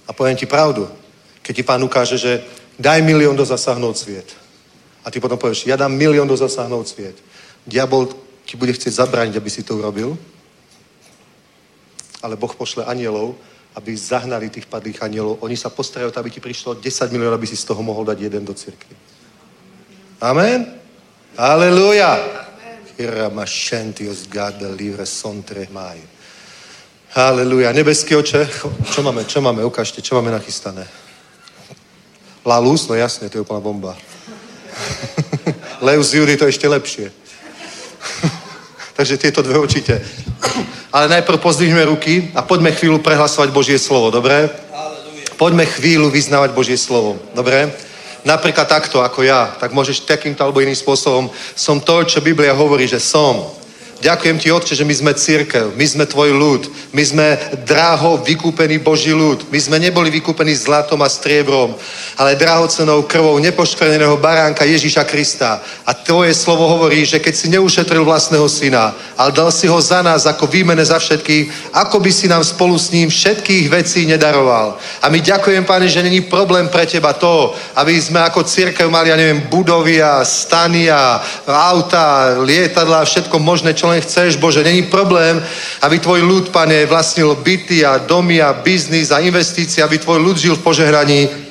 A poviem ti pravdu. Keď ti pán ukáže, že daj milión do zasahnout sviet. A ty potom povieš, ja dám milión do zasahnout sviet. Diabol ti bude chcieť zabrániť, aby si to urobil, ale Boh pošle anielov, aby zahnali tých padlých anielov. Oni sa postarajú, aby ti prišlo 10 miliónov, aby si z toho mohol dať jeden do cirkvi. Amen? Aleluja! Aleluja. Nebeský oče, čo máme, čo máme, ukážte, čo máme nachystané. Lalus, no jasne, to je úplná bomba. Leus Judy to ešte lepšie. Takže tieto dve určite. Ale najprv pozdvihneme ruky a poďme chvíľu prehlasovať Božie slovo, dobre? Poďme chvíľu vyznávať Božie slovo, dobre? Napríklad takto, ako ja, tak môžeš takýmto alebo iným spôsobom. Som to, čo Biblia hovorí, že som. Ďakujem ti, Otče, že my sme církev, my sme tvoj ľud, my sme dráho vykúpený Boží ľud. My sme neboli vykúpení zlatom a striebrom, ale drahocenou krvou nepoškvrneného baránka Ježíša Krista. A tvoje slovo hovorí, že keď si neušetril vlastného syna, ale dal si ho za nás ako výmene za všetkých, ako by si nám spolu s ním všetkých vecí nedaroval. A my ďakujem, Pane, že není problém pre teba to, aby sme ako církev mali, ja neviem, budovy a stany a auta, lietadla, všetko možné, čo len chceš, Bože. Není problém, aby tvoj ľud, pane, vlastnil byty a domy a biznis a investície, aby tvoj ľud žil v požehnaní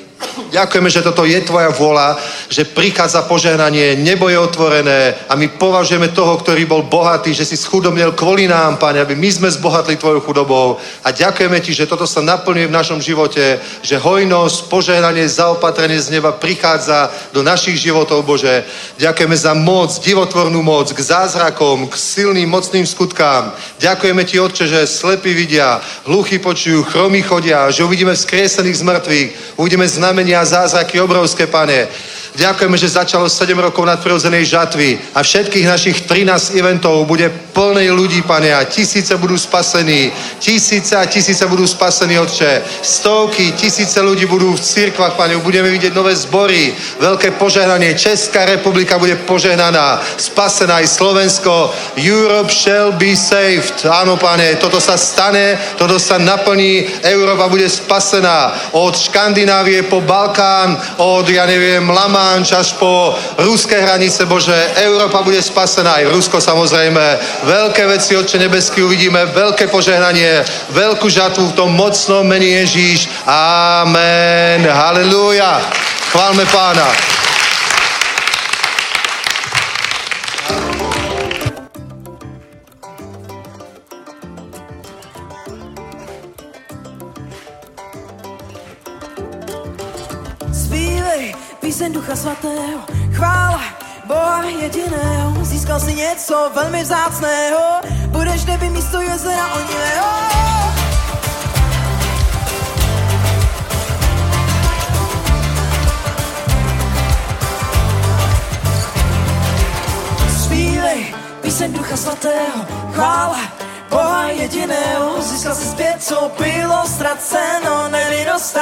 Ďakujeme, že toto je tvoja vôľa, že prichádza požehnanie, nebo je otvorené a my považujeme toho, ktorý bol bohatý, že si schudobnil kvôli nám, Pane, aby my sme zbohatli tvojou chudobou. A ďakujeme ti, že toto sa naplňuje v našom živote, že hojnosť, požehnanie, zaopatrenie z neba prichádza do našich životov, Bože. Ďakujeme za moc, divotvornú moc, k zázrakom, k silným, mocným skutkám. Ďakujeme ti, Otče, že slepí vidia, hluchy počujú, chromy chodia, že uvidíme vzkriesených z mŕtvych, uvidíme znamenia a zázraky obrovské, pane. Ďakujeme, že začalo 7 rokov nadprirodzenej žatvy a všetkých našich 13 eventov bude plnej ľudí, pane, a tisíce budú spasení. Tisíce a tisíce budú spasení, Otče. Stovky, tisíce ľudí budú v cirkvách, pane, budeme vidieť nové zbory, veľké požehnanie. Česká republika bude požehnaná, spasená aj Slovensko. Europe shall be saved. Áno, pane, toto sa stane, toto sa naplní, Európa bude spasená. Od Škandinávie po Balkán, od, ja neviem, Lama Lamanč až po ruské hranice, Bože, Európa bude spasená, aj Rusko samozrejme. Veľké veci, Otče nebeský, uvidíme, veľké požehnanie, veľkú žatvu v tom mocnom meni Ježíš. Amen. Halleluja. Chválme pána. Píseň Ducha Svatého, chvála Boha jediného, získal si něco velmi vzácného, budeš neby místo jezera onivého. Píseň Ducha Svatého, chvála Boha jediného, získal si zpět, co bylo ztraceno, nevinnost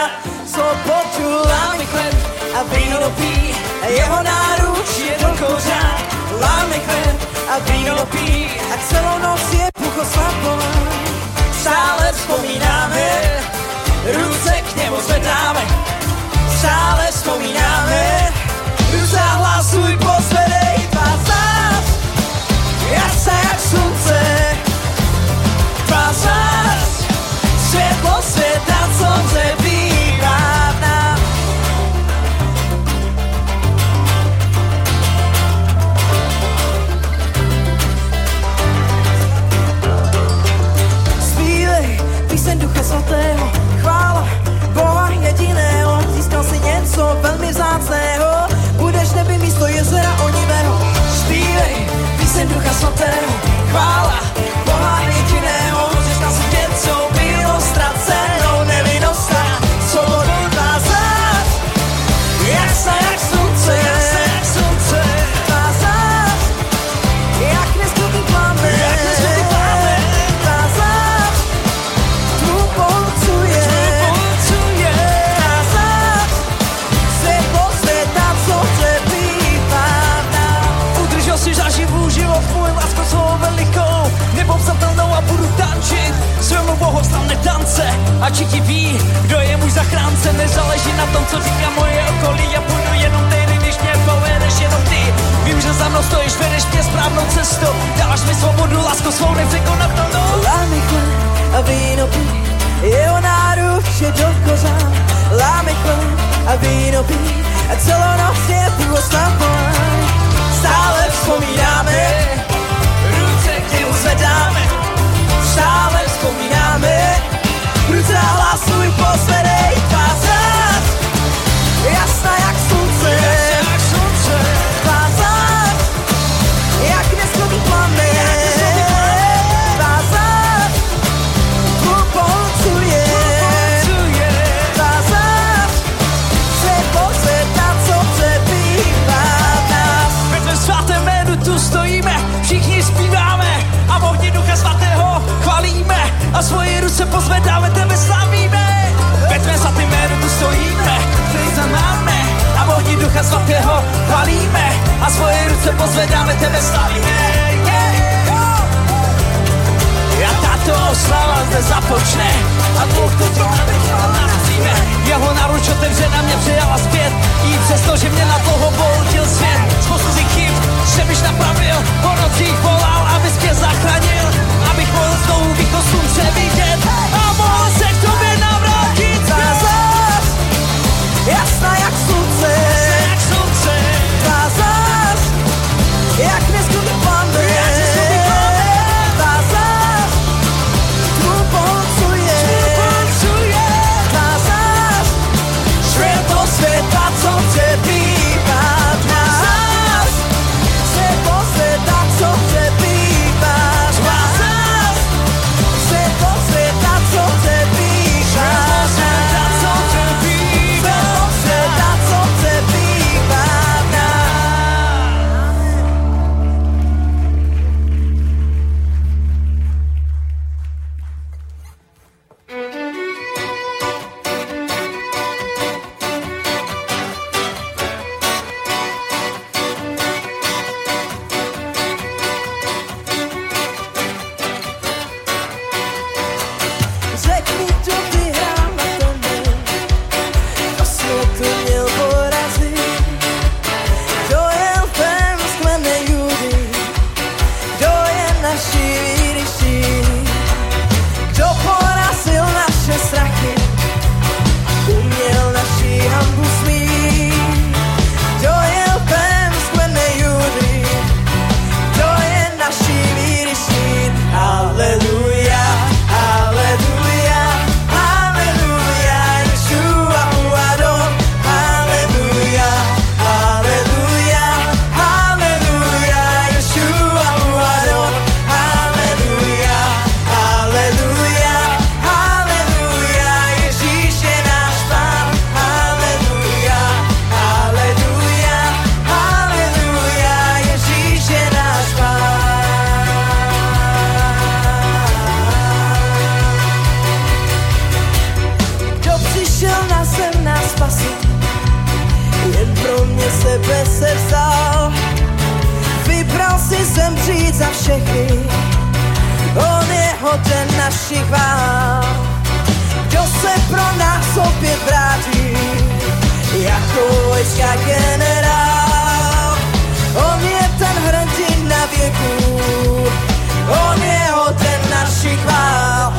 slobotu, lámy chleb, a víno dopí, jeho náruč je do kořa. Láme chven a víno dopí a celou noc je pucho slabová. Stále vzpomínáme, ruce k němu zvedáme. Stále vzpomínáme, ruce a hlasuj pozvedej tvá zás. Jasná jak slunce, tvář Světlo světa, co přebývá v Ducha Svatého. Chvála Boha jediného. Získal si něco velmi vzácného. za všechy, on je hoden našich vál. Kdo se pro nás opět vrátí, jako vojska generál. On je ten hrdina věku, on je hoden našich vál.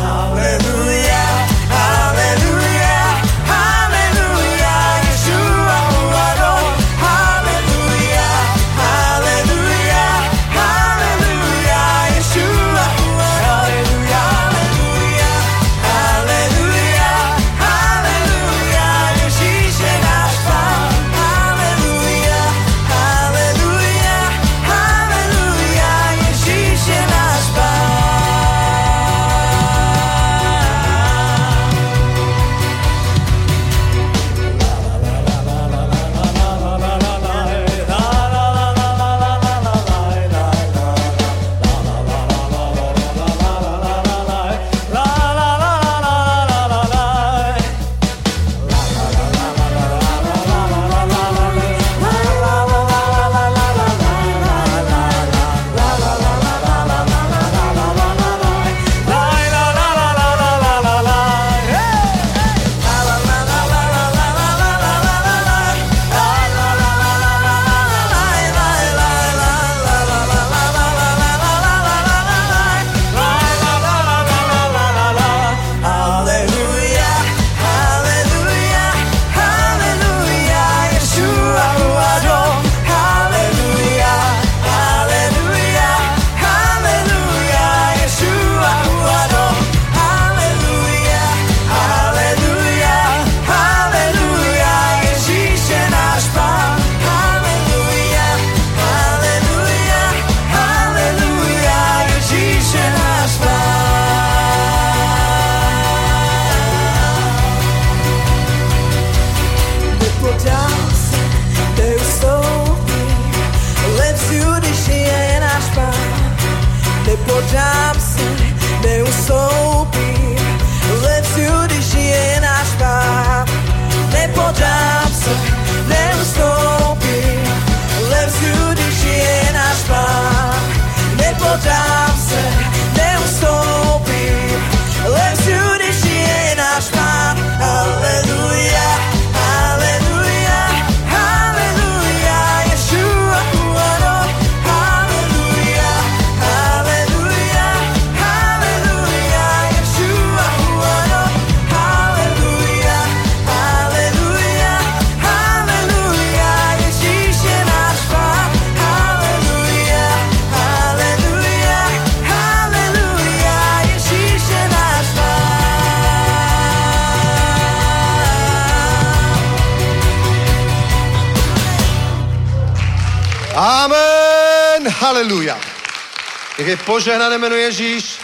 Požehnané meno Ježíš.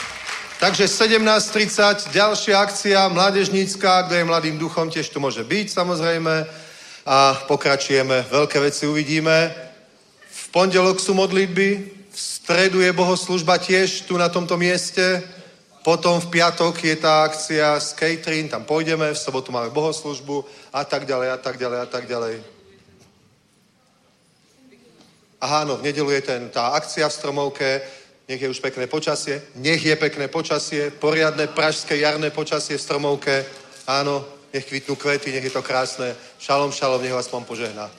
Takže 17.30, ďalšia akcia, mládežnícka, kto je mladým duchom, tiež tu môže byť samozrejme. A pokračujeme, veľké veci uvidíme. V pondelok sú modlitby, v stredu je bohoslužba tiež tu na tomto mieste. Potom v piatok je tá akcia s catering, tam pôjdeme, v sobotu máme bohoslužbu a tak ďalej, a tak ďalej, a tak ďalej. Aha, áno, v nedelu je ten, tá akcia v Stromovke, nech je už pekné počasie, nech je pekné počasie, poriadne pražské jarné počasie v Stromovke, áno, nech kvitnú kvety, nech je to krásne. Šalom, šalom, nech vás pán požehná.